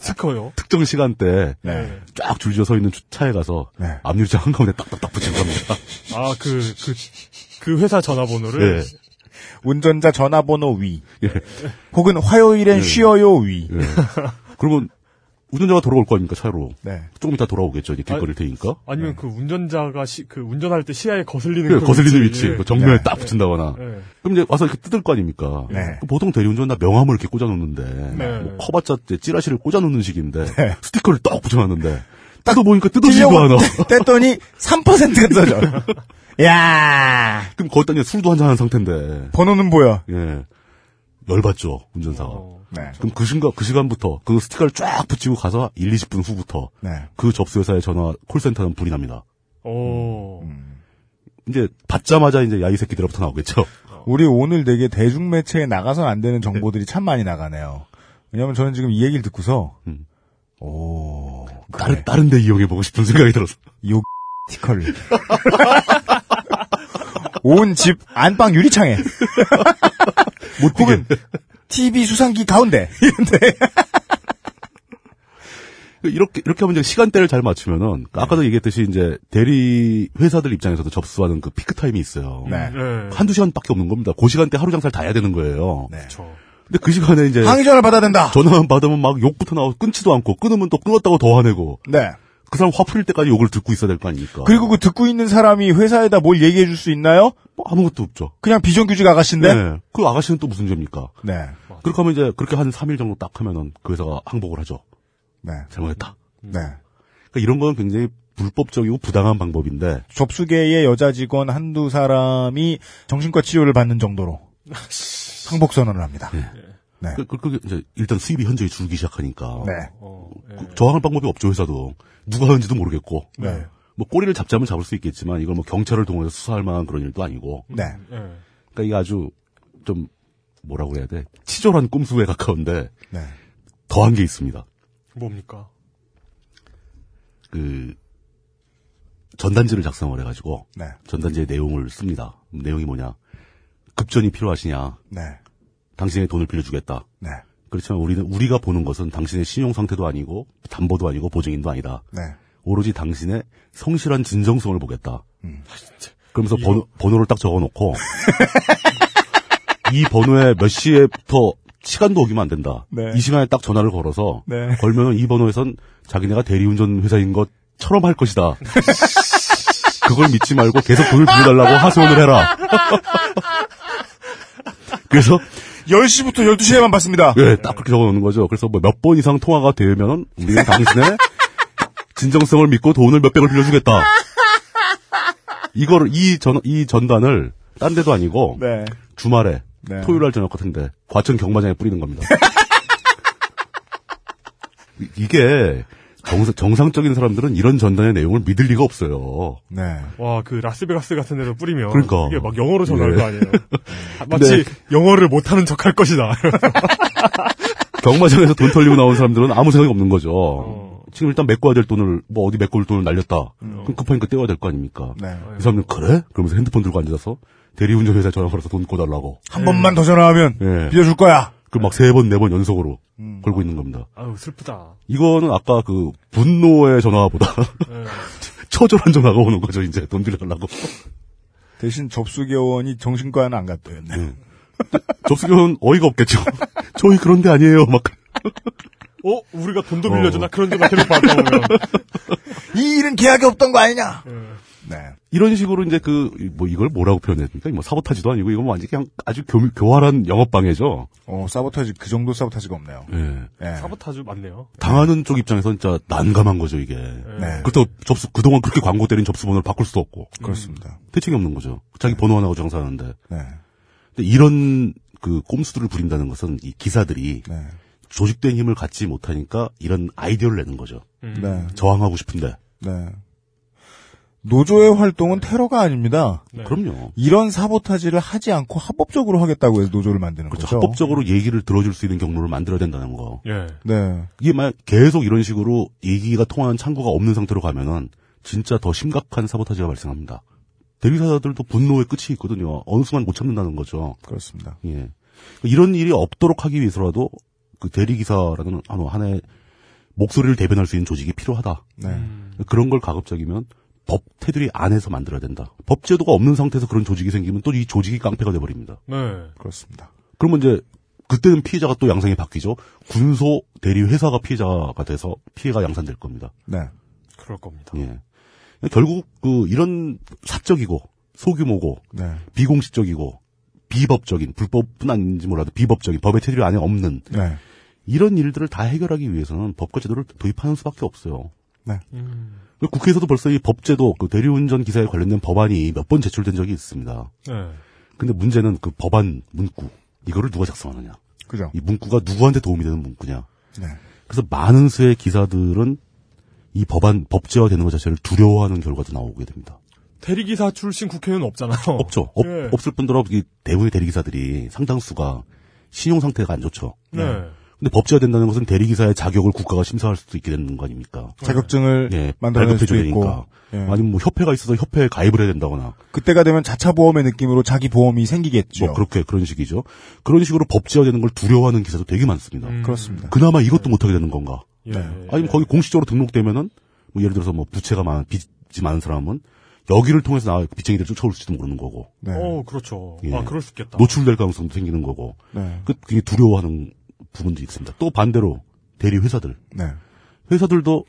스티커요? 특정 시간대에 네. 쫙 줄지어 서 있는 주- 차에 가서 앞유리창 한가운데 딱딱딱 붙이는 겁니다. 아, 그, 그, 그 회사 전화번호를. 예. 운전자 전화번호 위. 혹은 화요일엔 예. 쉬어요 위. 예. 그러면 운전자가 돌아올 거 아닙니까 차로. 네. 조금 이따 돌아오겠죠. 이제 길거리일 테니까. 아니면 그 운전자가 시, 그 운전할 때 시야에 거슬리는 예, 그 거슬리는 위치, 예. 그 정면에 네. 딱 붙인다거나. 네. 그럼 이제 와서 이렇게 뜯을 거 아닙니까? 네. 보통 대리운전 다 명함을 이렇게 꽂아놓는데, 네. 뭐 커봤자 찌라시를 꽂아놓는 식인데, 스티커를 딱 붙여놨는데, 뜯어보니까 뜯어지지도 찔려고 않아. 뗐더니 3%가 뜯어져. 야 그럼 거기다 이제 술도 한잔한 상태인데, 번호는 뭐야? 예. 열받죠, 운전사가. 네. 그럼 그 순간, 그 시간부터, 그 스티커를 쫙 붙이고 가서 1, 20분 후부터, 네. 그 접수회사의 전화, 콜센터는 불이 납니다. 오. 이제, 받자마자 이제 야 이 새끼들부터 나오겠죠. 우리 오늘 되게 대중매체에 나가선 안 되는 정보들이 참 많이 나가네요. 왜냐면 저는 지금 이 얘기를 듣고서, 음. 오, 다른, 다른 데 이용해 보고 싶은 생각이 들어서. 요 스티커를. 온 집 안방 유리창에. 못 혹은 TV 수상기 가운데. 이런데. 이렇게, 이렇게 하면 이제 시간대를 잘 맞추면은, 아까도 얘기했듯이 이제 대리 회사들 입장에서도 접수하는 그 피크 타임이 있어요. 네. 한두 시간밖에 없는 겁니다. 그 시간대 하루 장사를 다 해야 되는 거예요. 네. 근데 그 시간에 이제. 항의 전화를 받아야 된다. 전화만 받으면 막 욕부터 나오고 끊지도 않고, 끊으면 또 끊었다고 더 화내고. 네. 그 사람 화 풀릴 때까지 욕을 듣고 있어야 될 거 아닙니까? 그리고 그 듣고 있는 사람이 회사에다 뭘 얘기해 줄 수 있나요? 뭐 아무것도 없죠. 그냥 비정규직 아가씨인데? 네. 그 아가씨는 또 무슨 죄입니까? 네. 그렇게 하면 이제 그렇게 한 3일 정도 딱 하면은 그 회사가 항복을 하죠. 네. 잘못했다. 네. 그러니까 이런 건 굉장히 불법적이고 부당한 방법인데 접수계의 여자 직원 한두 사람이 정신과 치료를 받는 정도로 항복 선언을 합니다. 네. 그, 그, 그게 이제 일단 수입이 현저히 줄기 시작하니까 네. 그 저항할 방법이 없죠 회사도 누가 하는지도 모르겠고 네. 뭐 꼬리를 잡자면 잡을 수 있겠지만 이걸 뭐 경찰을 동원해서 수사할 만한 그런 일도 아니고 네. 그러니까 이게 아주 좀 뭐라고 해야 돼 치졸한 꼼수에 가까운데 네. 더한 게 있습니다. 뭡니까? 그 전단지를 작성을 해가지고 네. 전단지의 내용을 씁니다. 내용이 뭐냐? 급전이 필요하시냐? 네. 당신의 돈을 빌려주겠다. 네. 그렇지만 우리는 우리가 보는 것은 당신의 신용 상태도 아니고 담보도 아니고 보증인도 아니다. 네. 오로지 당신의 성실한 진정성을 보겠다. 음. 그러면서 번호, 번호를 딱 적어놓고 이 번호에 몇 시에부터 시간도 어기면 안 된다. 네. 이 시간에 딱 전화를 걸어서 네. 걸면은 이 번호에선 자기네가 대리운전 회사인 것처럼 할 것이다. 그걸 믿지 말고 계속 돈을 빌려달라고 하소연을 해라. 그래서 10시부터 12시에만 받습니다. 예, 딱 그렇게 적어 놓는 거죠. 그래서 뭐 몇 번 이상 통화가 되면은 우리는 당신의 진정성을 믿고 돈을 몇 백을 빌려주겠다. 이거를 이 전 이 전단을 딴 데도 아니고 네. 주말에 네. 토요일 날 저녁 같은데 과천 경마장에 뿌리는 겁니다. 이- 이게 정상, 정상 적인 사람들은 이런 전단의 내용을 믿을 리가 없어요. 네. 와, 그 라스베가스 같은 데로 뿌리면. 그러니까. 이게 막 영어로 전화할 네. 거 아니에요. 마치 영어를 못하는 척 할 것이다. 경마장에서 돈 털리고 나온 사람들은 아무 생각이 없는 거죠. 어. 지금 일단 메꿔야 될 돈을 뭐 어디 메꿔올 돈을 날렸다. 그럼 급하니까 떼어야 될 거 아닙니까? 네. 이 사람들은 그래? 그러면서 핸드폰 들고 앉아서 대리운전 회사에 전화 걸어서 돈 꿔달라고. 한 번만 더 전화하면 예. 빌려줄 거야. 그럼 막세 번, 네 번 연속으로 걸고 있는 겁니다. 아유, 슬프다. 이거는 아까 그 분노의 전화보다 네. 처절한 전화가 오는 거죠, 이제 돈 빌려달라고. 대신 접수개원이 정신과는 안 갔대요. 접수교는 어이가 없겠죠. 저희 그런 데 아니에요, 막. 어? 우리가 돈도 어. 빌려주나? 그런 전화 계속 받다 보면. 이 일은 계약이 없던 거 아니냐? 네. 이런 식으로 이제 그, 뭐 이걸 뭐라고 표현했습니까? 뭐 사보타지도 아니고 이건 완전 그냥 아주 교, 교활한 영업 방해죠. 어, 사보타지, 그 정도 사보타지가 없네요. 예. 예. 사보타주 맞네요. 당하는 쪽 입장에서 진짜 난감한 거죠, 이게. 네. 그렇다고 접수, 그동안 그렇게 광고 때린 접수 번호를 바꿀 수도 없고. 그렇습니다. 대책이 없는 거죠. 자기 번호 하나 고 장사하는데. 네. 근데 이런 그 꼼수들을 부린다는 것은 이 기사들이 네. 조직된 힘을 갖지 못하니까 이런 아이디어를 내는 거죠. 네. 저항하고 싶은데. 네. 노조의 활동은 테러가 아닙니다. 네. 그럼요. 이런 사보타지를 하지 않고 합법적으로 하겠다고 해서 노조를 만드는 그렇죠. 거죠. 합법적으로 얘기를 들어줄 수 있는 경로를 만들어야 된다는 거. 예. 네. 이게 만약 계속 이런 식으로 얘기가 통하는 창구가 없는 상태로 가면은 진짜 더 심각한 사보타지가 발생합니다. 대리사들도 분노의 끝이 있거든요. 어느 순간 못 참는다는 거죠. 그렇습니다. 예. 이런 일이 없도록 하기 위해서라도 그 대리기사라는 한- 하나의 목소리를 대변할 수 있는 조직이 필요하다. 네. 그런 걸 가급적이면 법 테두리 안에서 만들어야 된다. 법 제도가 없는 상태에서 그런 조직이 생기면 또 이 조직이 깡패가 돼버립니다. 네. 그렇습니다. 그러면 이제 그때는 피해자가 또 양상이 바뀌죠. 군소 대리 회사가 피해자가 돼서 피해가 양산될 겁니다. 네. 그럴 겁니다. 예. 결국 그 이런 사적이고 소규모고 네. 비공식적이고 비법적인 불법은 아닌지 몰라도 비법적인 법의 테두리 안에 없는 네. 이런 일들을 다 해결하기 위해서는 법과 제도를 도입하는 수밖에 없어요. 네. 국회에서도 벌써 이 법제도 그 대리운전 기사에 관련된 법안이 몇 번 제출된 적이 있습니다. 네. 근데 문제는 그 법안 문구 이거를 누가 작성하느냐. 그죠. 이 문구가 누구한테 도움이 되는 문구냐. 네. 그래서 많은 수의 기사들은 이 법안 법제화 되는 것 자체를 두려워하는 결과도 나오게 됩니다. 대리기사 출신 국회의원 없잖아요. 없죠. 없, 예. 없을 뿐더러 이 대부분의 대리기사들이 상당수가 신용 상태가 안 좋죠. 네. 근데 법제화 된다는 것은 대리기사의 자격을 국가가 심사할 수도 있게 되는 거 아닙니까? 자격증을 예, 만들어낼 수도 발급해줘야 있고. 되니까. 예. 아니면 뭐 협회가 있어서 협회에 가입을 해야 된다거나. 그때가 되면 자차 보험의 느낌으로 자기 보험이 생기겠죠. 뭐 그렇게 그런 식이죠. 그런 식으로 법제화되는 걸 두려워하는 기사도 되게 많습니다. 음. 그렇습니다. 그나마 이것도 못하게 되는 건가? 예. 아니면 거기 공식적으로 등록되면은 뭐 예를 들어서 뭐 부채가 많은 빚이 많은 사람은 여기를 통해서 나 빚쟁이들 쫓아올지도 모르는 거고. 네. 어, 그렇죠. 예. 아, 그럴 수 있겠다. 노출될 가능성도 생기는 거고. 네. 그 그게 두려워하는 부분도 있습니다. 또 반대로 대리 회사들. 네. 회사들도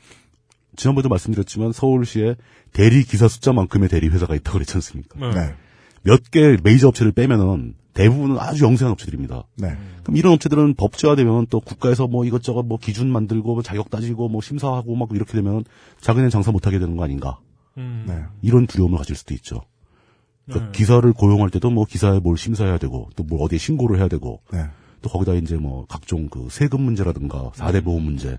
지난번에도 말씀드렸지만 서울시에 대리 기사 숫자만큼의 대리 회사가 있다고 그랬지 않습니까? 네. 몇 개 메이저 업체를 빼면은 대부분은 아주 영세한 업체들입니다. 네. 그럼 이런 업체들은 법제화되면 또 국가에서 뭐 이것저것 뭐 기준 만들고 뭐 자격 따지고 뭐 심사하고 막 이렇게 되면 자기네 장사 못하게 되는 거 아닌가? 음. 네. 이런 두려움을 가질 수도 있죠. 그러니까 네. 기사를 고용할 때도 뭐 기사에 뭘 심사해야 되고 또뭐 어디에 신고를 해야 되고 네. 또 거기다 이제 뭐 각종 그 세금 문제라든가 4대 보험 문제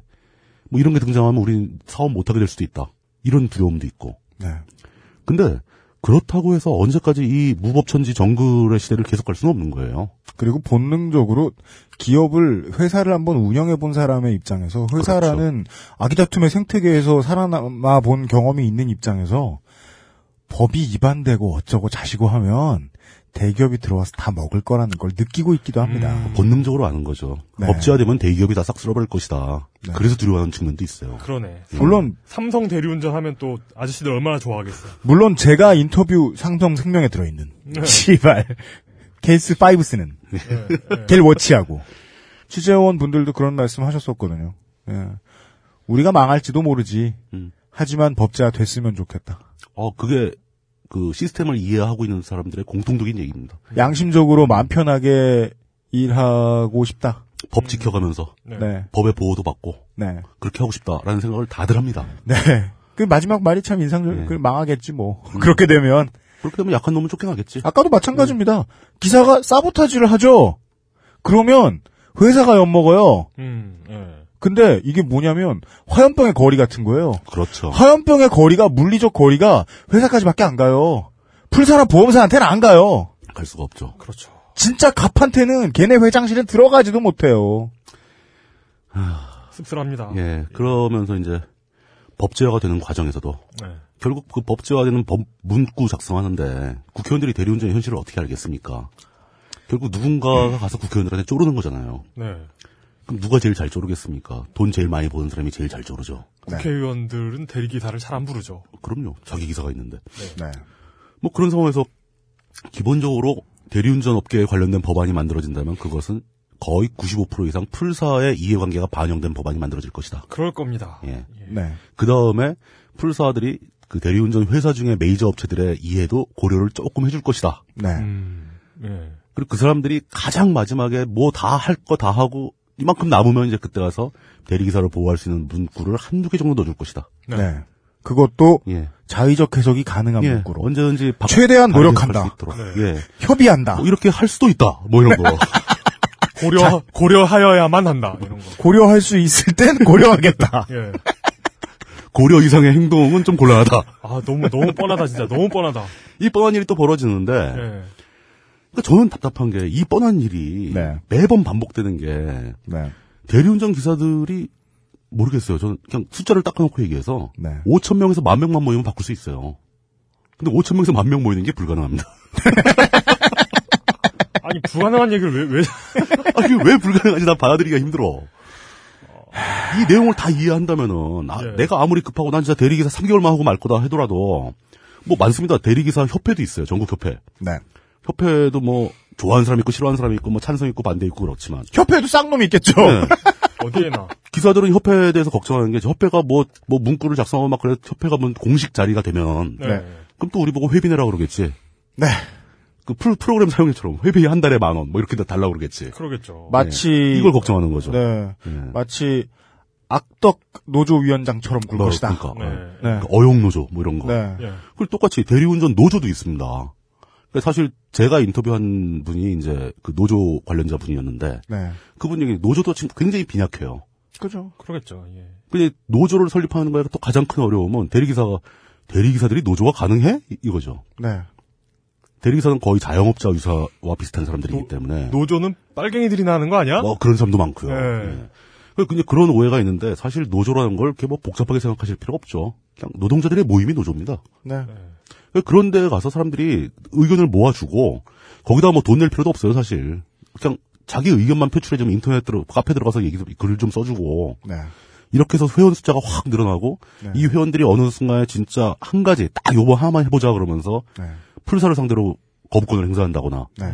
뭐 이런 게 등장하면 우린 사업 못하게 될 수도 있다. 이런 두려움도 있고. 네. 근데 그렇다고 해서 언제까지 이 무법천지 정글의 시대를 계속 갈 수는 없는 거예요. 그리고 본능적으로 기업을 회사를 한번 운영해 본 사람의 입장에서 회사라는 그렇죠. 아기다툼의 생태계에서 살아남아 본 경험이 있는 입장에서 법이 위반되고 어쩌고 자시고 하면 대기업이 들어와서 다 먹을 거라는 걸 느끼고 있기도 합니다. 본능적으로 아는 거죠. 네. 법제화되면 대기업이 다 싹 쓸어버릴 것이다. 그래서 두려워하는 측면도 있어요. 그러네. 물론 삼성 대리운전 하면 또 아저씨들 얼마나 좋아하겠어요. 물론 제가 인터뷰 상성 생명에 들어있는 네. 시발 케이스 5 쓰는 갤 워치하고 취재원 분들도 그런 말씀 하셨었거든요. 예. 우리가 망할지도 모르지. 음. 하지만 법제화 됐으면 좋겠다. 어, 그게 그 시스템을 이해하고 있는 사람들의 공통적인 얘기입니다. 양심적으로 마음 편하게 일하고 싶다. 법 지켜가면서 네. 법의 보호도 받고 네. 그렇게 하고 싶다라는 생각을 다들 합니다. 네. 그 마지막 말이 참 인상적. 네. 그 망하겠지 뭐. 그렇게 되면 그렇게 되면 약한 놈은 쫓겨나겠지. 아까도 마찬가지입니다. 기사가 사보타지를 하죠. 그러면 회사가 엿먹어요. 음, 예. 근데 이게 뭐냐면 화염병의 거리 같은 거예요. 그렇죠. 화염병의 거리가 물리적 거리가 회사까지밖에 안 가요. 풀사나 보험사한테는 안 가요. 갈 수가 없죠. 그렇죠. 진짜 갑한테는 걔네 회장실에 들어가지도 못해요. 씁쓸합니다. 예, 그러면서 이제 법제화가 되는 과정에서도 네. 결국 그 법제화되는 법 문구 작성하는데 국회의원들이 대리운전의 현실을 어떻게 알겠습니까? 결국 누군가가 가서 국회의원들한테 쪼르는 거잖아요. 네. 그럼 누가 제일 잘 쪼르겠습니까? 돈 제일 많이 버는 사람이 제일 잘 쪼르죠. 국회의원들은 대리기사를 잘 안 부르죠. 그럼요. 자기 기사가 있는데. 네. 뭐 그런 상황에서 기본적으로 대리운전 업계에 관련된 법안이 만들어진다면 그것은 거의 95% 이상 풀사의 이해관계가 반영된 법안이 만들어질 것이다. 그럴 겁니다. 예. 네. 그 다음에 풀사들이 그 대리운전 회사 중에 메이저 업체들의 이해도 고려를 조금 해줄 것이다. 네. 음, 예. 그리고 그 사람들이 가장 마지막에 뭐 다 할 거 다 하고 이만큼 남으면 이제 그때 가서 대리기사를 보호할 수 있는 문구를 한두 개 정도 넣어줄 것이다. 네. 그것도 예. 자의적 해석이 가능한 예. 문구로 언제든지 박- 최대한 노력한다. 수 있도록. 네. 예. 협의한다. 뭐 이렇게 할 수도 있다. 뭐 이런 거. 고려, 고려하여야만 한다. 이런 거. 고려할 수 있을 땐 고려하겠다. 예. 고려 이상의 행동은 좀 곤란하다. 아, 너무, 너무 뻔하다, 진짜. 너무 뻔하다. 이 뻔한 일이 또 벌어지는데, 예. 그러니까 저는 답답한 게 이 뻔한 일이 네. 매번 반복되는 게 네. 대리운전 기사들이 모르겠어요. 저는 그냥 숫자를 닦아놓고 얘기해서 네. 5천 명에서 만 명만 모이면 바꿀 수 있어요. 근데 5천 명에서 만 명 모이는 게 불가능합니다. 아니, 불가능한 얘기를 왜, 왜. 아니 왜 불가능한지 난 받아들이기가 힘들어. 이 내용을 다 이해한다면은 아, 예. 내가 아무리 급하고 난 진짜 대리기사 3개월만 하고 말 거다 하더라도 뭐 많습니다. 대리기사 협회도 있어요. 전국 협회. 네. 협회도 뭐 좋아하는 사람 있고 싫어하는 사람 있고 뭐 찬성 있고 반대 있고 그렇지만 협회도 쌍놈이 있겠죠. 네. 어디에나. 기사들은 협회에 대해서 걱정하는 게 협회가 뭐, 뭐 문구를 작성하고 막 그래 협회가 뭐 공식 자리가 되면 네. 그럼 또 우리 보고 회비내라 그러겠지. 네. 그 프로, 프로그램 사용료처럼 회비 한 달에 만 원 뭐 이렇게 달라고 그러겠지. 그러겠죠. 마치 네. 이걸 걱정하는 거죠. 네. 네. 마치 악덕 노조 위원장처럼 굴 뭐, 것이다. 그러니까, 네. 네. 그러니까 어용 노조 뭐 이런 거. 네. 예. 그리고 똑같이 대리운전 노조도 있습니다. 그러니까 사실 제가 인터뷰한 분이 이제 그 노조 관련자 분이었는데 네. 그분 얘기 노조도 지금 굉장히 빈약해요. 그죠. 그러겠죠, 예. 근데 노조를 설립하는 거에 또 가장 큰 어려움은 대리기사가 대리기사들이 노조가 가능해? 이- 이거죠. 네. 대리기사는 거의 자영업자 유사와 비슷한 사람들이기 때문에 노조는 빨갱이들이나 하는 거 아니야? 뭐 그런 사람도 많고요. 네. 예. 그 근데 그런 오해가 있는데 사실 노조라는 걸 이렇게 뭐 복잡하게 생각하실 필요가 없죠. 그냥 노동자들의 모임이 노조입니다. 네. 그런 데 가서 사람들이 의견을 모아주고 거기다 뭐 돈 낼 필요도 없어요 사실. 그냥 자기 의견만 표출해주면 인터넷 들어 카페 들어가서 얘기 글을 좀 써주고 네. 이렇게 해서 회원 숫자가 확 늘어나고 네. 이 회원들이 어느 순간에 진짜 한 가지 딱 요거 하나만 해보자 그러면서 네. 풀사를 상대로 거부권을 행사한다거나 네.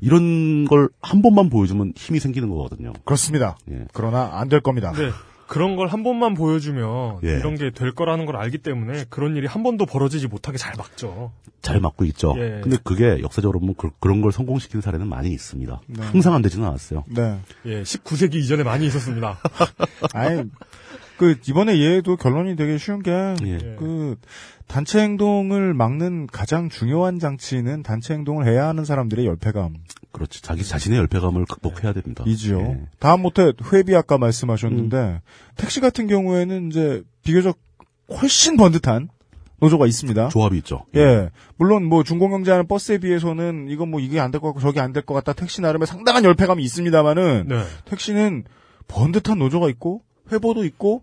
이런 걸 한 번만 보여주면 힘이 생기는 거거든요. 그렇습니다. 예. 그러나 안 될 겁니다. 네. 그런 걸 한 번만 보여주면 예. 이런 게 될 거라는 걸 알기 때문에 그런 일이 한 번도 벌어지지 못하게 잘 막죠. 잘 맞고 있죠. 예. 근데 그게 역사적으로 보면 그, 런걸 성공시킨 사례는 많이 있습니다. 네. 항상 안 되지는 않았어요. 네. 예, 19세기 이전에 많이 있었습니다. 아니, 그, 이번에 얘도 결론이 되게 쉬운 게, 예. 그, 단체 행동을 막는 가장 중요한 장치는 단체 행동을 해야 하는 사람들의 열패감. 그렇죠. 자기 자신의 열패감을 극복해야 됩니다. 이지요. 예. 다음 못해 회비 아까 말씀하셨는데, 음. 택시 같은 경우에는 이제 비교적 훨씬 번듯한 노조가 있습니다. 조합이 있죠. 예. 물론 뭐 중공영제하는 버스에 비해서는 이건 뭐 이게 안 될 것 같고 저게 안 될 것 같다 택시 나름의 상당한 열패감이 있습니다만은 네. 택시는 번듯한 노조가 있고 회보도 있고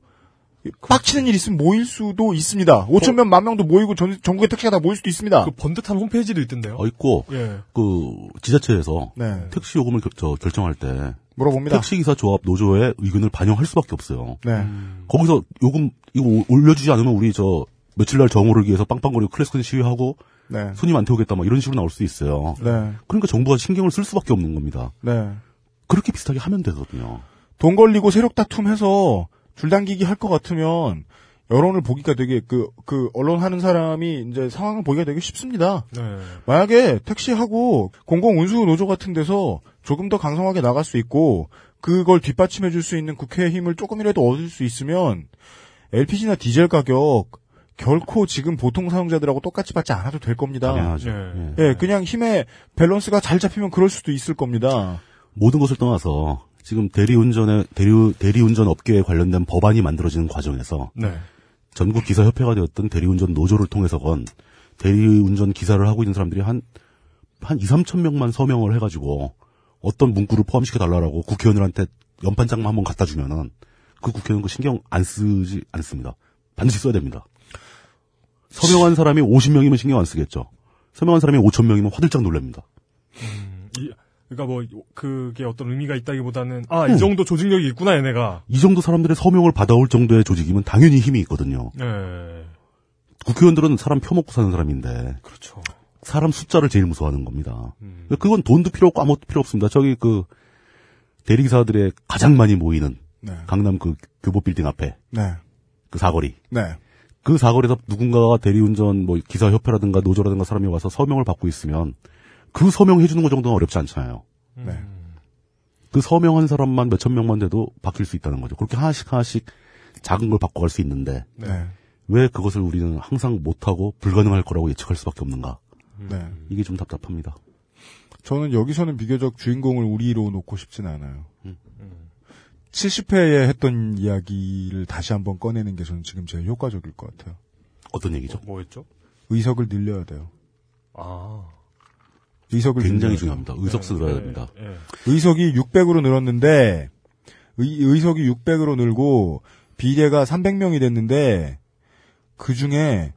빡치는 일 있으면 모일 수도 있습니다. 5천 명, 만 명도 모이고 전, 전국의 택시가 다 모일 수도 있습니다. 그 번듯한 홈페이지도 있던데요. 어, 있고, 예. 그, 지자체에서 네. 택시 요금을 결, 저, 결정할 때, 물어봅니다. 택시기사 조합 노조의 의견을 반영할 수밖에 없어요. 네. 거기서 요금, 이거 오- 올려주지 않으면 우리 저, 며칠 날 정오를 위해서 빵빵거리고 클래스콘 시위하고, 네. 손님 안 태우겠다, 막 이런 식으로 나올 수도 있어요. 네. 그러니까 정부가 신경을 쓸 수밖에 없는 겁니다. 네. 그렇게 비슷하게 하면 되거든요. 돈 걸리고 세력 다툼해서 줄당기기 할 것 같으면 여론을 보기가 되게 그, 그, 언론 하는 사람이 이제 상황을 보기가 되게 쉽습니다. 네. 만약에 택시하고 공공운수 노조 같은 데서 조금 더 강성하게 나갈 수 있고 그걸 뒷받침해 줄 수 있는 국회의 힘을 조금이라도 얻을 수 있으면 LPG나 디젤 가격 결코 지금 보통 사용자들하고 똑같이 받지 않아도 될 겁니다. 당연하죠. 예. 예, 그냥 힘의 밸런스가 잘 잡히면 그럴 수도 있을 겁니다. 모든 것을 떠나서 지금 대리운전에 대리 대리운전 업계에 관련된 법안이 만들어지는 과정에서 네. 전국 기사 협회가 되었던 대리운전 노조를 통해서건 대리운전 기사를 하고 있는 사람들이 한 한 2, 3천 명만 서명을 해 가지고 어떤 문구를 포함시켜 달라라고 국회의원들한테 연판장만 한번 갖다 주면은 그 국회의원 그 신경 안 쓰지 않습니다. 반드시 써야 됩니다. 서명한 사람이 50명이면 신경 안 쓰겠죠. 서명한 사람이 5천 명이면 화들짝 놀랍니다. 이, 그러니까 뭐 그게 어떤 의미가 있다기보다는 아이 음. 정도 조직력이 있구나 얘네가. 이 정도 사람들의 서명을 받아올 정도의 조직이면 당연히 힘이 있거든요. 네. 국회의원들은 사람 펴먹고 사는 사람인데 그렇죠. 사람 숫자를 제일 무서워하는 겁니다. 음. 그건 돈도 필요 없고 아무것도 필요 없습니다. 저기 그 대리기사들의 가장 많이 모이는 네. 강남 그 교보 빌딩 앞에 네. 그 사거리. 네. 그 사거리에서 누군가가 대리운전 뭐 기사협회라든가 노조라든가 사람이 와서 서명을 받고 있으면 그 서명해 주는 것 정도는 어렵지 않잖아요. 네. 그 서명한 사람만 몇천 명만 돼도 바뀔 수 있다는 거죠. 그렇게 하나씩 하나씩 작은 걸 바꿔갈 수 있는데 네. 왜 그것을 우리는 항상 못하고 불가능할 거라고 예측할 수밖에 없는가. 네. 이게 좀 답답합니다. 저는 여기서는 비교적 주인공을 우리로 놓고 싶진 않아요. 음. 70회에 했던 이야기를 다시 한번 꺼내는 게 저는 지금 제일 효과적일 것 같아요. 어떤 얘기죠? 뭐였죠? 의석을 늘려야 돼요. 아. 의석을 굉장히 중요합니다. 돼요. 의석 네. 예, 됩니다. 의석이 600으로 늘었는데 의, 의석이 600으로 늘고 비례가 300명이 됐는데 그 중에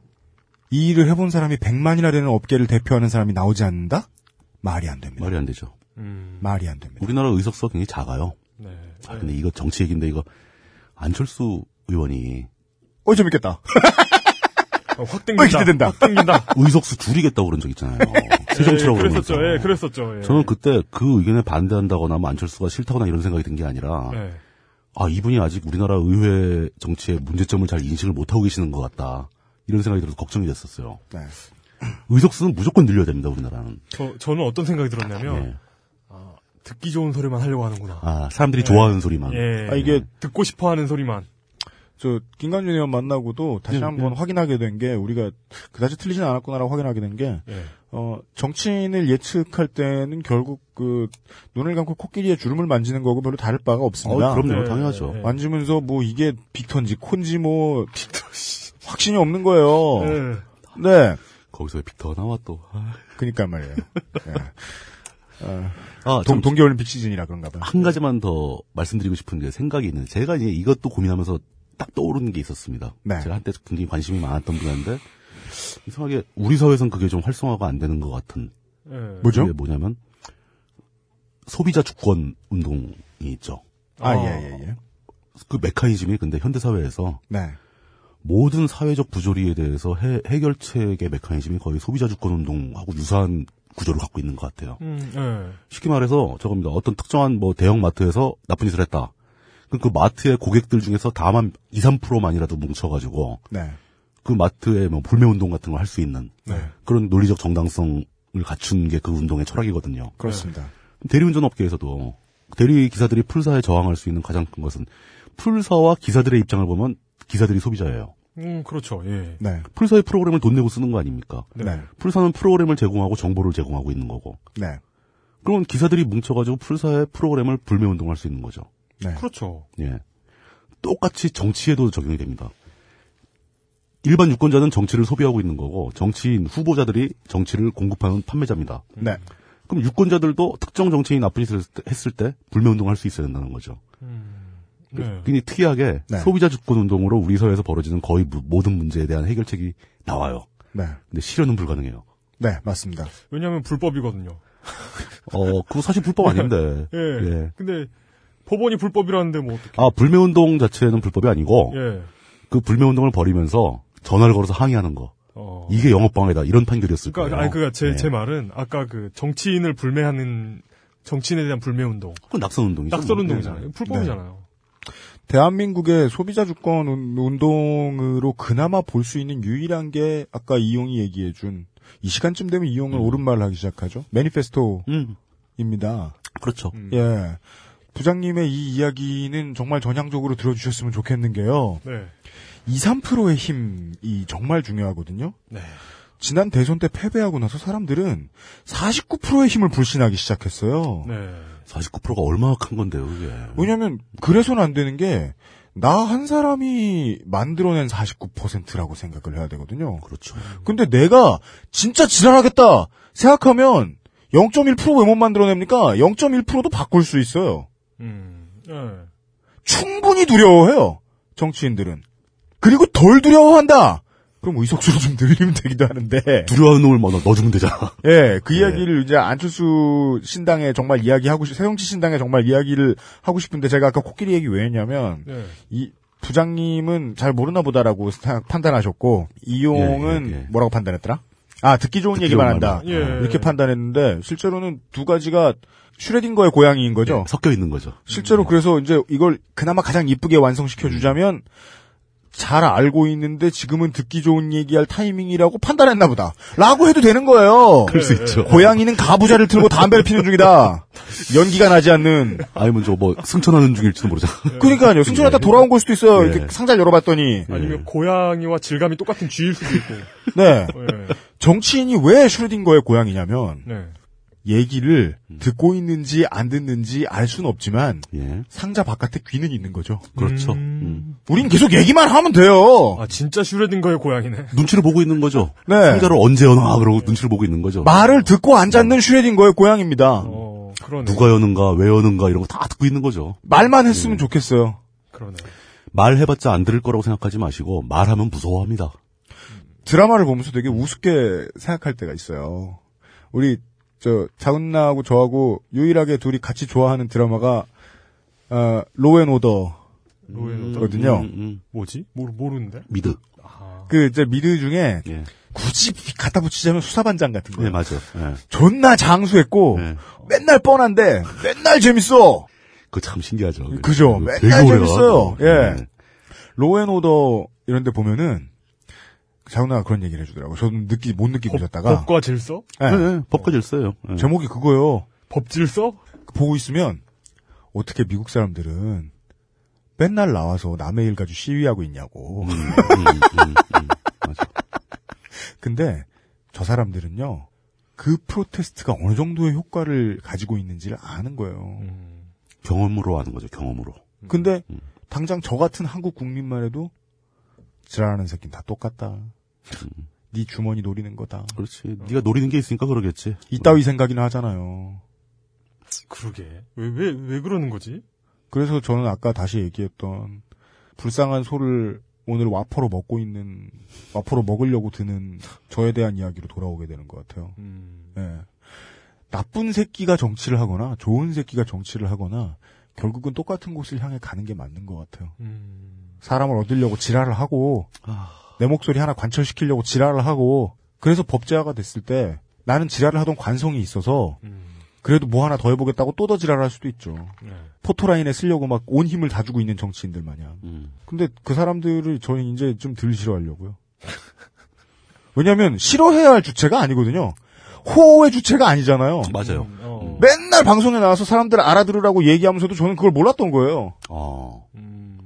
이 일을 해본 사람이 100만이나 되는 업계를 대표하는 사람이 나오지 않는다? 말이 안 됩니다. 말이 안 되죠. 말이 안 됩니다. 우리나라 의석수가 굉장히 작아요. 네. 아, 근데 이거 정치 얘기인데 이거 안철수 의원이 어 재밌겠다. 어, 확 땡긴다. 기대된다. 확 땡긴다. 의석수 줄이겠다고 그런 적 있잖아요. 새정치라고 예, 그랬었죠. 그러면서. 예, 그랬었죠. 예. 저는 그때 그 의견에 반대한다거나 뭐 안철수가 싫다거나 이런 생각이 든 게 아니라 예. 아 이분이 아직 우리나라 의회 정치의 문제점을 잘 인식을 못하고 계시는 것 같다. 이런 생각이 들어서 걱정이 됐었어요. 네. 의석수는 무조건 늘려야 됩니다. 우리나라는. 저, 저는 어떤 생각이 들었냐면, 예. 아, 듣기 좋은 소리만 하려고 하는구나. 아 사람들이 예. 좋아하는 소리만. 예. 아, 이게 듣고 싶어 하는 소리만. 저 김관준 의원 만나고도 다시 음, 한번 음. 확인하게 된 게 우리가 그다지 틀리진 않았구나라고 확인하게 된게 예. 어, 정치인을 예측할 때는 결국 그 눈을 감고 코끼리의 주름을 만지는 거고 별로 다를 바가 없습니다. 어, 그럼요. 당연하죠. 네. 만지면서 뭐 이게 빅턴지 콘지 뭐 확신이 없는 거예요. 예. 네. 거기서 왜 빅터 나와 또. 아. 그니까 말이에요. 예. 어, 아, 동, 참- 동계올림픽 시즌이라 그런가 봐요. 한 가지만 더 말씀드리고 싶은 게 생각이 있는데 제가 이제 이것도 고민하면서 딱 떠오르는 게 있었습니다. 네. 제가 한때 굉장히 관심이 많았던 분야인데 이상하게 우리 사회에선 그게 좀 활성화가 안 되는 것 같은. 예. 뭐죠? 그게 뭐냐면 소비자 주권 운동이 있죠. 아, 예, 예, 예. 그 메커니즘이 근데 현대 사회에서 네. 모든 사회적 부조리에 대해서 해, 해결책의 메커니즘이 거의 소비자 주권 운동하고 유사한 구조를 갖고 있는 것 같아요. 음, 예. 쉽게 말해서 저겁니다. 어떤 특정한 뭐 대형 마트에서 나쁜 짓을 했다. 그럼 그 마트의 고객들 중에서 다만 2, 3%만이라도 뭉쳐가지고 네. 그 마트에 뭐 불매 운동 같은 걸 할 수 있는 네. 그런 논리적 정당성을 갖춘 게 그 운동의 철학이거든요. 그렇습니다. 대리운전 업계에서도 대리 기사들이 풀사에 저항할 수 있는 가장 큰 것은 풀사와 기사들의 입장을 보면 기사들이 소비자예요. 음, 그렇죠. 예. 네. 풀사의 프로그램을 돈 내고 쓰는 거 아닙니까? 네. 풀사는 프로그램을 제공하고 정보를 제공하고 있는 거고. 네. 그러면 기사들이 뭉쳐가지고 풀사의 프로그램을 불매 운동할 수 있는 거죠. 네. 그렇죠. 예. 똑같이 정치에도 적용이 됩니다. 일반 유권자는 정치를 소비하고 있는 거고 정치인 후보자들이 정치를 공급하는 판매자입니다. 네. 그럼 유권자들도 특정 정치인 나쁜 짓을 했을 때 불매 운동할 수 있어야 된다는 거죠. 네. 굉장히 특이하게 네. 소비자 주권 운동으로 우리 사회에서 벌어지는 거의 무- 모든 문제에 대한 해결책이 나와요. 네. 근데 실현은 불가능해요. 네, 맞습니다. 왜냐하면 불법이거든요. 어, 그거 사실 불법 아닌데. 예. 예. 근데 법원이 불법이라는데 뭐 어떻게? 아, 불매 운동 자체는 불법이 아니고 예. 그 불매 운동을 벌이면서 전화를 걸어서 항의하는 거. 어. 이게 영업방해다. 이런 판결이었을 그러니까 거예요. 아니 그니까 제, 예. 제 말은 아까 그 정치인을 불매하는 정치인에 대한 불매 운동. 그건 낙선 운동이죠. 낙선 뭐. 운동이잖아요. 네. 불법이잖아요. 대한민국의 소비자 주권 운- 운동으로 그나마 볼 수 있는 유일한 게 아까 이용이 얘기해준 이 시간쯤 되면 이용을 옳은 말을 하기 시작하죠. 매니페스토입니다. 음. 그렇죠. 예. 부장님의 이 이야기는 정말 전향적으로 들어주셨으면 좋겠는 게요. 네. 2, 3%의 힘이 정말 중요하거든요. 네. 지난 대선 때 패배하고 나서 사람들은 49%의 힘을 불신하기 시작했어요. 네. 49%가 얼마나 큰 건데요, 그게. 왜냐면 그래서는 안 되는 게 나 한 사람이 만들어낸 49%라고 생각을 해야 되거든요. 그렇죠. 근데 내가 진짜 지랄하겠다 생각하면 0.1%왜 못 만들어냅니까? 0.1%도 바꿀 수 있어요. 음. 예. 충분히 두려워해요. 정치인들은. 그리고 덜 두려워한다. 그럼 의석수를 좀 늘리면 되기도 하는데. 두려워하는 놈을 뭐 넣- 넣어주면 되잖아. 예, 그 이야기를 이제 안철수 신당에 정말 이야기하고 싶, 새정치 신당에 정말 이야기를 하고 싶은데 제가 아까 코끼리 얘기 왜 했냐면, 네. 이 부장님은 잘 모르나 보다라고 생각- 판단하셨고, 이용은 예, 예, 예. 뭐라고 판단했더라? 아, 듣기 좋은 듣기 얘기만 한다. 예. 이렇게 판단했는데, 실제로는 두 가지가 슈레딩거의 고양이인 거죠. 네, 섞여 있는 거죠. 실제로 그래서 이제 이걸 그나마 가장 이쁘게 완성시켜 주자면 잘 알고 있는데 지금은 듣기 좋은 얘기할 타이밍이라고 판단했나 보다. 라고 해도 되는 거예요. 그럴 수 있죠. 고양이는 가부좌를 틀고 담배를 피는 중이다. 연기가 나지 않는. 아니면 저 뭐 승천하는 중일지도 모르잖아. 그러니까요. 승천하다 돌아온 걸 수도 있어요. 예. 이렇게 상자를 열어봤더니. 아니면 고양이와 질감이 똑같은 쥐일 수도 있고. 네. 예. 정치인이 왜 슈레딩거의 고양이냐면 네. 얘기를 음. 듣고 있는지 안 듣는지 알 수는 없지만 예. 상자 바깥에 귀는 있는 거죠. 그렇죠. 음. 우린 계속 얘기만 하면 돼요. 아, 진짜 슈레딩거의 고양이네. 눈치를 보고 있는 거죠. 네. 상자를 언제 여나 그러고 눈치를 보고 있는 거죠. 말을 듣고 앉았는 슈레딩거의 고양입니다. 어, 그러네. 누가 여는가 왜 여는가 이런 거 다 듣고 있는 거죠. 말만 했으면 좋겠어요. 그러네. 말해봤자 안 들을 거라고 생각하지 마시고 말하면 무서워합니다. 드라마를 보면서 되게 우습게 생각할 때가 있어요. 우리 저 자은나하고 저하고 유일하게 둘이 같이 좋아하는 드라마가 어, Law & Order거든요. 음, 음. 뭐지? 모르, 모르는데? 미드. 그 이제 미드 중에 예. 굳이 갖다 붙이자면 수사반장 같은 거예요. 네, 맞아요. 예. 존나 장수했고 네. 맨날 뻔한데 맨날 재밌어. 그거 참 신기하죠. 그죠? 맨날 재밌어요. 예. 네. 로앤오더 이런 데 보면은 자훈아가 그런 얘기를 해주더라고. 저는 느끼 못 느끼고 있었다가 법과 질서? 예. 네, 네, 법과 질서예요. 예. 제목이 그거요. 법 질서? 보고 있으면 어떻게 미국 사람들은 맨날 나와서 남의 일 가지고 시위하고 있냐고. 음, 음, 음, 음. 맞아. 근데 저 사람들은요. 그 프로테스트가 어느 정도의 효과를 가지고 있는지를 아는 거예요. 음. 경험으로 하는 거죠. 경험으로. 근데 음. 당장 저 같은 한국 국민만 해도 지랄하는 새끼는 다 똑같다. 네 주머니 노리는 거다. 그렇지. 네가 노리는 게 있으니까 그러겠지. 이따위 생각이나 하잖아요. 그러게. 왜, 왜, 왜 그러는 거지? 그래서 저는 아까 다시 얘기했던 불쌍한 소를 오늘 와퍼로 먹고 있는 와퍼로 먹으려고 드는 저에 대한 이야기로 돌아오게 되는 것 같아요. 음. 예. 나쁜 새끼가 정치를 하거나 좋은 새끼가 정치를 하거나 결국은 똑같은 곳을 향해 가는 게 맞는 것 같아요. 음. 사람을 얻으려고 지랄을 하고 내 목소리 하나 관철시키려고 지랄을 하고 그래서 법제화가 됐을 때 나는 지랄을 하던 관성이 있어서 음. 그래도 뭐 하나 더 해보겠다고 또 더 지랄할 수도 있죠. 네. 포토라인에 쓰려고 막 온 힘을 다 주고 있는 정치인들 마냥. 음. 근데 그 사람들을 저는 이제 좀 덜 싫어하려고요. 왜냐하면 싫어해야 할 주체가 아니거든요. 호의 주체가 아니잖아요. 맞아요. 어. 맨날 방송에 나와서 사람들 알아들으라고 얘기하면서도 저는 그걸 몰랐던 거예요. 어. 음.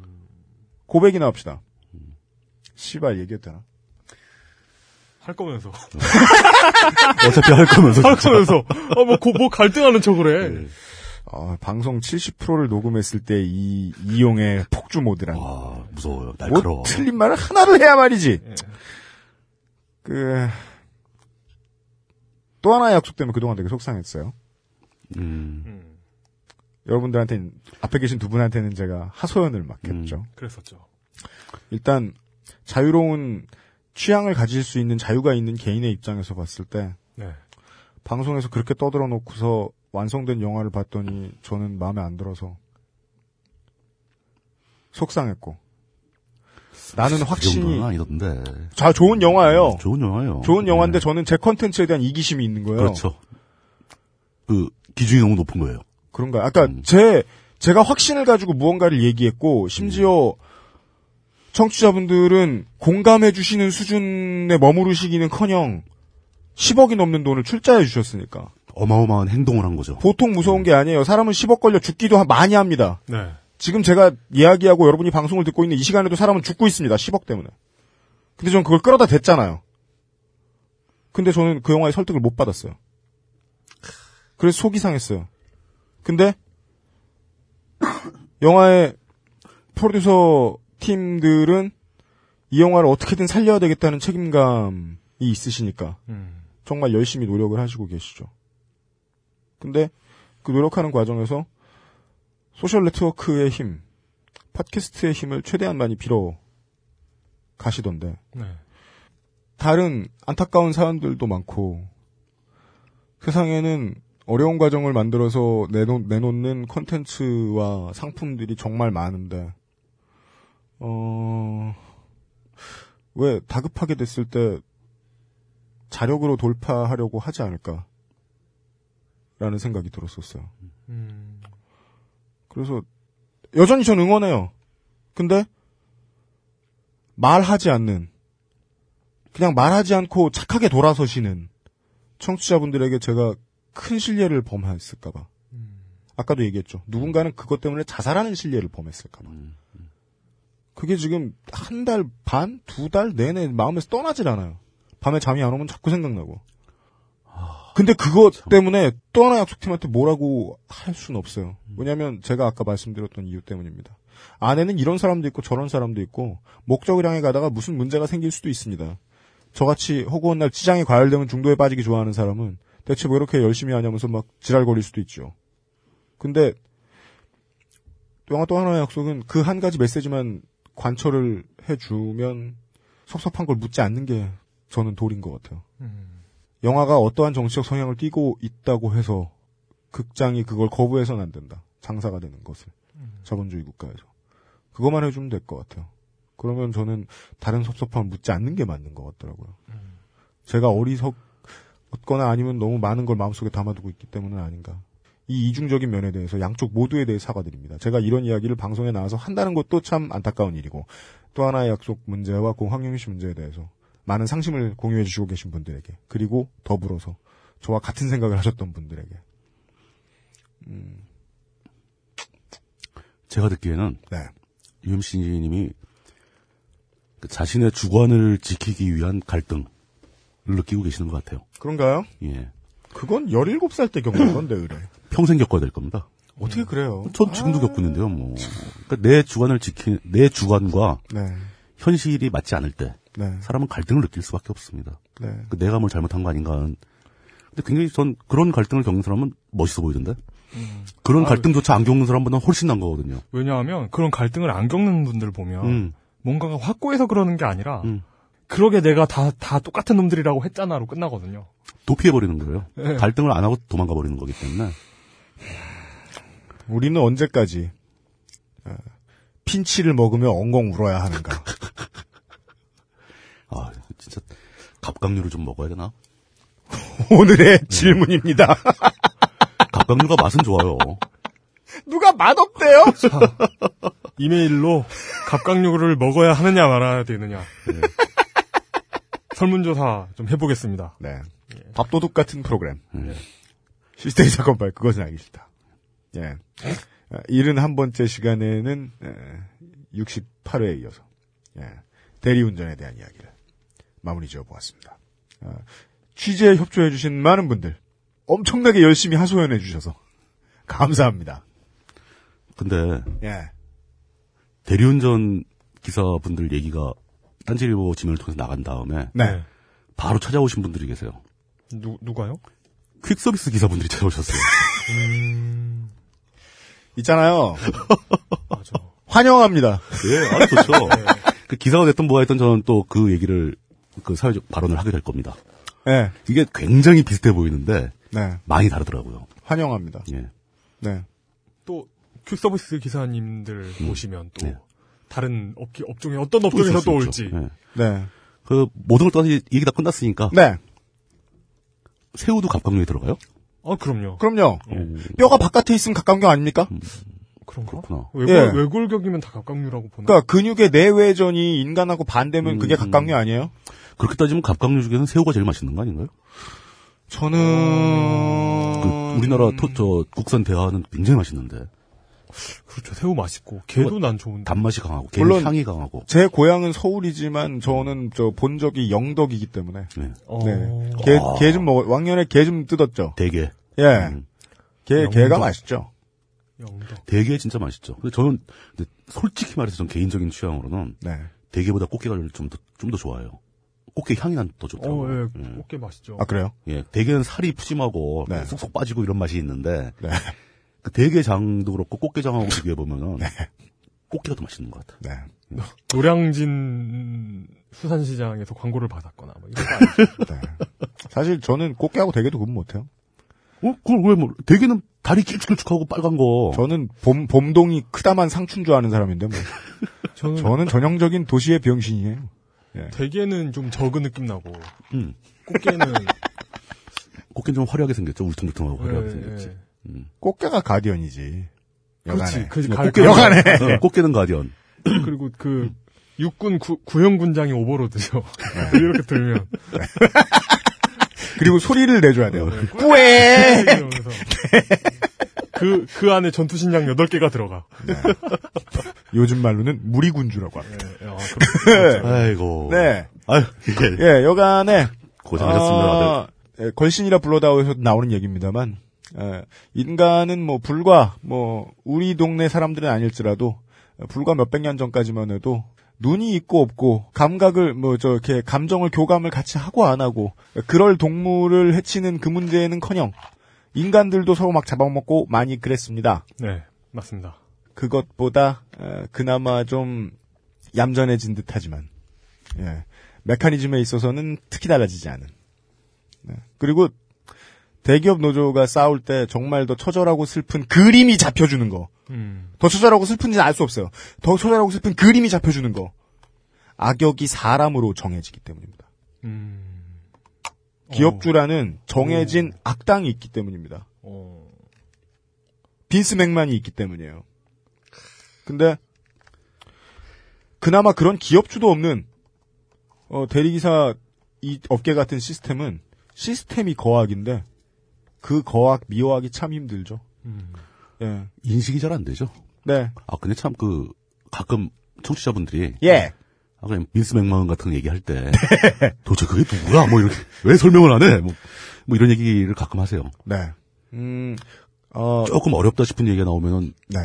고백이나 합시다. 씨발 얘기했잖아. 할 거면서. 어차피 할 거면서. 할 진짜. 거면서. 아, 뭐, 고- 뭐 갈등하는 척을 해. 네. 아, 방송 70%를 녹음했을 때 이 이용의 폭주 모드란. 아, 무서워요. 날카로워. 뭐 틀린 말을 하나를 해야 말이지. 그, 또 하나의 약속 때문에 그동안 되게 속상했어요. 음. 음. 여러분들한테는, 앞에 계신 두 분한테는 제가 하소연을 막 했죠. 그랬었죠. 일단, 자유로운 취향을 가질 수 있는 자유가 있는 개인의 입장에서 봤을 때, 네. 방송에서 그렇게 떠들어 놓고서 완성된 영화를 봤더니 저는 마음에 안 들어서 속상했고 나는 그 확신이 아니던데. 자 좋은 영화예요. 좋은 영화예요. 좋은 영화인데 네. 저는 제 컨텐츠에 대한 이기심이 있는 거예요. 그렇죠. 그 기준이 너무 높은 거예요. 그런가요? 아까 음. 제 제가 확신을 가지고 무언가를 얘기했고 심지어 음. 청취자분들은 공감해 주시는 수준에 머무르시기는커녕 10억이 넘는 돈을 출자해 주셨으니까 어마어마한 행동을 한 거죠. 보통 무서운 게 아니에요. 사람은 10억 걸려 죽기도 하- 많이 합니다. 네. 지금 제가 이야기하고 여러분이 방송을 듣고 있는 이 시간에도 사람은 죽고 있습니다. 10억 때문에. 근데 저는 그걸 끌어다 댔잖아요. 근데 저는 그 영화의 설득을 못 받았어요. 그래서 속이 상했어요. 근데 영화의 프로듀서 팀들은 이 영화를 어떻게든 살려야 되겠다는 책임감이 있으시니까 음. 정말 열심히 노력을 하시고 계시죠. 근데 그 노력하는 과정에서 소셜 네트워크의 힘, 팟캐스트의 힘을 최대한 많이 빌어 가시던데 네. 다른 안타까운 사연들도 많고 세상에는 어려운 과정을 만들어서 내놓, 내놓는 컨텐츠와 상품들이 정말 많은데 어... 왜 다급하게 됐을 때 자력으로 돌파하려고 하지 않을까 라는 생각이 들었었어요. 음. 그래서 여전히 전 응원해요. 근데 말하지 않는 그냥 말하지 않고 착하게 돌아서시는 청취자분들에게 제가 큰 신뢰를 범했을까봐. 아까도 얘기했죠. 누군가는 그것 때문에 자살하는 신뢰를 범했을까봐. 그게 지금 한 달 반, 두 달 내내 마음에서 떠나질 않아요. 밤에 잠이 안 오면 자꾸 생각나고. 근데 그것 때문에 또 하나 약속팀한테 뭐라고 할 수는 없어요. 왜냐하면 제가 아까 말씀드렸던 이유 때문입니다. 안에는 이런 사람도 있고 저런 사람도 있고 목적을 향해 가다가 무슨 문제가 생길 수도 있습니다. 저같이 허구한 날 치장이 과열되면 중도에 빠지기 좋아하는 사람은 대체 뭐 이렇게 열심히 하냐면서 막 지랄 거릴 수도 있죠. 근데 또 하나 또 하나의 약속은 그 한 가지 메시지만 관철을 해주면 섭섭한 걸 묻지 않는 게 저는 도리인 것 같아요. 영화가 어떠한 정치적 성향을 띠고 있다고 해서 극장이 그걸 거부해서는 안 된다. 장사가 되는 것을. 자본주의 국가에서. 그것만 해주면 될 것 같아요. 그러면 저는 다른 섭섭함을 묻지 않는 게 맞는 것 같더라고요. 제가 어리석거나 아니면 너무 많은 걸 마음속에 담아두고 있기 때문은 아닌가. 이 이중적인 면에 대해서 양쪽 모두에 대해 사과드립니다. 제가 이런 이야기를 방송에 나와서 한다는 것도 참 안타까운 일이고 또 하나의 약속 문제와 씨 문제에 대해서 많은 상심을 공유해 주시고 계신 분들에게 그리고 더불어서 저와 같은 생각을 하셨던 분들에게 음, 제가 듣기에는 네. UMC님이 그 자신의 주관을 지키기 위한 갈등을 느끼고 계시는 것 같아요. 그런가요? 예. 그건 17살 때 겪은 건데 의뢰. 평생 겪어야 될 겁니다. 어떻게 그래요? 전 지금도 겪고 있는데요, 뭐. 그러니까 내 주관을 지키, 내 주관과 네. 현실이 맞지 않을 때, 네. 사람은 갈등을 느낄 수밖에 없습니다. 네. 그 내가 뭘 잘못한 거 아닌가 하는. 근데 굉장히 전 그런 갈등을 겪는 사람은 멋있어 보이던데? 그런 아유. 갈등조차 안 겪는 사람보다 훨씬 난 거거든요. 왜냐하면 그런 갈등을 안 겪는 분들 보면 음. 뭔가가 확고해서 그러는 게 아니라 그러게 내가 다, 다 똑같은 놈들이라고 했잖아로 끝나거든요. 도피해버리는 거예요. 네. 갈등을 안 하고 도망가 버리는 거기 때문에. 우리는 언제까지 어, 핀치를 먹으며 엉엉 울어야 하는가? 아, 진짜 갑각류를 좀 먹어야 되나? 오늘의 질문입니다. 갑각류가 맛은 좋아요. 누가 맛없대요? 이메일로 갑각류를 먹어야 하느냐 말아야 되느냐. 설문조사 좀 해보겠습니다. 네. 밥도둑 같은 프로그램. 시 스테이 사건 발 그것은 알기 싫다. 예. 아, 71번째 시간에는 68회에 이어서 예. 대리운전에 대한 이야기를 마무리 지어보았습니다. 아, 취재에 협조해주신 많은 분들 엄청나게 열심히 하소연해주셔서 감사합니다. 근데 예. 대리운전 기사분들 얘기가 딴지일보 지면을 통해서 나간 다음에 네. 바로 찾아오신 분들이 계세요. 누, 누가요? 퀵 서비스 기사분들이 찾아오셨어요. 있잖아요. 환영합니다. 예, 아주 좋죠. 그 기사가 됐든 뭐가 됐든 저는 또 그 얘기를 그 사회적 발언을 하게 될 겁니다. 네. 이게 굉장히 비슷해 보이는데 네. 많이 다르더라고요. 환영합니다. 예. 네. 또 퀵서비스 기사님들 보시면 또 네. 다른 업, 업종에 어떤 또 업종에서 또. 올지. 예. 네. 그 모든 걸 떠나서 얘기 다 끝났으니까 네. 새우도 갑각류에 들어가요? 아 그럼요. 그럼요. 뼈가 바깥에 있으면 각광경 아닙니까? 그런가? 그렇구나. 외골, 예. 외골격이면 다 갑각류라고 보나? 그러니까 근육의 내외전이 인간하고 반대면 그게 갑각류 아니에요? 그렇게 따지면 갑각류 중에는 새우가 제일 맛있는 거 아닌가요? 저는 그 우리나라 토, 저 국산 대하는 굉장히 맛있는데 그렇죠. 새우 맛있고 게도 난 좋은데. 단맛이 강하고 게 물론 향이 강하고 제 고향은 서울이지만 저는 저 본 적이 영덕이기 때문에 네. 네. 게, 아. 게좀 먹어. 왕년에 게 좀 뜯었죠. 대게 예. 음. 게. 게가 맛있죠. 영덕. 대게 진짜 맛있죠. 근데 저는 근데 솔직히 말해서 전 개인적인 취향으로는 네. 대게보다 꽃게가 좀 더 좀 더 좋아요. 꽃게 향이 난더 어, 좋더라고요. 예, 꽃게 맛있죠. 아, 그래요? 예, 대게는 살이 푸짐하고 네. 쏙쏙 빠지고 이런 맛이 있는데 네. 그 대게장도 그렇고 꽃게장하고 비교해 보면은 네. 꽃게가 더 맛있는 것 같아요. 네. 노량진 수산시장에서 광고를 받았거나 뭐 이런 거 아니죠? 네. 사실 저는 꽃게하고 대게도 구분 못해요. 어, 그걸 왜 뭐, 대게는 다리 길쭉길쭉하고 빨간 거. 저는 봄, 봄동이 크다만 상춘 좋아하는 사람인데 뭐. 저는 저는 전형적인 도시의 병신이에요. 대게는 좀 적은 느낌 나고 음. 꽃게는 꽃게는 좀 화려하게 생겼죠. 울퉁불퉁하고 화려하게 예, 생겼지. 예. 음. 꽃게가 가디언이지. 여간에. 그렇지. 그뭐 가- 꽃게는, 여간에. 어, 꽃게는 가디언. 그리고 그 육군 구, 구형 군장이 오버로드죠. 이렇게 들면 그리고 소리를 내줘야 돼요. 네. 꾸에! 이러면서 그, 그 안에 전투신장 8개가 들어가. 요즘 말로는 무리군주라고 합니다. 예, 아, 그렇죠. 아이고. 네. 아유, 이게 예, 여간에. 고생하셨습니다, 어, 에, 걸신이라 불러다오에서 나오는 얘기입니다만 에, 인간은 뭐 불과 뭐 우리 동네 사람들은 아닐지라도 불과 몇백 년 전까지만 해도 눈이 있고 없고 감각을 뭐 저렇게 감정을 교감을 같이 하고 안 하고 그럴 동물을 해치는 그 문제는커녕 인간들도 서로 막 잡아먹고 많이 그랬습니다. 네, 맞습니다. 그것보다 어, 그나마 좀 얌전해진 듯하지만 예, 메커니즘에 있어서는 특히 달라지지 않은. 네. 그리고 대기업 노조가 싸울 때 정말 더 처절하고 슬픈 그림이 잡혀주는 거. 음. 더 처절하고 슬픈지는 알 수 없어요. 더 처절하고 슬픈 그림이 잡혀주는 거. 악역이 사람으로 정해지기 때문입니다. 음. 기업주라는 정해진 악당이 있기 때문입니다. 어. 빈스 맥만이 있기 때문이에요. 근데 그나마 그런 기업주도 없는 어, 대리기사 이 업계 같은 시스템은 시스템이 거악인데 그 거악 미워하기 참 힘들죠. 음. 예. 인식이 잘 안 되죠. 네. 아 근데 참 그 가끔 청취자분들이 예. 아까 빈스 맥마운 같은 거 얘기 할 때 도대체 그게 누구야? 뭐 이렇게 왜 설명을 안 해? 뭐, 뭐 이런 얘기를 가끔 하세요. 네. 음, 어, 조금 어렵다 싶은 얘기가 나오면은 네.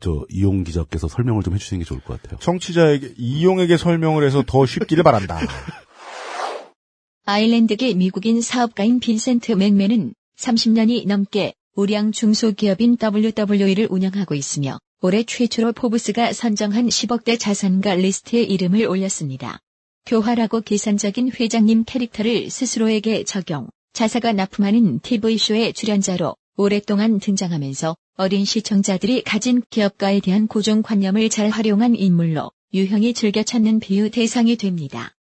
저 이용 기자께서 설명을 좀 해주시는 게 좋을 것 같아요. 청취자에게 이용에게 설명을 해서 더 쉽기를 바란다. 아일랜드계 미국인 사업가인 빈센트 맥맨은 30년이 넘게 우량 중소기업인 WWE를 운영하고 있으며 올해 최초로 포브스가 선정한 10억대 자산가 리스트에 이름을 올렸습니다. 교활하고 계산적인 회장님 캐릭터를 스스로에게 적용, 자사가 납품하는 TV쇼의 출연자로 오랫동안 등장하면서 어린 시청자들이 가진 기업가에 대한 고정관념을 잘 활용한 인물로 유형이 즐겨 찾는 비유 대상이 됩니다.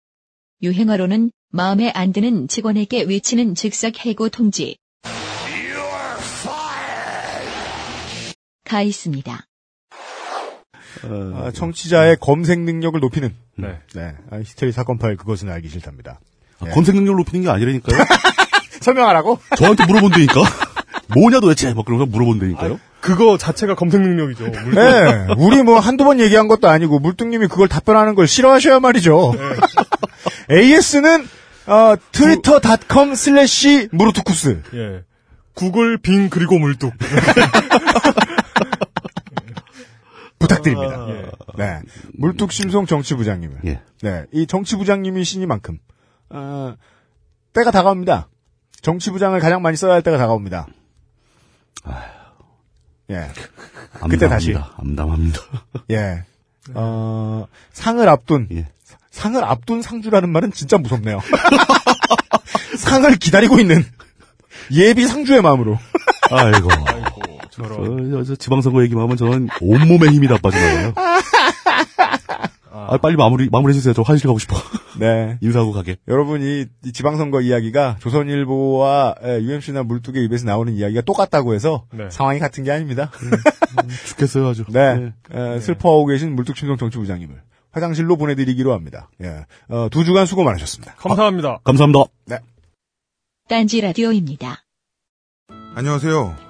유행어로는 마음에 안 드는 직원에게 외치는 즉석 해고 통지 가 있습니다. 아, 청취자의 검색 능력을 높이는 네. 네. 아, 히스테리 사건 파일 그것은 알기 싫답니다. 아, 예. 검색 능력을 높이는 게 아니라니까요. 설명하라고? 저한테 물어본다니까. 뭐냐 도대체 막 그러면서 물어본다니까요. 그거 자체가 검색 능력이죠. 네, 우리 뭐 한두 번 얘기한 것도 아니고 물뚱님이 그걸 답변하는 걸 싫어하셔야 말이죠. AS는 어, 트위터.com 슬래시 murutukus. 예. 구글 빙 그리고 물뚝. 부탁드립니다. 예. 네. 물뚝심송 정치부장님을. 예. 네. 이 정치부장님이시니만큼, 어, 때가 다가옵니다. 정치부장을 가장 많이 써야 할 때가 다가옵니다. 예. 그때 다시. 암담합니다. 예. 어, 상을 앞둔, 예. 상을 앞둔 상주라는 말은 진짜 무섭네요. 상을 기다리고 있는 예비 상주의 마음으로. 아이고. 저, 저 지방선거 얘기만 하면 저는 온몸에 힘이 다 빠져나가요. 아, 빨리 마무리, 마무리 해주세요. 저 화장실 가고 싶어. 네. 인사하고 가게. 여러분 이 이 지방선거 이야기가 조선일보와 에, UMC나 물뚝의 입에서 나오는 이야기가 똑같다고 해서 네. 상황이 같은 게 아닙니다. 죽겠어요, 아주. 네. 에, 슬퍼하고 계신 물뚝심송 정치부장님을 화장실로 보내드리기로 합니다. 예. 어, 두 주간 수고 많으셨습니다. 감사합니다. 감사합니다. 네. 딴지 라디오입니다. 안녕하세요.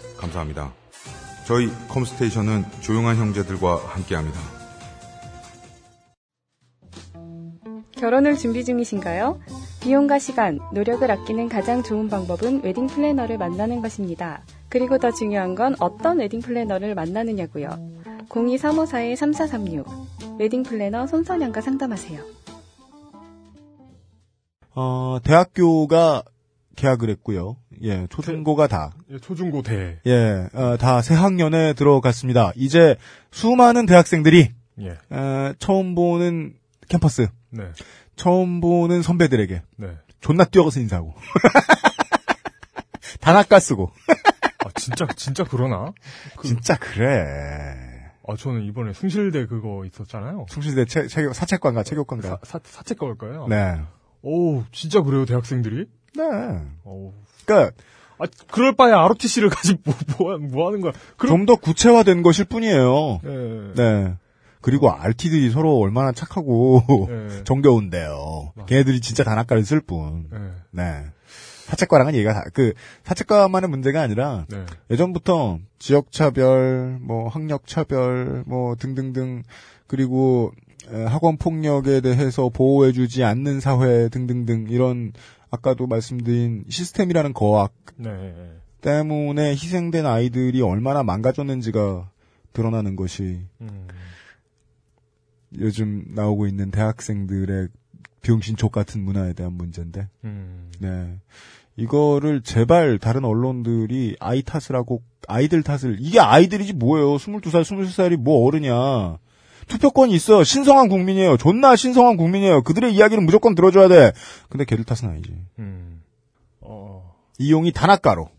감사합니다. 저희 컴스테이션은 조용한 형제들과 함께합니다. 결혼을 준비 중이신가요? 비용과 시간, 노력을 아끼는 가장 좋은 방법은 웨딩 플래너를 만나는 것입니다. 그리고 더 중요한 건 어떤 웨딩 플래너를 만나느냐고요. 02-354-3436 웨딩 플래너 손선영과 상담하세요. 어, 대학교가 개학을 했고요. 예, 초중고가 다. 예, 초중고 대. 예, 어, 다 새 학년에 들어갔습니다. 이제 수많은 대학생들이 예. 어, 처음 보는 캠퍼스, 네. 처음 보는 선배들에게 네. 존나 뛰어가서 인사하고 단아까 쓰고 아, 진짜, 진짜 그러나? 그- 진짜 그래. 아, 저는 이번에 숭실대 그거 있었잖아요. 숭실대 체, 체, 사채관과 체육관과. 사, 사채과일 거예요. 네. 오, 진짜 그래요, 대학생들이? 네. 오. 그러니까 아, 그럴 바에 ROTC를 가지고 뭐, 뭐, 뭐 하는 거야? 좀더 구체화된 것일 뿐이에요. 예. 네. 그리고 RT들이 서로 얼마나 착하고 네. 정겨운데요. 걔네들이 진짜 단아까를 쓸 뿐. 네. 네. 사채과랑은 얘기가 다, 그, 사채과만의 문제가 아니라, 네. 예전부터 지역 차별, 뭐, 학력 차별, 뭐, 등등등, 그리고, 에, 학원 폭력에 대해서 보호해주지 않는 사회 등등등, 이런, 아까도 말씀드린 시스템이라는 거악 네. 때문에 희생된 아이들이 얼마나 망가졌는지가 드러나는 것이, 음. 요즘 나오고 있는 대학생들의 병신족 같은 문화에 대한 문제인데, 음. 네. 이거를 제발 다른 언론들이 아이 탓을 하고 아이들 탓을 이게 아이들이지 뭐예요. 22살, 23살이 뭐 어르냐. 투표권이 있어. 신성한 국민이에요. 존나 신성한 국민이에요. 그들의 이야기는 무조건 들어줘야 돼. 근데 걔들 탓은 아니지. 음. 어. 이용이 단학가로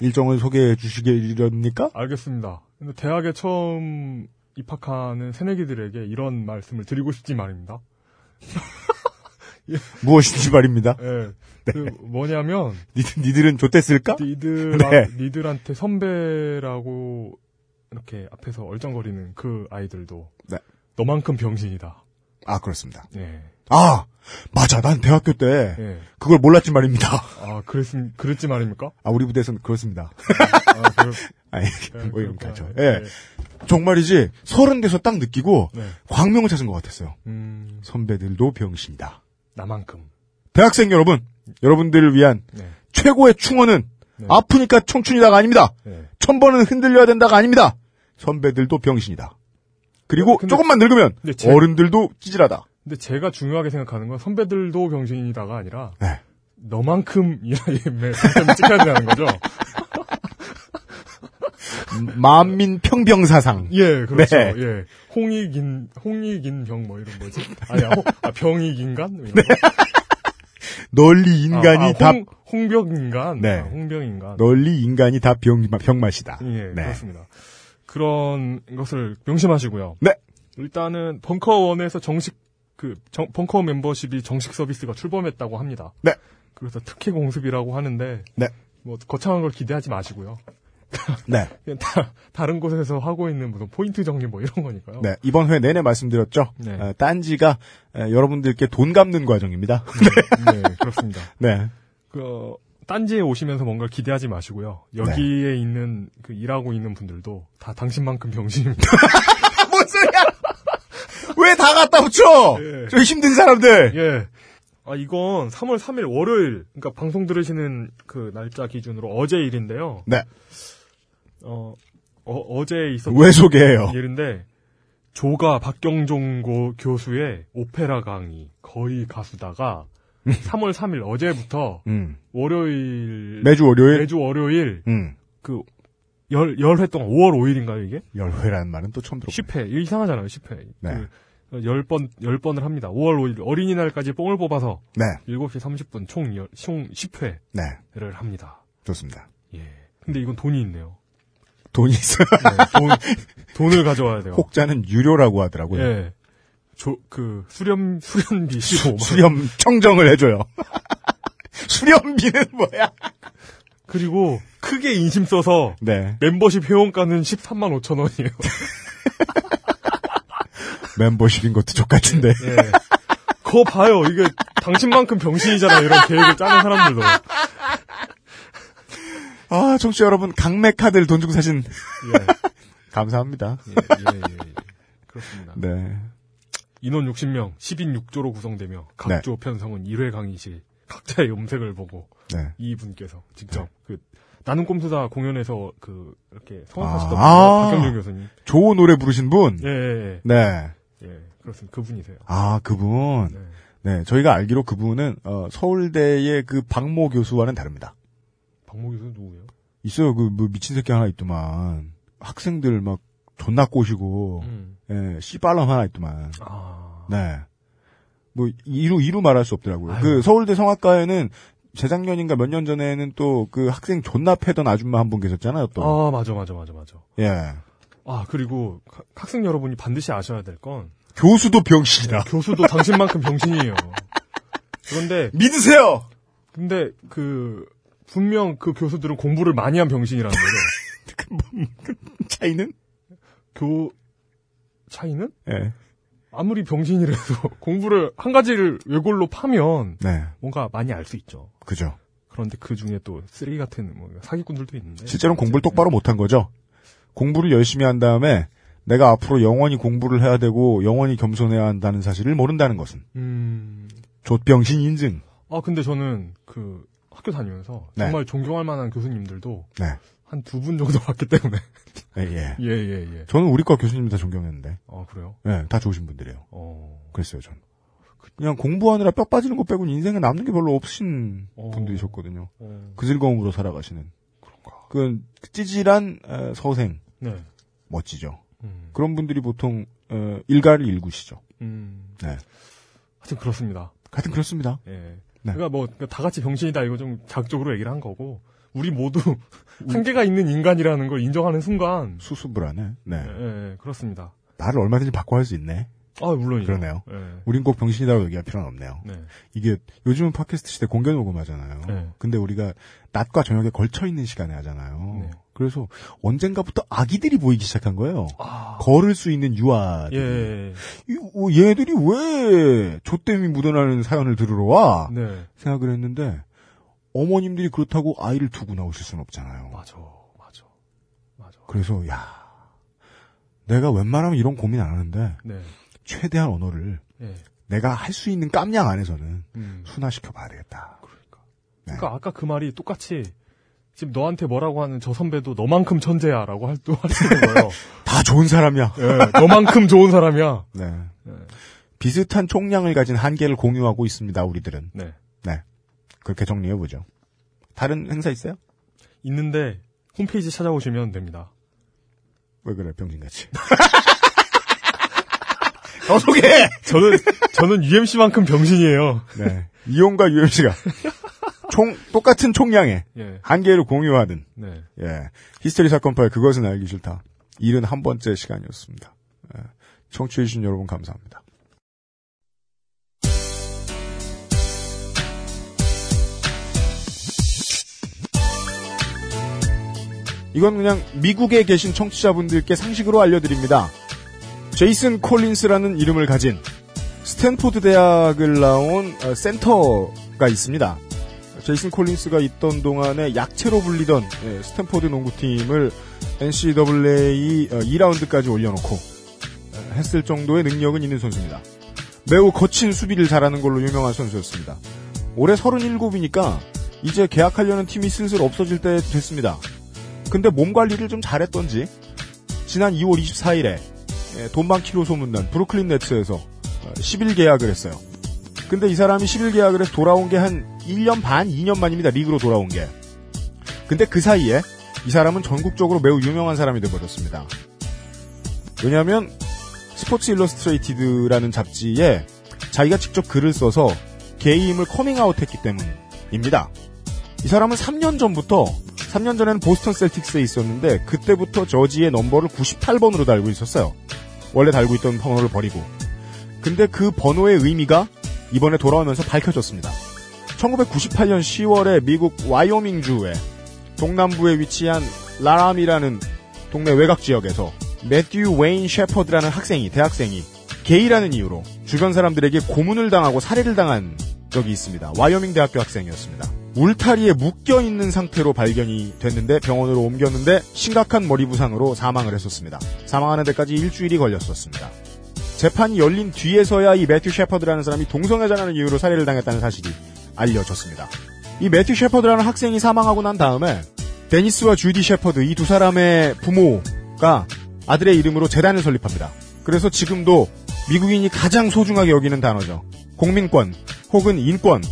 일정을 소개해 주시겠습니까? 알겠습니다. 근데 대학에 처음 입학하는 새내기들에게 이런 말씀을 드리고 싶지 말입니다. 무엇인지 말입니다. 예. 그 뭐냐면 니들, 니들은 좋댔을까? 니들 네. 니들한테 선배라고 이렇게 앞에서 얼쩡거리는 그 아이들도 네. 너만큼 병신이다. 아, 그렇습니다. 예. 아, 맞아. 난 대학교 때 예. 그걸 몰랐지 말입니다. 아, 그랬 그랬지 말입니까? 아, 우리 부대에서는 그렇습니다. 아, 그렇, 아니, 네, 뭐 이런. 거죠. 네. 예. 정말이지, 서른 돼서 딱 느끼고, 네. 광명을 찾은 것 같았어요. 음, 선배들도 병신이다. 나만큼. 대학생 여러분, 여러분들을 위한 네. 최고의 충원은 네. 아프니까 청춘이다가 아닙니다. 네. 천 번은 흔들려야 된다가 아닙니다. 선배들도 병신이다. 그리고 근데- 조금만 늙으면 제- 어른들도 찌질하다. 근데 제가 중요하게 생각하는 건 선배들도 병신이다가 아니라 네. 너만큼이라는 찍혀야 된다는 거죠. 만민 평병 사상. 예, 그렇죠. 네. 예. 홍익인, 홍익인 병, 뭐 이런 거지. 아니야, 홍, 아, 병익 인간? 뭐 이런 네. 거. 널리 인간이 아, 아, 다 홍, 홍병 인간? 네. 아, 홍병 인간. 널리 인간이 다 병, 병맛이다. 예, 네. 그렇습니다. 그런 것을 명심하시고요. 네. 일단은 벙커원에서 정식 그 정- 벙커 멤버십이 정식 서비스가 출범했다고 합니다. 네. 그래서 특혜 공습이라고 하는데 네. 뭐 거창한 걸 기대하지 마시고요. 네. 다, 다른 곳에서 하고 있는 무슨 포인트 정리 뭐 이런 거니까요. 네, 이번 회 내내 말씀드렸죠. 네. 어, 딴지가 에, 여러분들께 돈 갚는 과정입니다. 네, 그렇습니다. 네. 그 딴지에 오시면서 뭔가 기대하지 마시고요. 여기에 있는 그 일하고 있는 분들도 다 당신만큼 병신입니다. 뭔 소리야! 왜 다 갖다 붙여! 예. 저 힘든 사람들! 예. 아, 이건 3월 3일 월요일, 그러니까 방송 들으시는 그 날짜 기준으로 어제 일인데요. 네. 어, 어, 제 있었던 왜 소개해요? 일인데, 조가 박경종 고 교수의 오페라 강의, 거의 가수다가, 3월 3일 어제부터 음. 월요일 매주 월요일? 매주 월요일 음. 그 열, 열회 동안 5월 5일인가요, 이게? 열회라는 말은 또 처음 들어. 10회. 이거 이상하잖아요, 10회. 네. 그 10번, 10번을 합니다. 5월 5일 어린이날까지 뽕을 뽑아서 네. 7시 30분 총, 열- 총 10회를 네. 합니다. 좋습니다. 예. 근데 이건 돈이 있네요. 돈이 있어요. 네, 돈, 돈을 가져와야 돼요. 혹자는 유료라고 하더라고요. 예. 조, 그, 수렴, 수련비 15만. 수렴 청정을 해줘요. 수렴비는 뭐야? 그리고 크게 인심 써서 네. 멤버십 회원가는 13만 5천 원이에요. 멤버십인 것도 족같은데. 예. 그거 봐요. 이게 당신만큼 병신이잖아. 이런 계획을 짜는 사람들도. 아, 청취자 여러분, 강매 카드를 돈 주고 사신. 예. 감사합니다. 예, 예, 예, 예. 그렇습니다. 네. 인원 60명, 10인 6조로 구성되며 각조 편성은 1회 강의실, 각자의 음색을 보고 네. 이분께서 직접 그 나는 꼼수다 공연에서 그 이렇게 성악하시던 아. 분 박경정 교수님. 좋은 노래 부르신 분? 예, 예, 예. 네. 예, 그렇습니다. 그분이세요. 아, 그분. 네. 네, 저희가 알기로 그분은 어, 서울대의 그 박모 교수와는 다릅니다. 박모 교수 누구예요? 있어요. 그 뭐 미친 새끼 하나 있더만 학생들 막 존나 꼬시고 음. 예, 씨발람 하나 있더만. 아. 네. 뭐 이루 이루 말할 수 없더라고요. 아유. 그 서울대 성악과에는 재작년인가 몇 년 전에는 또 그 학생 존나 패던 아줌마 한 분 계셨잖아요. 또. 아 맞아 맞아 맞아 맞아. 예. 아 그리고 가- 학생 여러분이 반드시 아셔야 될 건 교수도 병신이다. 교수도 당신만큼 병신이에요. 그런데 믿으세요. 근데 그 분명 그 교수들은 공부를 많이 한 병신이라는 거죠. 차이는? 교 차이는? 예. 아무리 병신이라도 공부를 한 가지를 외골로 파면 네. 뭔가 많이 알 수 있죠. 그죠. 그런데 그 중에 또 쓰레기 같은 뭐 사기꾼들도 있는데. 실제로는 공부를 똑바로 못한 거죠. 공부를 열심히 한 다음에 내가 앞으로 영원히 공부를 해야 되고 영원히 겸손해야 한다는 사실을 모른다는 것은 음. 좆병신 인증. 아 근데 저는 그 학교 다니면서 네. 정말 존경할 만한 교수님들도 네. 한 두 분 정도 봤기 때문에. 예, 예. 예, 예, 예. 저는 우리 과 교수님 다 존경했는데. 아, 그래요? 예, 다 좋으신 분들이에요. 어. 그랬어요, 전. 그냥 공부하느라 뼈 빠지는 거 빼고는 인생에 남는 게 별로 없으신 어. 분들이셨거든요. 어. 그 즐거움으로 살아가시는. 그 찌질한 어, 서생. 네. 멋지죠. 음. 그런 분들이 보통 어, 일가를 일구시죠. 음. 네. 하여튼 그렇습니다. 하여튼 그렇습니다. 예. 네. 그러니까 뭐 다 같이 병신이다 이거 좀 자극적으로 얘기를 한 거고 우리 모두 한계가 있는 인간이라는 걸 인정하는 순간 수수불안해. 네. 예, 예, 그렇습니다. 말을 얼마든지 바꿔 할 수 있네. 아, 물론이죠. 그러네요. 예. 우린 꼭 병신이라고 얘기할 필요는 없네요. 네. 이게 요즘은 팟캐스트 시대 공개 녹음하잖아요. 네. 근데 우리가 낮과 저녁에 걸쳐 있는 시간에 하잖아요. 네. 그래서 언젠가부터 아기들이 보이기 시작한 거예요. 걸을 수 있는 유아들. 예. 이- 어, 얘들이 왜 조땜이 묻어나는 사연을 들으러 와? 네. 생각을 했는데 어머님들이 그렇다고 아이를 두고 나오실 수는 없잖아요. 맞아. 맞아. 맞아. 그래서 야 내가 웬만하면 이런 고민 안 하는데 네. 최대한 언어를 예. 내가 할 수 있는 깜냥 안에서는 음. 순화시켜 봐야 되겠다. 그러니까 아까 그 말이 똑같이 지금 너한테 뭐라고 하는 저 선배도 너만큼 천재야라고 할 또 하시는 거예요. 다 좋은 사람이야. 예, 너만큼 좋은 사람이야. 네. 비슷한 총량을 가진 한계를 공유하고 있습니다. 우리들은. 네. 네. 그렇게 정리해 보죠. 다른 행사 있어요? 있는데 홈페이지 찾아오시면 됩니다. 왜 그래 병신같이. 더 소개. 저는 저는 UMC만큼 병신이에요. 네. 이용과 UMC가 총 똑같은 총량의 예. 한계를 공유하든. 네. 예. 히스테리 사건 파일 그것은 알기 싫다. 일은 한 번째 시간이었습니다. 예. 청취해 주신 여러분 감사합니다. 이건 그냥 미국에 계신 청취자분들께 상식으로 알려드립니다. 제이슨 콜린스라는 이름을 가진 스탠포드 대학을 나온 어, 센터가 있습니다. 제이슨 콜린스가 있던 동안에 약체로 불리던 예, 스탠포드 농구팀을 NCAA 어, 2라운드까지 올려놓고 어, 했을 정도의 능력은 있는 선수입니다. 매우 거친 수비를 잘하는 걸로 유명한 선수였습니다. 올해 37이니까 이제 계약하려는 팀이 슬슬 없어질 때 됐습니다. 근데 몸 관리를 좀 잘했던지 지난 2월 24일에 예, 돈 많기로 소문난 브루클린 네츠에서 10일 계약을 했어요. 근데 이 사람이 10일 계약을 해서 돌아온 게 한 1년 반, 2년 만입니다. 리그로 돌아온 게. 근데 그 사이에 이 사람은 전국적으로 매우 유명한 사람이 돼버렸습니다. 왜냐하면 스포츠 일러스트레이티드라는 잡지에 자기가 직접 글을 써서 게이임을 커밍아웃 했기 때문입니다. 이 사람은 3년 전부터 3년 전에는 보스턴 셀틱스에 있었는데 그때부터 저지의 넘버를 98번으로 달고 있었어요. 원래 달고 있던 번호를 버리고. 근데 그 번호의 의미가 이번에 돌아오면서 밝혀졌습니다. 1998년 10월에 미국 와이오밍주의 동남부에 위치한 라람이라는 동네 외곽 지역에서 매튜 웨인 셰퍼드라는 학생이 대학생이 게이라는 이유로 주변 사람들에게 고문을 당하고 살해를 당한 적이 있습니다. 와이오밍 대학교 학생이었습니다. 울타리에 묶여 있는 상태로 발견이 됐는데 병원으로 옮겼는데 심각한 머리 부상으로 사망을 했었습니다. 사망하는 데까지 일주일이 걸렸었습니다. 재판이 열린 뒤에서야 이 매튜 셰퍼드라는 사람이 동성애자라는 이유로 살해를 당했다는 사실이 알려졌습니다. 이 매튜 셰퍼드라는 학생이 사망하고 난 다음에 데니스와 주디 셰퍼드 이 두 사람의 부모가 아들의 이름으로 재단을 설립합니다. 그래서 지금도 미국인이 가장 소중하게 여기는 단어죠. 공민권 혹은 인권,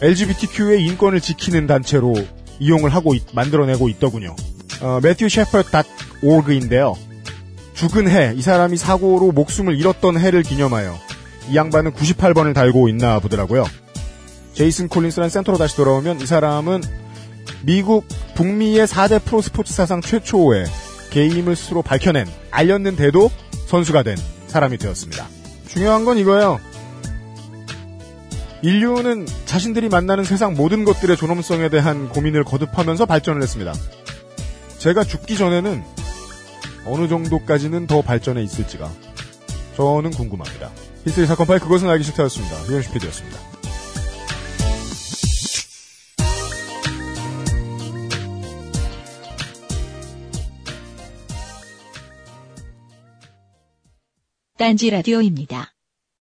LGBTQ의 인권을 지키는 단체로 이용을 하고 있- 만들어내고 있더군요. 어, 매튜 셰퍼.org인데요. 죽은 해, 이 사람이 사고로 목숨을 잃었던 해를 기념하여 이 양반은 98번을 달고 있나 보더라고요. 제이슨 콜린스라는 센터로 다시 돌아오면 이 사람은 미국 북미의 4대 프로 스포츠 사상 최초의 게임을 스스로 밝혀낸, 알렸는데도 선수가 된 사람이 되었습니다. 중요한 건 이거예요. 인류는 자신들이 만나는 세상 모든 것들의 존엄성에 대한 고민을 거듭하면서 발전을 했습니다. 제가 죽기 전에는 어느 정도까지는 더 발전해 있을지가 저는 궁금합니다. 히스테리 사건 파일 그것은 알기 싫다였습니다. 유현식 PD였습니다. 딴지 라디오입니다.